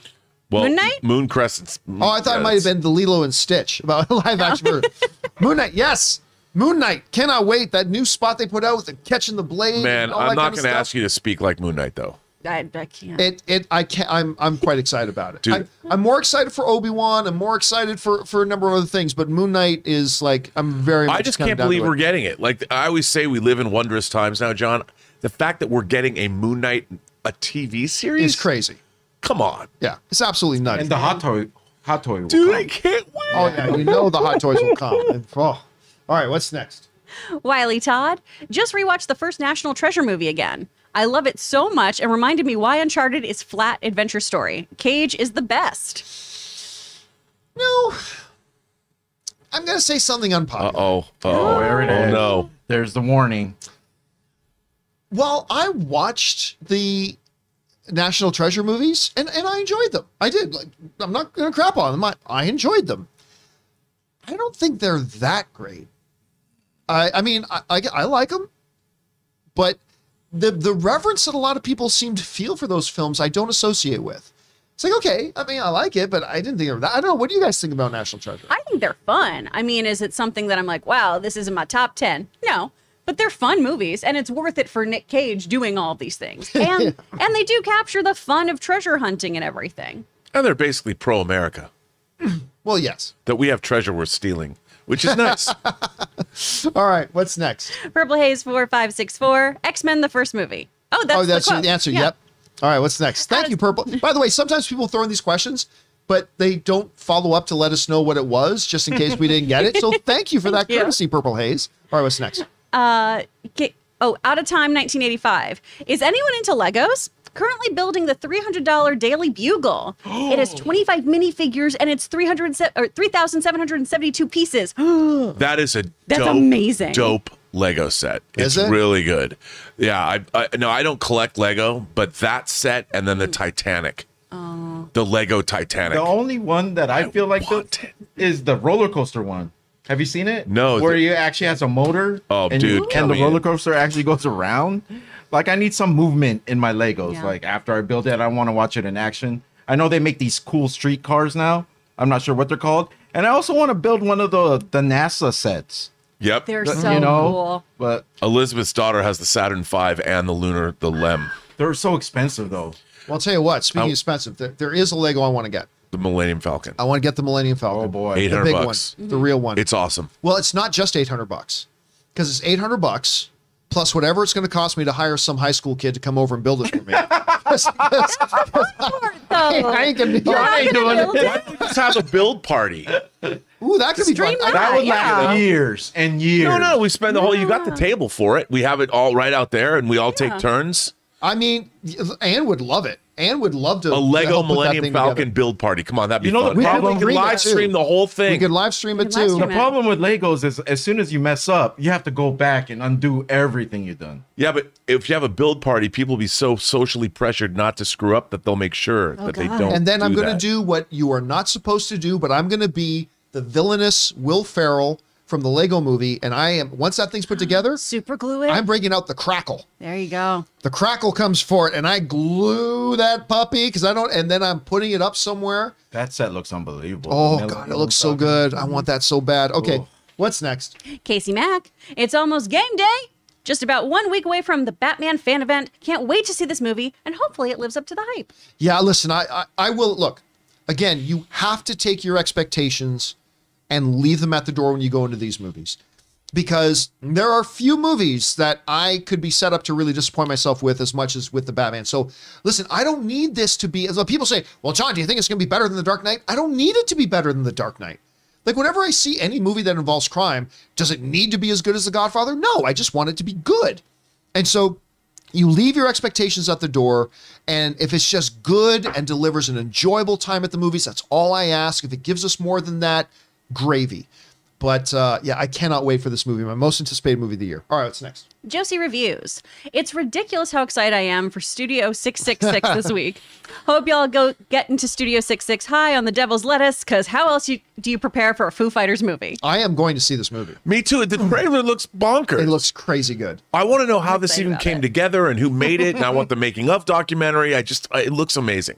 well, Moon Knight? Moon Crescent's. Oh, I thought it might have been the Lilo and Stitch about a live action version. Moon Knight, yes. Moon Knight, cannot wait. That new spot they put out with the catching the blade. Man, and all I'm that not kind of going to ask you to speak like Moon Knight though. I, I can't. It it I can't I'm I'm quite excited about it. Dude. I'm, I'm more excited for Obi Wan. I'm more excited for for a number of other things, but Moon Knight is like I'm very. Much I just can't down believe we're getting it. Like I always say, we live in wondrous times now, John. The fact that we're getting a Moon Knight a TV series is crazy. Come on, Yeah, it's absolutely nuts. And the hot toy, hot toy. Will dude, come. I can't wait. oh yeah, you know the hot toys will come. And- oh. All right, what's next? Wiley Todd just rewatched the first National Treasure movie again. I love it so much and reminded me why Uncharted is flat adventure story. Cage is the best. No, I'm gonna say something Uh unpopular. oh. Oh, there it oh no. There's the warning. Well, I watched the National Treasure movies and, and I enjoyed them. I did. Like, I'm not going to crap on them. I, I enjoyed them. I don't think they're that great. I, I mean, I, I, I like them, but the, the reverence that a lot of people seem to feel for those films, I don't associate with. It's like, okay, I mean, I like it, but I didn't think of that. I don't know. What do you guys think about National Treasure? I think they're fun. I mean, is it something that I'm like, wow, this isn't my top 10? No. But they're fun movies, and it's worth it for Nick Cage doing all these things. And and they do capture the fun of treasure hunting and everything. And they're basically pro America. well, yes. That we have treasure worth stealing, which is nice. All right, what's next? Purple Haze 4564, X Men, the first movie. Oh, that's, oh, that's the, the, answer. Yeah. Yep. All right, what's next? Thank you, Purple. By the way, sometimes people throw in these questions, but they don't follow up to let us know what it was, just in case we didn't get it. So thank you for that you. courtesy, Purple Haze. All right, what's next? Uh, okay. Oh, out of time 1985. Is anyone into Legos? Currently building the $300 Daily Bugle. it has 25 minifigures and it's 300 se- or 3,772 pieces. That is a That's dope, amazing. Dope Lego set. Is it's it? really good. Yeah, I, I no, I don't collect Lego, but that set and then the Mm. Titanic, Oh. the Lego Titanic. The only one that I, feel like want built is the roller coaster one. Have you seen it? No, Where the- you actually has a motor. Oh, and dude, you- and the roller coaster actually goes around. Like I need some movement in my Legos. Yeah. Like after I build it, I want to watch it in action. I know they make these cool street cars now. I'm not sure what they're called. And I also want to build one of the the NASA sets. Yep. They're The- so you know, cool. but Elizabeth's daughter has the Saturn V and the lunar, the LEM, they're so expensive though. Well, I'll tell you what. Speaking Oh. of expensive, there, there is a Lego I want to get. the Millennium Falcon. I want to get the Millennium Falcon. Oh boy. Eight the hundred big bucks. the real one. It's awesome. well, it's not just eight hundred bucks because it's eight hundred bucks plus whatever it's going to cost me to hire some high school kid to come over and build it for me. I ain't gonna be- You're not ain't gonna doing build it. it? Just have a build party. Ooh, that could be fun. Stream That would Yeah. last years and years. No, no, we spend the whole. You got the table for it. We have it all right out there, and we all Yeah. take turns. I mean, Anne would love it. Anne would love to. A Lego help put that Millennium Falcon together. build party. Come on, that'd be You know the fun. We could problem- we can live stream the whole thing. We thing. could live stream it We could live too. stream The it. problem with Legos is as soon as you mess up, you have to go back and undo everything you've done. Yeah, but if you have a build party, people will be so socially pressured not to screw up that they'll make sure oh, that they don't. and then I'm going to do what you are not supposed to do, but I'm going to be the villainous Will Ferrell from the Lego movie, and I am once that thing's put together, Super glue it. I'm bringing out the crackle. there you go. The crackle comes for it, and I glue that puppy because I don't, and then I'm putting it up somewhere. That set looks unbelievable. Oh The god, it looks so good. I want that so bad. Okay, what's next? Casey Mack. It's almost game day. Just about one week away from the Batman fan event. Can't wait to see this movie, and hopefully it lives up to the hype. Yeah, listen, I, I I will look. Again, you have to take your expectations and leave them at the door when you go into these movies. Because there are few movies that I could be set up to really disappoint myself with as much as with the Batman. So listen, I don't need this to be people say, well, John, do you think it's gonna be better than the Dark Knight? I don't need it to be better than the Dark Knight. Like whenever I see any movie that involves crime, does it need to be as good as The Godfather? No, I just want it to be good. And so you leave your expectations at the door and if it's just good and delivers an enjoyable time at the movies that's all i ask if it gives us more than that gravy but uh, yeah i cannot wait for this movie my most anticipated movie of the year all right what's next Josie reviews. It's ridiculous how excited I am for Studio 666 this week. Hope y'all go get into Studio 66 high on the devil's lettuce, because how else you, do you prepare for a Foo Fighters movie? i am going to see this movie Me too. The trailer looks bonkers. it looks crazy good I want to know how this even came it. together and who made it. And I want the making of documentary. I just, it looks amazing.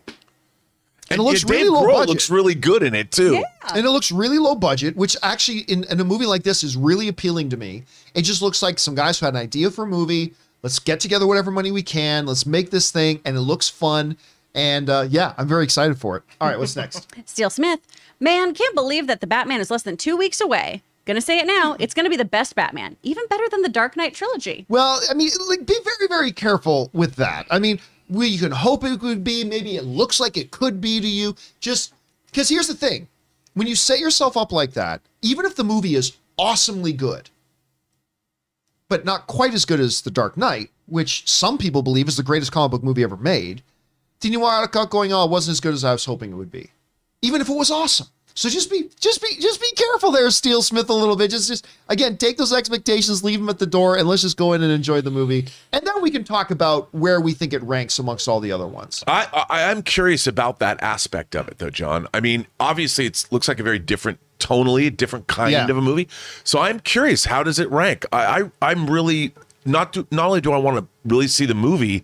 And it looks yeah, really Dave low Grohl budget. looks really good in it too. Yeah. and it looks really low budget which actually in, in a movie like this is really appealing to me it just looks like some guys who had an idea for a movie let's get together whatever money we can let's make this thing and it looks fun and uh, yeah i'm very excited for it all right what's next Steele Smith. Man, can't believe that the Batman is less than two weeks away. Gonna say it now, it's gonna be the best Batman, even better than the Dark Knight trilogy. Well, I mean, like, be very, very careful with that. I mean, we you can hope it would be. Maybe it looks like it could be to you. Just because here's the thing: when you set yourself up like that, even if the movie is awesomely good, but not quite as good as The Dark Knight, which some people believe is the greatest comic book movie ever made, then you out going, "Oh, it wasn't as good as I was hoping it would be," even if it was awesome. So just be, just be, just be careful there, Steel Smith, a little bit. Just, just again, take those expectations, leave them at the door, and let's just go in and enjoy the movie, and then we can talk about where we think it ranks amongst all the other ones. I, I I'm curious about that aspect of it though, John. I mean, obviously it looks like a very different tonally, different kind Yeah. of a movie. So I'm curious, how does it rank? I, I I'm really not to, not only do I want to really see the movie,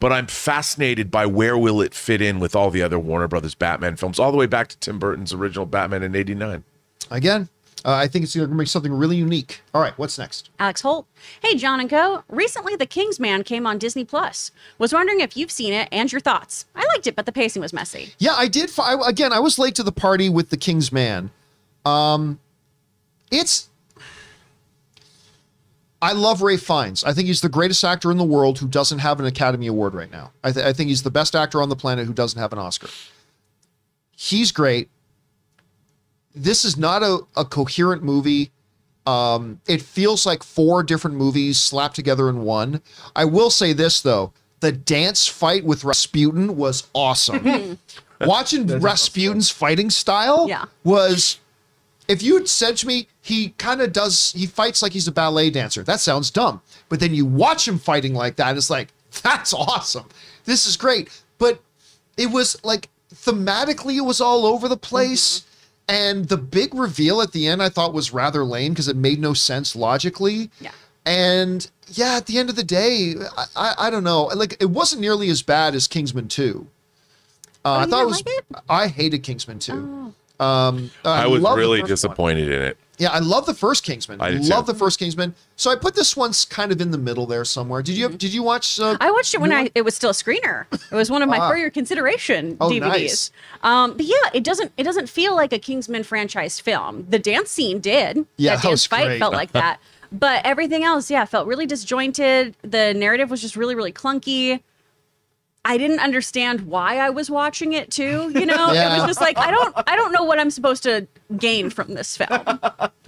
but I'm fascinated by where will it fit in with all the other Warner Brothers Batman films, all the way back to Tim Burton's original Batman in '89. Again, uh, I think it's going to make something really unique. All right, what's next? Alex Holt. Hey, John and Co. Recently, The King's Man came on Disney Plus. Was wondering if you've seen it and your thoughts. I liked it, but the pacing was messy. Yeah, I did. fi- I, again, I was late to the party with the King's Man. Um, it's I love Ralph Fiennes. I think he's the greatest actor in the world who doesn't have an Academy Award right now. I, th- I think he's the best actor on the planet who doesn't have an Oscar. He's great. This is not a, a coherent movie. Um, it feels like four different movies slapped together in one. I will say this though: the dance fight with Rasputin was awesome. Watching Rasputin's fighting style Yeah. was if you said to me he kind of does he fights like he's a ballet dancer. That sounds dumb. But then you watch him fighting like that and it's like that's awesome. This is great. But it was like thematically it was all over the place. And the big reveal at the end i thought was rather lame because it made no sense logically. Yeah. and yeah at the end of the day i, I, I don't know. Like it wasn't nearly as bad as kingsman 2 uh, i thought it was like it? i hated kingsman 2 Oh. Um, I was really first one. disappointed in it. Yeah, I love the first Kingsman. I did love too. the first Kingsman. So I put this one's kind of in the middle there somewhere. Did you did you watch? Uh, Mm-hmm. I watched it when I one? it was still a screener. It was one of my Ah. for your consideration Oh, DVDs. nice. Um, but yeah, it doesn't it doesn't feel like a Kingsman franchise film. The dance scene did. Yeah, that that was dance fight great. felt like that. But everything else, yeah, felt really disjointed. The narrative was just really, really clunky. I didn't understand why I was watching it too. You know, it was just like I don't, I don't know what I'm supposed to gain from this film.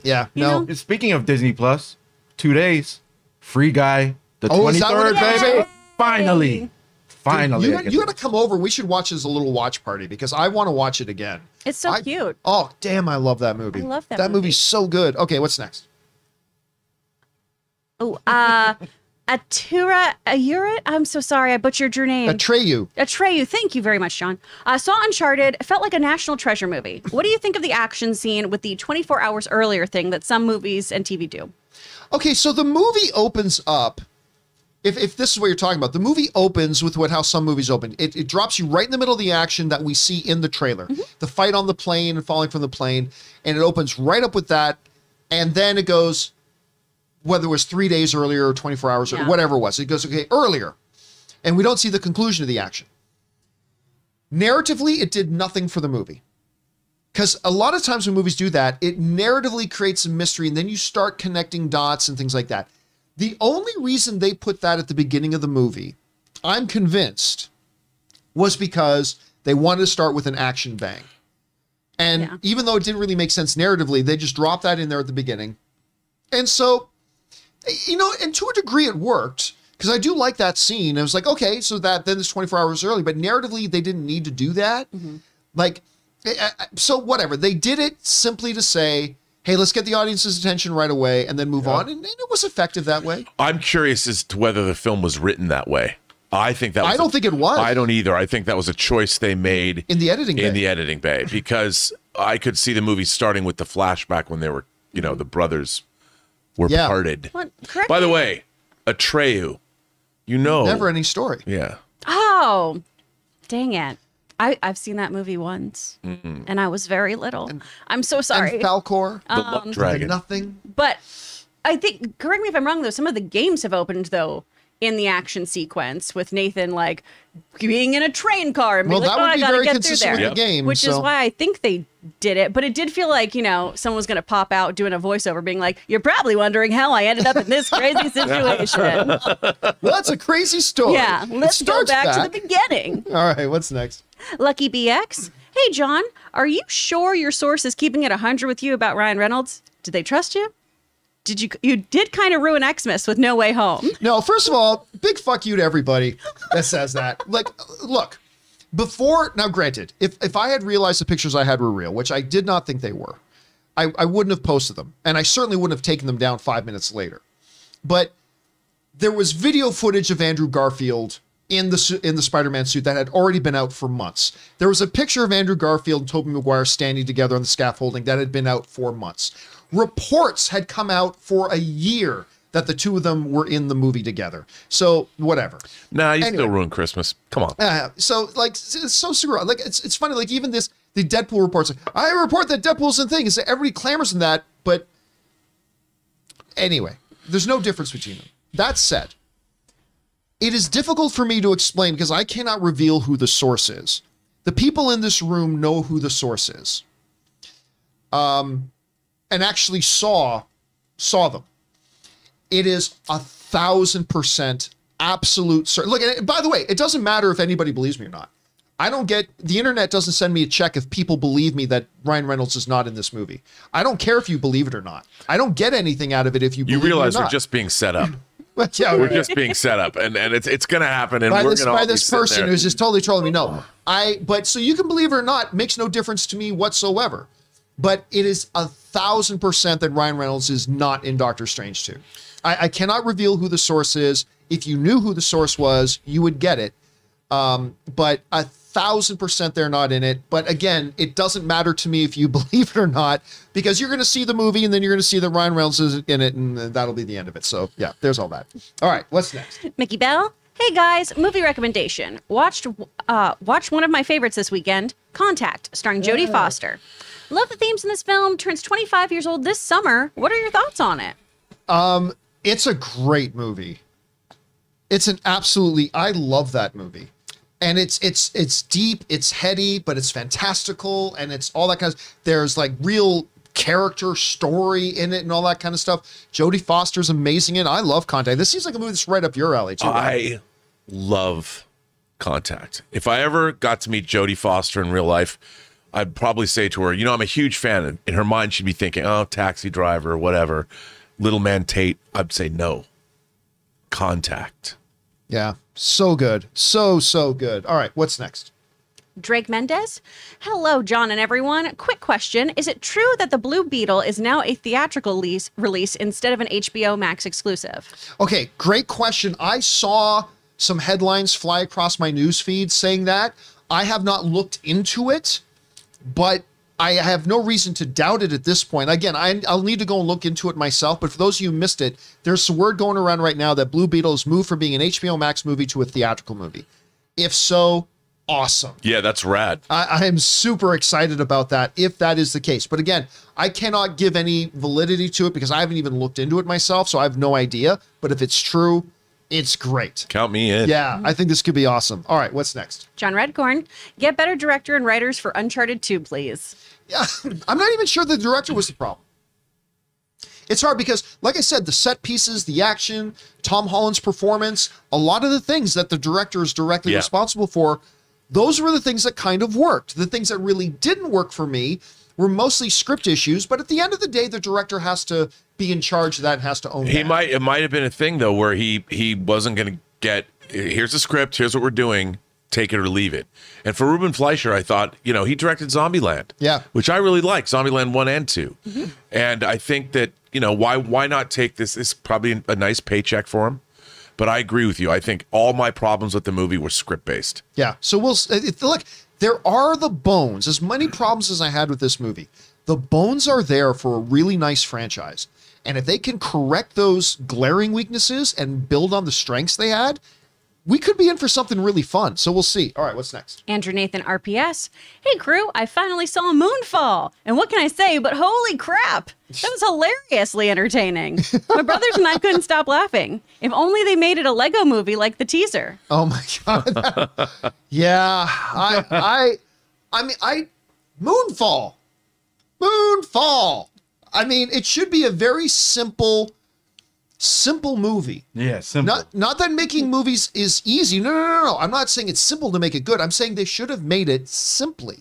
yeah, you no. know? Speaking of Disney Plus, two days, free guy, the Oh, twenty is that what third, baby. Finally, finally. You, I got- get you to- got to come over. We should watch it as a little watch party because I want to watch it again. It's so I- cute. Oh, damn, I love that movie. I love that That movie. movie's so good. Okay, what's next? Oh, uh, Atura Ayura. I'm so sorry, I butchered your name. Atreyu. Atreyu, thank you very much, John. Uh, saw Uncharted. It felt like a national treasure movie. What do you think of the action scene with the 24 hours earlier thing that some movies and TV do? Okay, so the movie opens up. If, if this is what you're talking about, the movie opens with what how some movies open. It, it drops you right in the middle of the action that we see in the trailer, the fight on the plane and falling from the plane, and it opens right up with that, and then it goes, whether it was three days earlier or 24 hours or whatever it was, it goes okay earlier, and we don't see the conclusion of the action. Narratively, it did nothing for the movie. Because a lot of times when movies do that, it narratively creates a mystery and then you start connecting dots and things like that. The only reason they put that at the beginning of the movie, I'm convinced, was because they wanted to start with an action bang. And Yeah. even though it didn't really make sense narratively, they just dropped that in there at the beginning. And so, you know, and to a degree it worked because I do like that scene. I was like, okay, so that then it's 24 hours early, but narratively they didn't need to do that. Like, eh, eh, so whatever. They did it simply to say, hey, let's get the audience's attention right away and then move on. And, and it was effective that way. I'm curious as to whether the film was written that way. I think that was I don't think it was. I don't either. I think that was a choice they made In the editing in bay. the editing bay because I could see the movie starting with the flashback when they were, you know, the brothers were Yeah. parted. What? Correct By the way, Atreyu, you know, Never any story. yeah. Oh, dang it. I, I've seen that movie once and I was very little. I'm so sorry. And Falkor, The Love the Dragon. nothing. but I think, correct me if I'm wrong, though, some of the games have opened, though, in the action sequence with Nathan, like, being in a train car and being Well, like, that oh, would I be gotta very get through consistent there. with the game. Which is why I think they did it. But it did feel like, you know, someone was going to pop out doing a voiceover being like, you're probably wondering how I ended up in this crazy situation. Well, that's a crazy story. yeah, let's go starts back, to the beginning. All right, what's next? Lucky BX. Hey, John, are you sure your source is keeping it 100 with you about Ryan Reynolds? Did they trust you? Did you you did kind of ruin Xmas with No Way Home? No, first of all, big fuck you to everybody that says that. Like, look, before now, granted, if if I had realized the pictures I had were real, which I did not think they were, I, I wouldn't have posted them, and I certainly wouldn't have taken them down five minutes later. But there was video footage of Andrew Garfield in the in the Spider-Man suit that had already been out for months. There was a picture of Andrew Garfield and Tobey Maguire standing together on the scaffolding that had been out for months. Reports had come out for a year that the two of them were in the movie together. So whatever. Nah, you Anyway. still ruined Christmas. Come on. Uh, so like it's so super like it's it's funny like even this the Deadpool reports like, I report that Deadpool's in thing. Is everybody clamors in that, but anyway, there's no difference between them. That said, it is difficult for me to explain because I cannot reveal who the source is. The people in this room know who the source is. Um, and actually saw saw them. It is a thousand percent absolute certain. Look, and by the way, it doesn't matter if anybody believes me or not. I don't get the internet doesn't send me a check if people believe me that Ryan Reynolds is not in this movie. I don't care if you believe it or not. I don't get anything out of it if you You believe realize we're just being set up. But yeah, We're just being set up, and and it's it's gonna happen, and by we're this gonna by this person there. who's just totally trolling me. No, I. But so you can believe it or not makes no difference to me whatsoever. But it is a thousand percent that Ryan Reynolds is not in Doctor Strange two. I, I cannot reveal who the source is. If you knew who the source was, you would get it. Um, but a thousand percent they're not in it. But again, it doesn't matter to me if you believe it or not, because you're going to see the movie and then you're going to see that Ryan Reynolds is in it, and that'll be the end of it. So yeah, there's all that. All right, what's next? Mickey Bell. Hey guys, movie recommendation. Watched uh, watched one of my favorites this weekend, Contact, starring Jodie Foster. Love the themes in this film. Turns 25 years old this summer. What are your thoughts on it? Um, it's a great movie. It's an absolutely I love that movie. And it's it's it's deep, it's heady, but it's fantastical and it's all that kind of there's like real character story in it and all that kind of stuff. Jodie Foster's amazing in. I love Contact. This seems like a movie that's right up your alley too. right? I love Contact. If I ever got to meet Jodie Foster in real life, I'd probably say to her, you know, I'm a huge fan. And in her mind, she'd be thinking, oh, taxi driver, whatever. Little man Tate. I'd say no. Contact. yeah. So good. So so good. All right, what's next? Drake Mendez. Hello, John and everyone. Quick question: Is it true that the Blue Beetle is now a theatrical lease, release instead of an HBO Max exclusive? Okay, great question. I saw some headlines fly across my news feed saying that. I have not looked into it, but I have no reason to doubt it at this point. Again, I, I'll need to go and look into it myself. But for those of you who missed it, there's some word going around right now that Blue Beetle has moved from being an HBO Max movie to a theatrical movie. If so, awesome. Yeah, that's rad. I, I am super excited about that if that is the case. But again, I cannot give any validity to it because I haven't even looked into it myself, so I have no idea. But if it's true, it's great. Count me in. Yeah, I think this could be awesome. All right, what's next? John Redcorn. Get better director and writers for Uncharted 2, please. Yeah, I'm not even sure the director was the problem. It's hard because, like I said, the set pieces, the action, Tom Holland's performance, a lot of the things that the director is directly Yeah. responsible for, those were the things that kind of worked. The things that really didn't work for me were mostly script issues, but at the end of the day, the director has to be in charge of that and has to own it. He that. might. It might have been a thing though, where he he wasn't going to get. Here's the script. Here's what we're doing. Take it or leave it. And for Ruben Fleischer, I thought, you know, he directed Zombieland. Yeah. which I really like. Zombieland one and 2 mm-hmm. And I think that you know why why not take this? This is probably a nice paycheck for him. But I agree with you. I think all my problems with the movie were script based. Yeah. So we'll s- it, look. There are the bones. As many problems as I had with this movie, the bones are there for a really nice franchise. And if they can correct those glaring weaknesses and build on the strengths they had, we could be in for something really fun. So we'll see. All right, what's next? Andrew Nathan RPS. Hey crew, I finally saw a moonfall. And what can I say but holy crap? That was hilariously entertaining. My brothers and I couldn't stop laughing. If only they made it a Lego movie like the teaser. Oh my god. yeah, I I I mean I Moonfall. Moonfall. I mean, it should be a very simple simple movie. Yeah, simple. Not not that making movies is easy. No, no, no, no. I'm not saying it's simple to make it good. I'm saying they should have made it simply.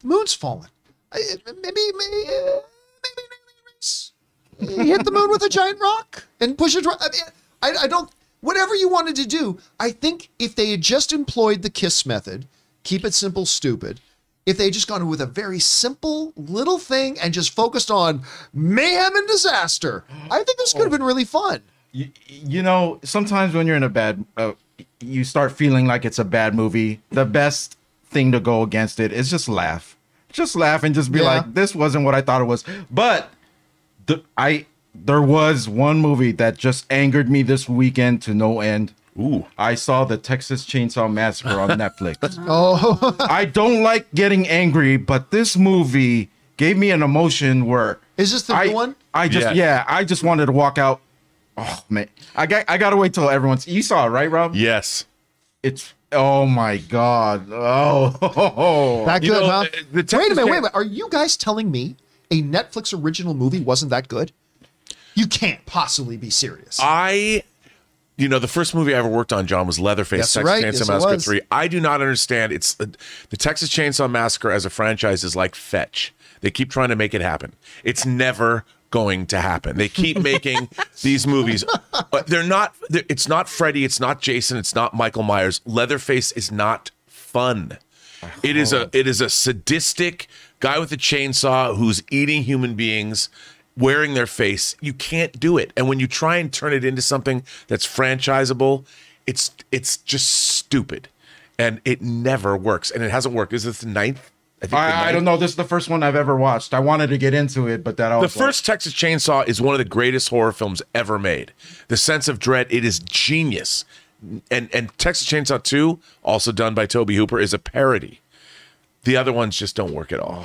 The moon's fallen. I- Maybe maybe maybe an alien race. You hit the moon with a giant rock and push it. I, mean, I, I don't. Whatever you wanted to do, I think if they had just employed the kiss method, keep it simple, stupid. If they had just gone with a very simple little thing and just focused on mayhem and disaster, I think this could have been really fun. you, you know, sometimes when you're in a bad, uh, you start feeling like it's a bad movie. The best thing to go against it is just laugh, just laugh and just be Yeah. like, "This wasn't what I thought it was." But the, I there was one movie that just angered me this weekend to no end. Ooh. I saw the Texas Chainsaw Massacre on Netflix. Oh, I don't like getting angry, but this movie gave me an emotion where Is this the I, new one? I just Yeah. yeah. I just wanted to walk out. Oh man, I got I gotta wait till everyone's. You saw it, right, Rob? Yes. It's oh my god. Oh, that You know, huh? uh, the wait a minute, wait a minute. Are you guys telling me a Netflix original movie wasn't that good? You can't possibly be serious. I, you know, the first movie I ever worked on, John, was Leatherface, That's Texas right. Chainsaw Yes, Massacre 3. I do not understand. It's the, the Texas Chainsaw Massacre as a franchise is like fetch. They keep trying to make it happen. It's never going to happen. They keep making these movies, but they're not. They're, it's not Freddy. It's not Jason. It's not Michael Myers. Leatherface is not fun. It is a oh. it is a sadistic guy with a chainsaw who's eating human beings, wearing their face. You can't do it. And when you try and turn it into something that's franchisable, it's it's just stupid. And it never works. And it hasn't worked. Is this the ninth? think the I, I don't know. This is the first one I've ever watched. I wanted to get into it, but that I The first Texas Chainsaw is one of the greatest horror films ever made. The sense of dread, it is genius. And and Texas Chainsaw 2, also done by Tobe Hooper, is a parody. The other ones just don't work at all.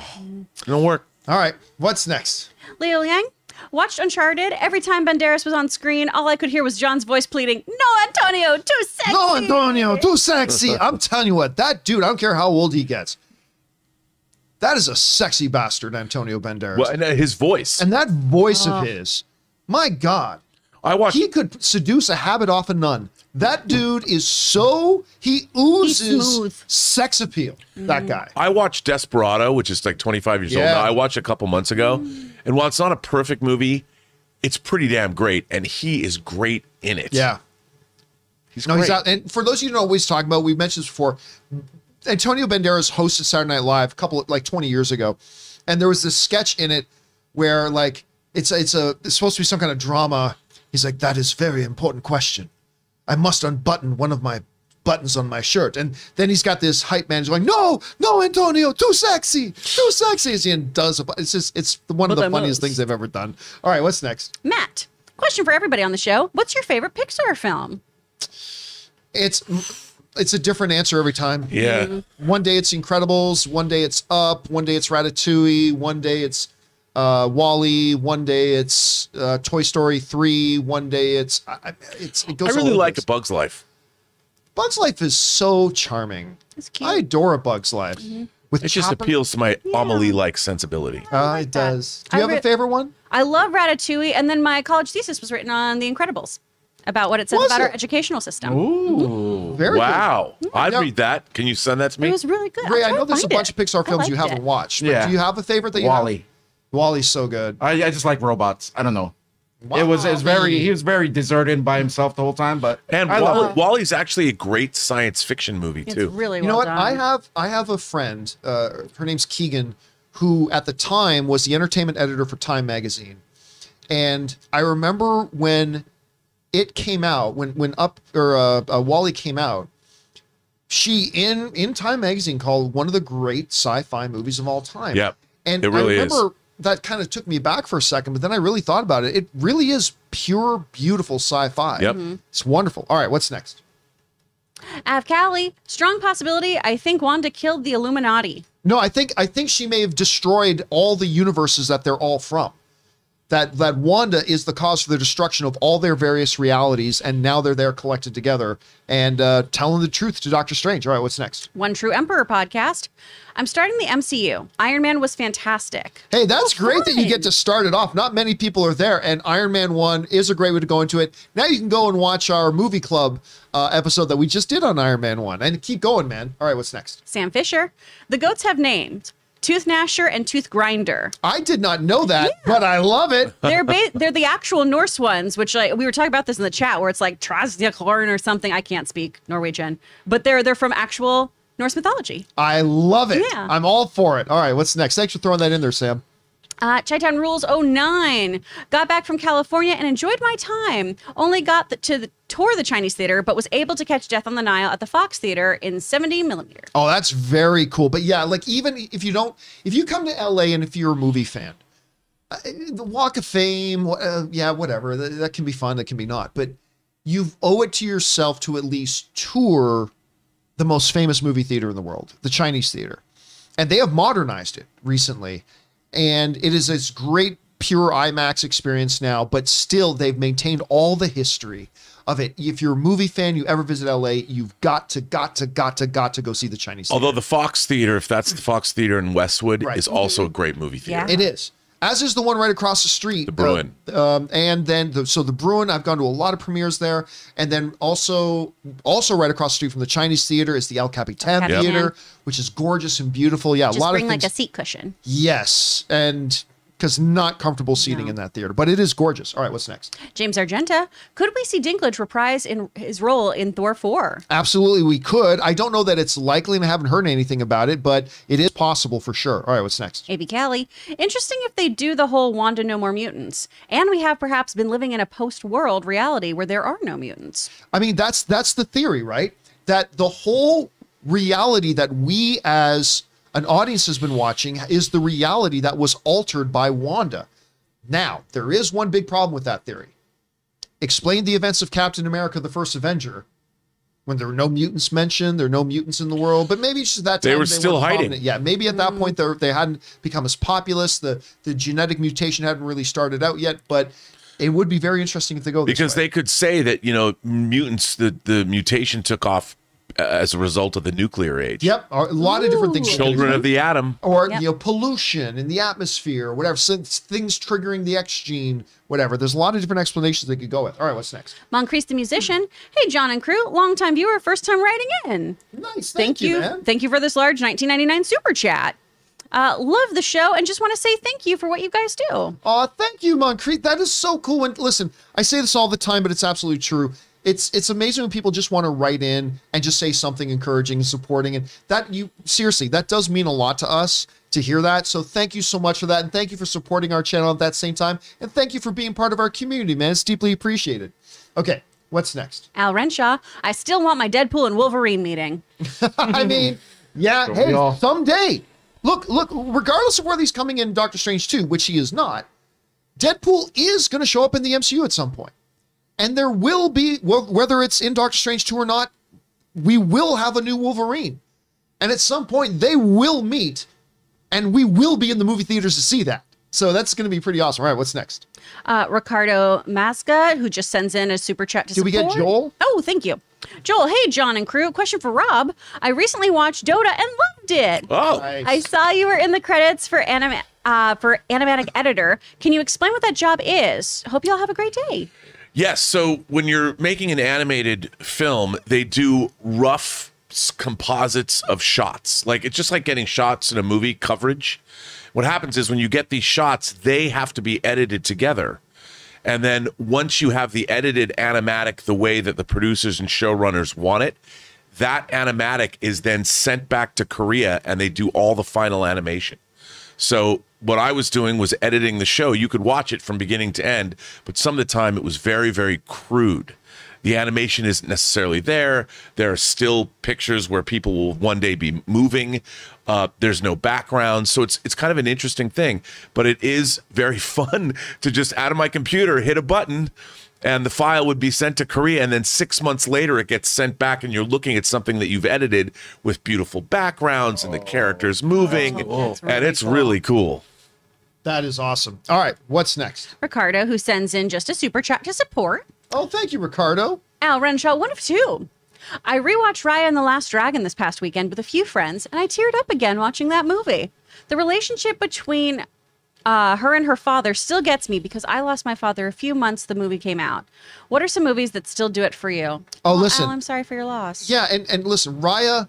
They don't work. All right, what's next? Leo Yang watched Uncharted. Every time Banderas was on screen, all I could hear was John's voice pleading, "No, Antonio, too sexy." No, Antonio, too sexy. I'm telling you what, that dude, I don't care how old he gets. That is a sexy bastard, Antonio Banderas. Well, and uh, his voice. and that voice of his, my God, I watched he could seduce a habit off a nun. That dude is so, he oozes sex appeal, that mm. guy. I watched Desperado, which is like 25 years old Yeah. now. I watched a couple months ago. Mm. And while it's not a perfect movie, it's pretty damn great. And he is great in it. Yeah. He's No, great. he's out. And for those of you who don't know what he's talking about, we've mentioned this before. Antonio Banderas hosted Saturday Night Live a couple like 20 years ago, and there was this sketch in it where like it's it's a it's supposed to be some kind of drama. He's like, "That is a very important question. I must unbutton one of my buttons on my shirt." And then he's got this hype man who's going, "No, no, Antonio, too sexy, too sexy." As he does, a, it's just it's one of the Vamos. funniest things they've ever done. All right, what's next? Matt, question for everybody on the show: What's your favorite Pixar film? It's it's a different answer every time. Yeah. Mm-hmm. One day it's Incredibles, one day it's Up, one day it's Ratatouille, one day it's uh, WALL-E, one day it's uh, Toy Story three, one day it's I, I- it's it goes. all really over like the A Bug's Life. Bugs Life is so charming. It's cute. I adore a Bugs Life. With It just appeals to my Amelie like sensibility. Uh, it that. does. Do you I have a favorite one? I love Ratatouille, and then my college thesis was written on The Incredibles, about what it says Was about our educational system. Ooh. Very Wow. I'd Yeah. read that. Can you send that to me? It was really good. good. Ray, I'll I try know there's a bunch it. of Pixar films you haven't it. watched. But Yeah. Do you have a favorite that you WALL-E. Have? WALL-E's so good. I, I just like robots. I don't know. It was it's very he was very deserted by himself the whole time, but and I Wall- WALL-E's actually a great science fiction movie, It's too. really You know well what? done. I have I have a friend. Uh, her name's Keegan, who at the time was the entertainment editor for Time magazine, and I remember when it came out when when up or uh, uh, WALL-E came out. She in in Time magazine called one of the great sci-fi movies of all time. Yep, and it really I is. Remember that kind of took me back for a second, but then I really thought about it. It really is pure, beautiful sci-fi. Yep. Mm-hmm. it's wonderful. All right, what's next? Av Callie, strong possibility. I think Wanda killed the Illuminati. No, I think I think she may have destroyed all the universes that they're all from. That that Wanda is the cause for the destruction of all their various realities, and now they're there collected together and uh, telling the truth to Doctor Strange. All right, what's next? One True Emperor podcast. I'm starting the MCU. Iron Man was fantastic. Hey, that's Oh, great that you get to start it off. Not many people are there, and Iron Man One is a great way to go into it. Now you can go and watch our movie club uh, episode that we just did on Iron Man One, and keep going, man. All right, what's next? Sam Fisher. The goats have names. Tooth Gnasher and Tooth Grinder. I did not know that, but I love it. They're ba- they're the actual Norse ones, which like we were talking about this in the chat, where it's like Trasdiakorn or something. I can't speak Norwegian, but they're they're from actual Norse mythology. I love it. Yeah. I'm all for it. All right, what's next? Thanks for throwing that in there, Sam. Uh, Chi-Town Rules 09. Got back from California and enjoyed my time. Only got the, to the, tour the Chinese theater, but was able to catch Death on the Nile at the Fox Theater in 70 millimeter. Oh, that's very cool. But yeah, like even if you don't, if you come to LA and if you're a movie fan, uh, the Walk of Fame, uh, yeah, whatever, that, that can be fun, that can be not. But you owe it to yourself to at least tour the most famous movie theater in the world, the Chinese theater. And they have modernized it recently. And it is this great pure IMAX experience now, but still they've maintained all the history of it. If you're a movie fan, you ever visit LA, you've got to, got to, got to, got to go see the Chinese theater. Although the Fox Theater, if that's the Fox Theater in Westwood, Right. is also mm-hmm. a great movie theater. Yeah. It is. As is the one right across the street. The Bruin. um, and then the, so the Bruin, I've gone to a lot of premieres there, and then also also right across the street from the Chinese theater is the El Capitan Capitan. Theater, which is gorgeous and beautiful. Yeah, Just a lot bring of things. like a seat cushion. yes, and because not comfortable seating No. in that theater, but it is gorgeous. All right, what's next? James Argenta, could we see Dinklage reprise in his role in Thor 4? Absolutely, we could. I don't know that it's likely, and I haven't heard anything about it, but it is possible for sure. All right, what's next? AB Callie, interesting if they do the whole Wanda no more mutants. And we have perhaps been living in a post world reality where there are no mutants. I mean, that's that's the theory, right? That the whole reality that we as an audience has been watching is the reality that was altered by Wanda. Now, there is one big problem with that theory. Explain the events of Captain America: The First Avenger, when there were no mutants mentioned, there are no mutants in the world, but maybe it's just that They time were still hiding. prominent. Yeah, maybe at that mm. point they they hadn't become as populous. The the genetic mutation hadn't really started out yet, but it would be very interesting if they go this because way. they could say that you know mutants the the mutation took off as a result of the nuclear age. Yep, a lot of different things. Children of the atom. or Yep. you know pollution in the atmosphere or whatever Since things triggering the x gene whatever there's a lot of different explanations they could go with all right what's next Moncrief the musician, hey John and crew, longtime viewer, first time writing in. nice Thank, you, man thank you for this large 1999 super chat. Uh, love the show and just want to say thank you for what you guys do. oh thank you moncrief that is so cool and listen i say this all the time but it's absolutely true it's it's amazing when people just want to write in and just say something encouraging and supporting and that you seriously that does mean a lot to us to hear that so thank you so much for that and thank you for supporting our channel at that same time and thank you for being part of our community man it's deeply appreciated okay what's next Al Renshaw, I still want my Deadpool and Wolverine meeting. I mean, yeah, Don't hey, we all? someday. Look, look, regardless of where he's coming in Doctor Strange 2, which he is not, Deadpool is going to show up in the MCU at some point. And there will be, wh- whether it's in Doctor Strange 2 or not, we will have a new Wolverine. And at some point, they will meet, and we will be in the movie theaters to see that. So that's going to be pretty awesome. All right, what's next? Uh, Ricardo Masca, who just sends in a super chat to Did we get. Joel? Oh, thank you. Joel, hey, John and crew. Question for Rob. I recently watched Dota and loved it. Oh, Nice. I saw you were in the credits for anim- uh, for animatic editor. Can you explain what that job is? Hope you all have a great day. Yes. So when you're making an animated film, they do rough composites of shots. Like it's just like getting shots in a movie coverage. What happens is when you get these shots, they have to be edited together. And then once you have the edited animatic the way that the producers and showrunners want it, that animatic is then sent back to Korea and they do all the final animation. So what I was doing was editing the show. You could watch it from beginning to end, but some of the time it was very, very crude. The animation isn't necessarily there. There are still pictures where people will one day be moving. Uh, there's no background, so it's it's kind of an interesting thing. But it is very fun to just out of my computer hit a button, and the file would be sent to Korea, and then six months later it gets sent back, and you're looking at something that you've edited with beautiful backgrounds and the characters oh, moving, and it's really cool. That is awesome. All right, what's next? Ricardo, who sends in just a super chat to support. Oh, thank you, Ricardo. Al Renshaw, one of two. I rewatched Raya and the Last Dragon this past weekend with a few friends, and I teared up again watching that movie. The relationship between uh, her and her father still gets me because I lost my father a few months the movie came out. What are some movies that still do it for you? Oh, listen. Al, I'm sorry for your loss. Yeah, and and listen, Raya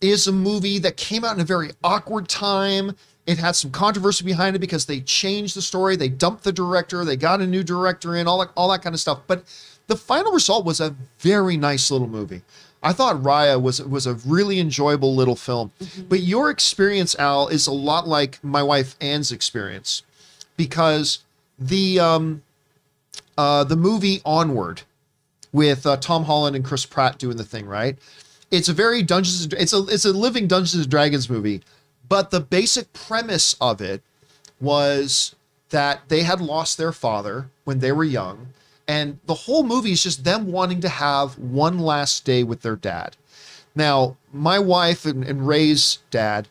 is a movie that came out in a very awkward time. It had some controversy behind it because they changed the story, they dumped the director, they got a new director in, all that, all that kind of stuff. But the final result was a very nice little movie. I thought Raya was was a really enjoyable little film. But your experience, Al, is a lot like my wife Anne's experience, because the um, uh, the movie Onward with uh, Tom Holland and Chris Pratt doing the thing, right? It's a very Dungeons. It's a it's a living Dungeons and Dragons movie, but the basic premise of it was that they had lost their father when they were young, and the whole movie is just them wanting to have one last day with their dad. Now, my wife and, and Ray's dad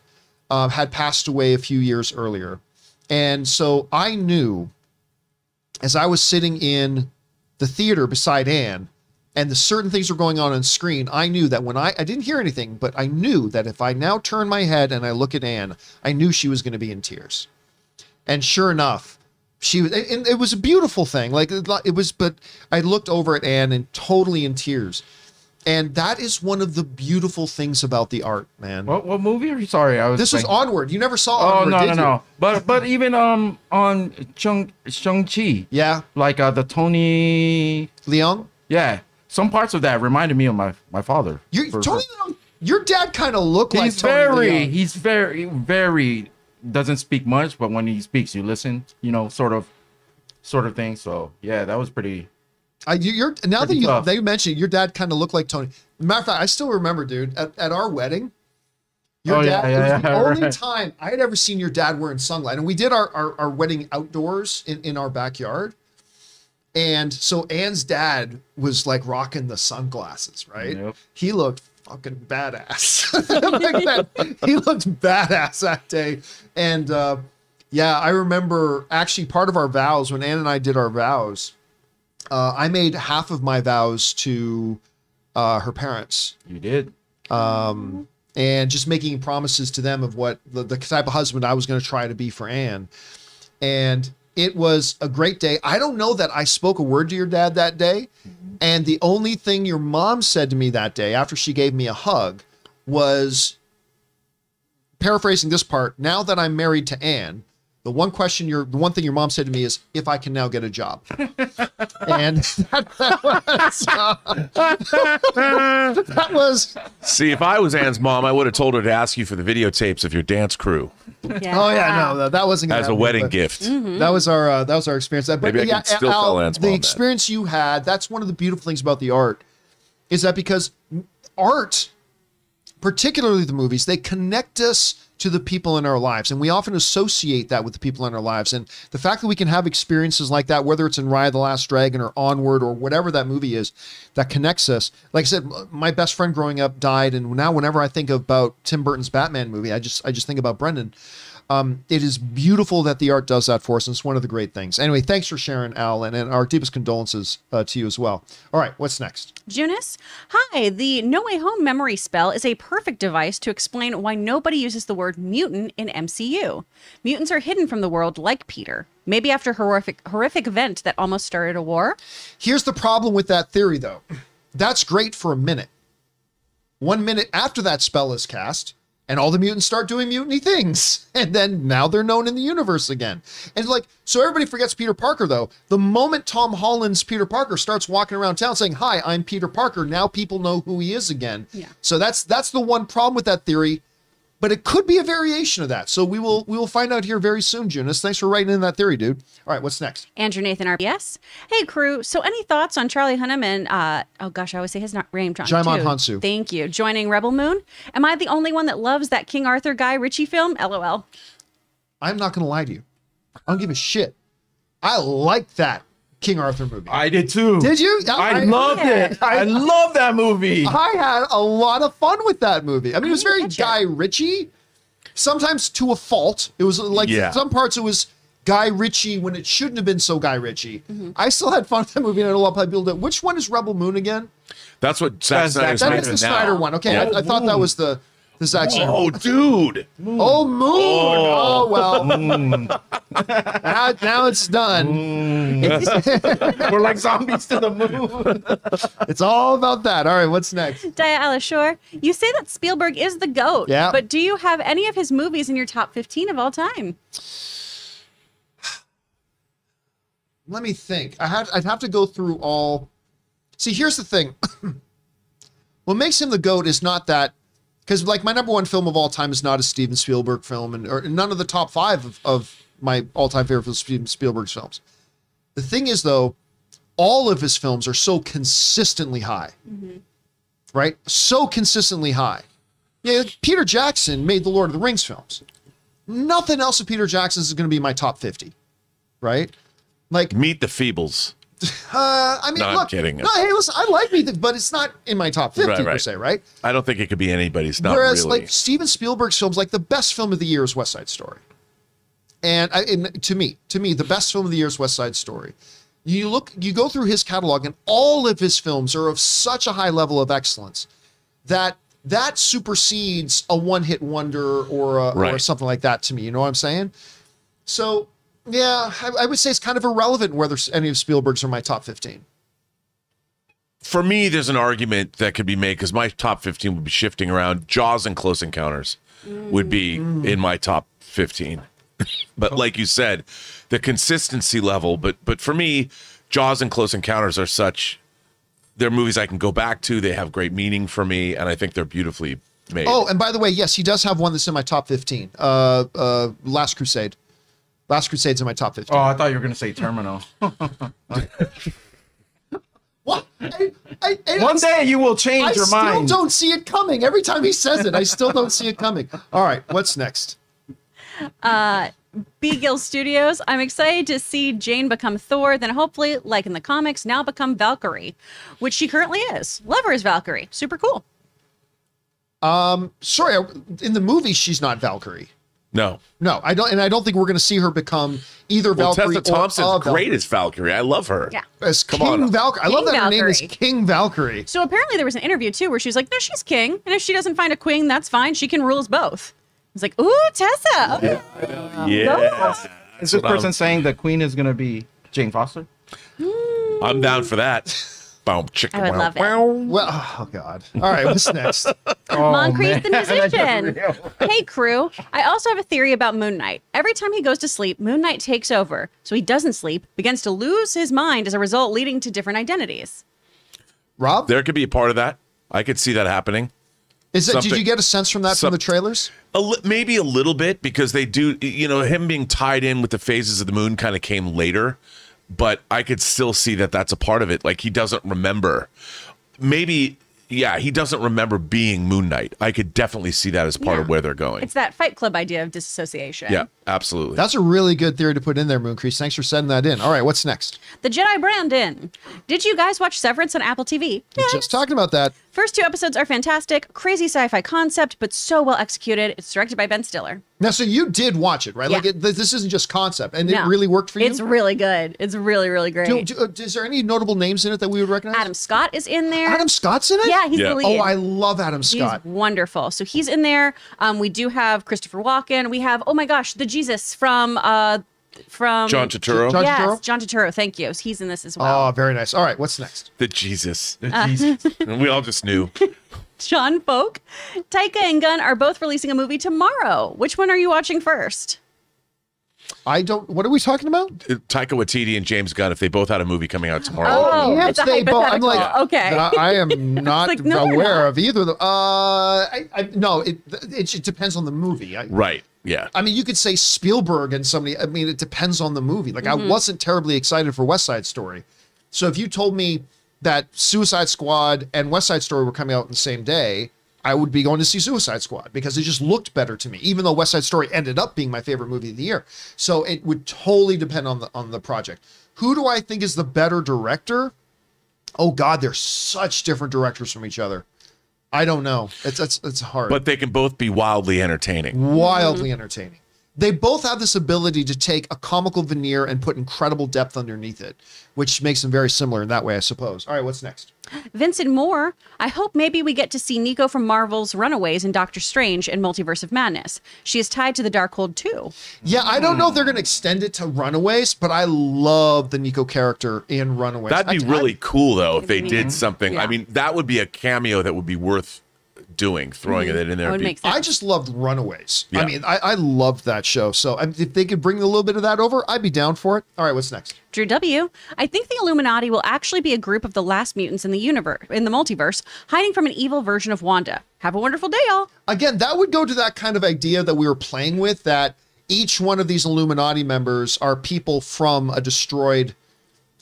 uh, had passed away a few years earlier, and so I knew as I was sitting in the theater beside Anne and the certain things were going on on screen, I knew that when I, I didn't hear anything, but I knew that if I now turn my head and I look at Anne, I knew she was going to be in tears. And sure enough, she was, and it was a beautiful thing. Like it was, but I looked over at Anne and totally in tears. And that is one of the beautiful things about the art, man. What what movie are you? Sorry, I was. this was Onward. You never saw Oh Onward, no no no! But but even um on Chung Chung Chi, Yeah, like uh the Tony, Leung. yeah, some parts of that reminded me of my my father. You Tony Leung, your dad kind of looked like He's Tony very Leung. he's very very doesn't speak much, but when he speaks, you listen. You know, sort of, sort of thing. So yeah, that was pretty. I, you- you're now that you tough. they mentioned your dad kind of looked like Tony. Matter of fact, I still remember, dude, at, at our wedding. Your Oh, dad, yeah, it was yeah, the only right. time I had ever seen your dad wearing sunlight. And we did our, our, our wedding outdoors in, in our backyard. And so Anne's dad was like rocking the sunglasses, right? Yep. He looked fucking badass. Like that- he looked badass that day. And uh, yeah, I remember actually part of our vows when Anne and I did our vows, uh, I made half of my vows to uh, her parents You did. um, and just making promises to them of what the, the type of husband I was going to try to be for Anne. And it was a great day. I don't know that I spoke a word to your dad that day. And the only thing your mom said to me that day after she gave me a hug was paraphrasing this part now that I'm married to Anne. The one question your the one thing your mom said to me is if I can now get a job, and that, that was uh, that was See, if I was Anne's mom, I would have told her to ask you for the videotapes of your dance crew Yeah. Oh yeah, no, that, that wasn't gonna as a happen, wedding but gift. That was our uh, that was our experience. But Maybe I yeah, can still Al, tell Anne's the mom that. experience you had. That's one of the beautiful things about the art, is that because art, particularly the movies, they connect us to the people in our lives, and we often associate that with the people in our lives. And the fact that we can have experiences like that, whether it's in Raya the Last Dragon or Onward or whatever that movie is, that connects us. Like I said, my best friend growing up died, and now whenever I think about Tim Burton's Batman movie, I just I just think about Brendan. Um, it is beautiful that the art does that for us, and it's one of the great things. Anyway, thanks for sharing, Al, and, and our deepest condolences uh, to you as well. All right, what's next? Junis, hi. The No Way Home memory spell is a perfect device to explain why nobody uses the word mutant in MCU. Mutants are hidden from the world like Peter. Maybe after horrific horrific event that almost started a war. Here's the problem with that theory, though. That's great for a minute. One minute after that spell is cast, and all the mutants start doing mutiny things. And then now they're known in the universe again. And like, so everybody forgets Peter Parker, though. The moment Tom Holland's Peter Parker starts walking around town saying, Hi, I'm Peter Parker, now people know who he is again. Yeah. So that's that's the one problem with that theory. But it could be a variation of that. So we will we will find out here very soon, Junus. Thanks for writing in that theory, dude. All right, what's next? Andrew Nathan RBS. Hey crew. So any thoughts on Charlie Hunnam and uh oh gosh, I always say his name wrong. Djimon. Hounsou. Thank you. Joining Rebel Moon. Am I the only one that loves that King Arthur Guy Ritchie film? LOL. I'm not gonna lie to you. I don't give a shit. I like that King Arthur movie. I did too. Did you? I, loved it. I, love that movie. I had a lot of fun with that movie. I mean, it was very getcha. Guy Ritchie, sometimes to a fault. It was like Yeah. some parts it was Guy Ritchie when it shouldn't have been so Guy Ritchie. Mm-hmm. I still had fun with that movie, and I know a lot of people did. Which one is Rebel Moon again? That's what Zack That's Snyder's Zack That making is the it now. Snyder one. Okay, Yeah. I, I thought that was the the Zack Snyder. Oh, dude. Oh, Moon. Oh, oh well. now, now it's done. We're like zombies to the moon. It's all about that. All right, what's next? Dia Alashore, you say that Spielberg is the GOAT. Yeah. But do you have any of his movies in your top 15 of all time? Let me think. I had I'd have to go through all. See, here's the thing. what makes him the goat is not that because like my number one film of all time is not a Steven Spielberg film, and or none of the top five of, of my all time favorite films, Steven Spielberg's films. The thing is, though, all of his films are so consistently high, mm-hmm. right? So consistently high. Yeah, Peter Jackson made the Lord of the Rings films. Nothing else of Peter Jackson's is going to be my top fifty, right? Like Meet the Feebles. uh, I mean, No, I'm look, kidding. No, hey, listen, I like the, but it's not in my top fifty Right, per se, right? I don't think it could be anybody's. Not Whereas, really. like Steven Spielberg's films, like the best film of the year is West Side Story, and, I, and to me, to me, the best film of the year is West Side Story. You look, you go through his catalog, and all of his films are of such a high level of excellence that that supersedes a one-hit wonder or a, or something like that to me. You know what I'm saying? So yeah, I, I would say it's kind of irrelevant whether any of Spielberg's are my top 15. For me, there's an argument that could be made because my top 15 would be shifting around. Jaws and Close Encounters would be in my top 15. but like you said, the consistency level. But but for me, Jaws and Close Encounters are such. They're movies I can go back to. They have great meaning for me, and I think they're beautifully made. Oh, and by the way, yes, he does have one that's in my top 15. Uh, uh, Last Crusade. Last Crusade's in my top 15. Oh, I thought you were gonna say Terminal. What? I, I, I, One day you will change your mind. I still don't see it coming. Every time he says it, I still don't see it coming. All right, what's next? B Gill Studios. I'm excited to see Jane become Thor, then hopefully, like in the comics, now become Valkyrie, which she currently is. Love her as Valkyrie. Super cool. Um, sorry, in the movie she's not Valkyrie. No. No, I don't, and I don't think we're going to see her become either Well, Valkyrie Tessa or Thompson's a great Valkyrie. as Valkyrie. I love her. Yeah. As Come King on. Valkyrie. I love King that her name is King Valkyrie. So apparently, there was an interview too where she was like, "No, she's king, and if she doesn't find a queen, that's fine. She can rule us both." It's like, "Ooh, Tessa." Okay. Yeah. Is this what I'm- person saying the queen is gonna be Jane Foster? I'm down for that. Boom, chicken. I would wow, love it. Well, oh god. All right, what's next? Oh, Moncrief the musician. Hey crew, I also have a theory about Moon Knight. Every time he goes to sleep, Moon Knight takes over. So he doesn't sleep, begins to lose his mind as a result, leading to different identities. Rob, There could be a part of that. I could see that happening. is it? Did you get a sense from that from the trailers? A li- maybe a little bit because they do, you know, him being tied in with the phases of the moon kind of came later, but I could still see that that's a part of it. Like he doesn't remember. Maybe, yeah, he doesn't remember being Moon Knight. I could definitely see that as part Yeah. of where they're going. It's that Fight Club idea of disassociation. yeah, absolutely. That's a really good theory to put in there, Mooncrease. Thanks for sending that in. All right, what's next? The Jedi Brandon. Did you guys watch Severance on Apple TV? Just talking about that. First two episodes are fantastic. Crazy sci-fi concept, but so well executed. It's directed by Ben Stiller. Now, so you did watch it, right? Like, Yeah. it, this isn't just concept, and No. it really worked for you. It's really good. It's really, really great. Do- do- uh, is there any notable names in it that we would recognize? Adam Scott is in there. Adam Scott's in it. Yeah, he's Yeah. the lead. Oh, I love Adam He's Scott. wonderful. So he's in there. Um, we do have Christopher Walken. We have oh my gosh, the Jesus from uh from John Turturro. John- yes, Turturro? John Turturro. Thank you. He's in this as well. Oh, very nice. All right, what's next? the Jesus. Uh, Jesus. we all just knew. John Folk, Taika and Gunn are both releasing a movie tomorrow. Which one are you watching first? I don't. What are we talking about? Taika Waititi and James Gunn, if they both had a movie coming out tomorrow. Oh, Yes, they both- I'm hypothetical. like, okay. I, I am not like, no, aware not. of either of them. Uh, I, I no, it, it it depends on the movie. I, Right. Yeah. I mean, you could say Spielberg and somebody. I mean, it depends on the movie. Like, Mm-hmm. I wasn't terribly excited for West Side Story. So if you told me that Suicide Squad and West Side Story were coming out on the same day, I would be going to see Suicide Squad because it just looked better to me. Even though West Side Story ended up being my favorite movie of the year, so it would totally depend on the on the project. Who do I think is the better director? Oh God, they're such different directors from each other. I don't know. It's it's it's hard But they can both be wildly entertaining. wildly entertaining. They both have this ability to take a comical veneer and put incredible depth underneath it, which makes them very similar in that way, I suppose. All right, what's next? Vincent Moore, I hope maybe we get to see Nico from Marvel's Runaways and Doctor Strange and Multiverse of Madness. She is tied to the Darkhold too. Yeah, I don't know if they're going to extend it to Runaways, but I love the Nico character in Runaways. That'd be I- really cool though if they did something. I mean, that would be a cameo that would be worth doing, throwing it in there. Would Be- make sense. I just loved Runaways. I mean, I, I loved that show. So I mean, if they could bring a little bit of that over, I'd be down for it. All right, what's next? Drew W. I think the Illuminati will actually be a group of the last mutants in the universe, in the multiverse, hiding from an evil version of Wanda. Have a wonderful day, all. again, that would go to that kind of idea that we were playing with that each one of these Illuminati members are people from a destroyed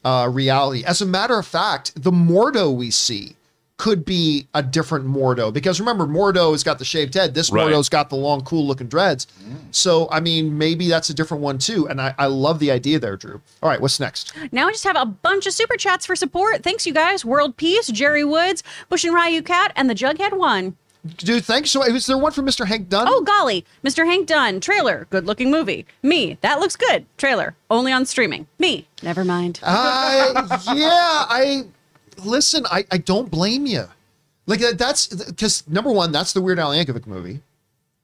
uh, reality. As a matter of fact, the Mordo we see could be a different Mordo because remember, Mordo has got the shaved head. This Right. Mordo's got the long, cool looking dreads. Mm. So, I mean, maybe that's a different one too. And I, I love the idea there, Drew. All right, what's next? Now I just have a bunch of super chats for support. Thanks, you guys. World Peace, Jerry Woods, Bush and Ryu Cat, and the Jughead one. Dude, thanks. So, is there one for Mr. Hank Dunn? Oh, golly. Mr. Hank Dunn, trailer, good looking movie. Me, that looks good. Trailer, only on streaming. Me, never mind. I uh, yeah, I listen. I I don't blame you. Like that- that's because number one, that's the Weird Al Yankovic movie.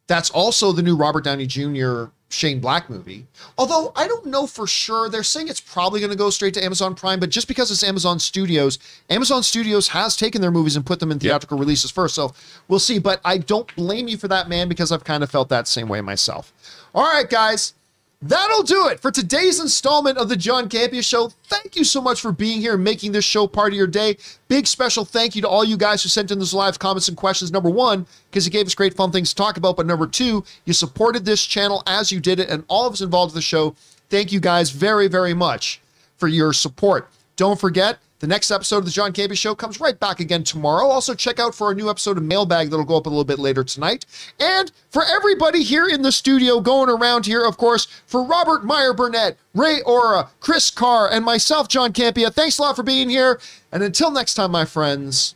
That's also the new Robert Downey Jr. Shane Black movie. Although I don't know for sure. They're saying it's probably going to go straight to Amazon Prime, but just because it's Amazon Studios, Amazon Studios has taken their movies and put them in theatrical releases first. So we'll see. But I don't blame you for that, man, because I've kind of felt that same way myself. All right, guys. That'll do it for today's installment of the John Campea Show. Thank you so much for being here and making this show part of your day. Big special thank you to all you guys who sent in those live comments and questions. Number one, because you gave us great fun things to talk about. But number two, you supported this channel as you did it, and all of us involved in the show. Thank you guys very, very much for your support. Don't forget, the next episode of the John Campea Show comes right back again tomorrow. Also, check out for a new episode of Mailbag that'll go up a little bit later tonight. And for everybody here in the studio going around here, of course, for Robert Meyer Burnett, Ray Ora, Chris Carr, and myself, John Campea, thanks a lot for being here. And until next time, my friends,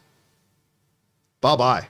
bye bye.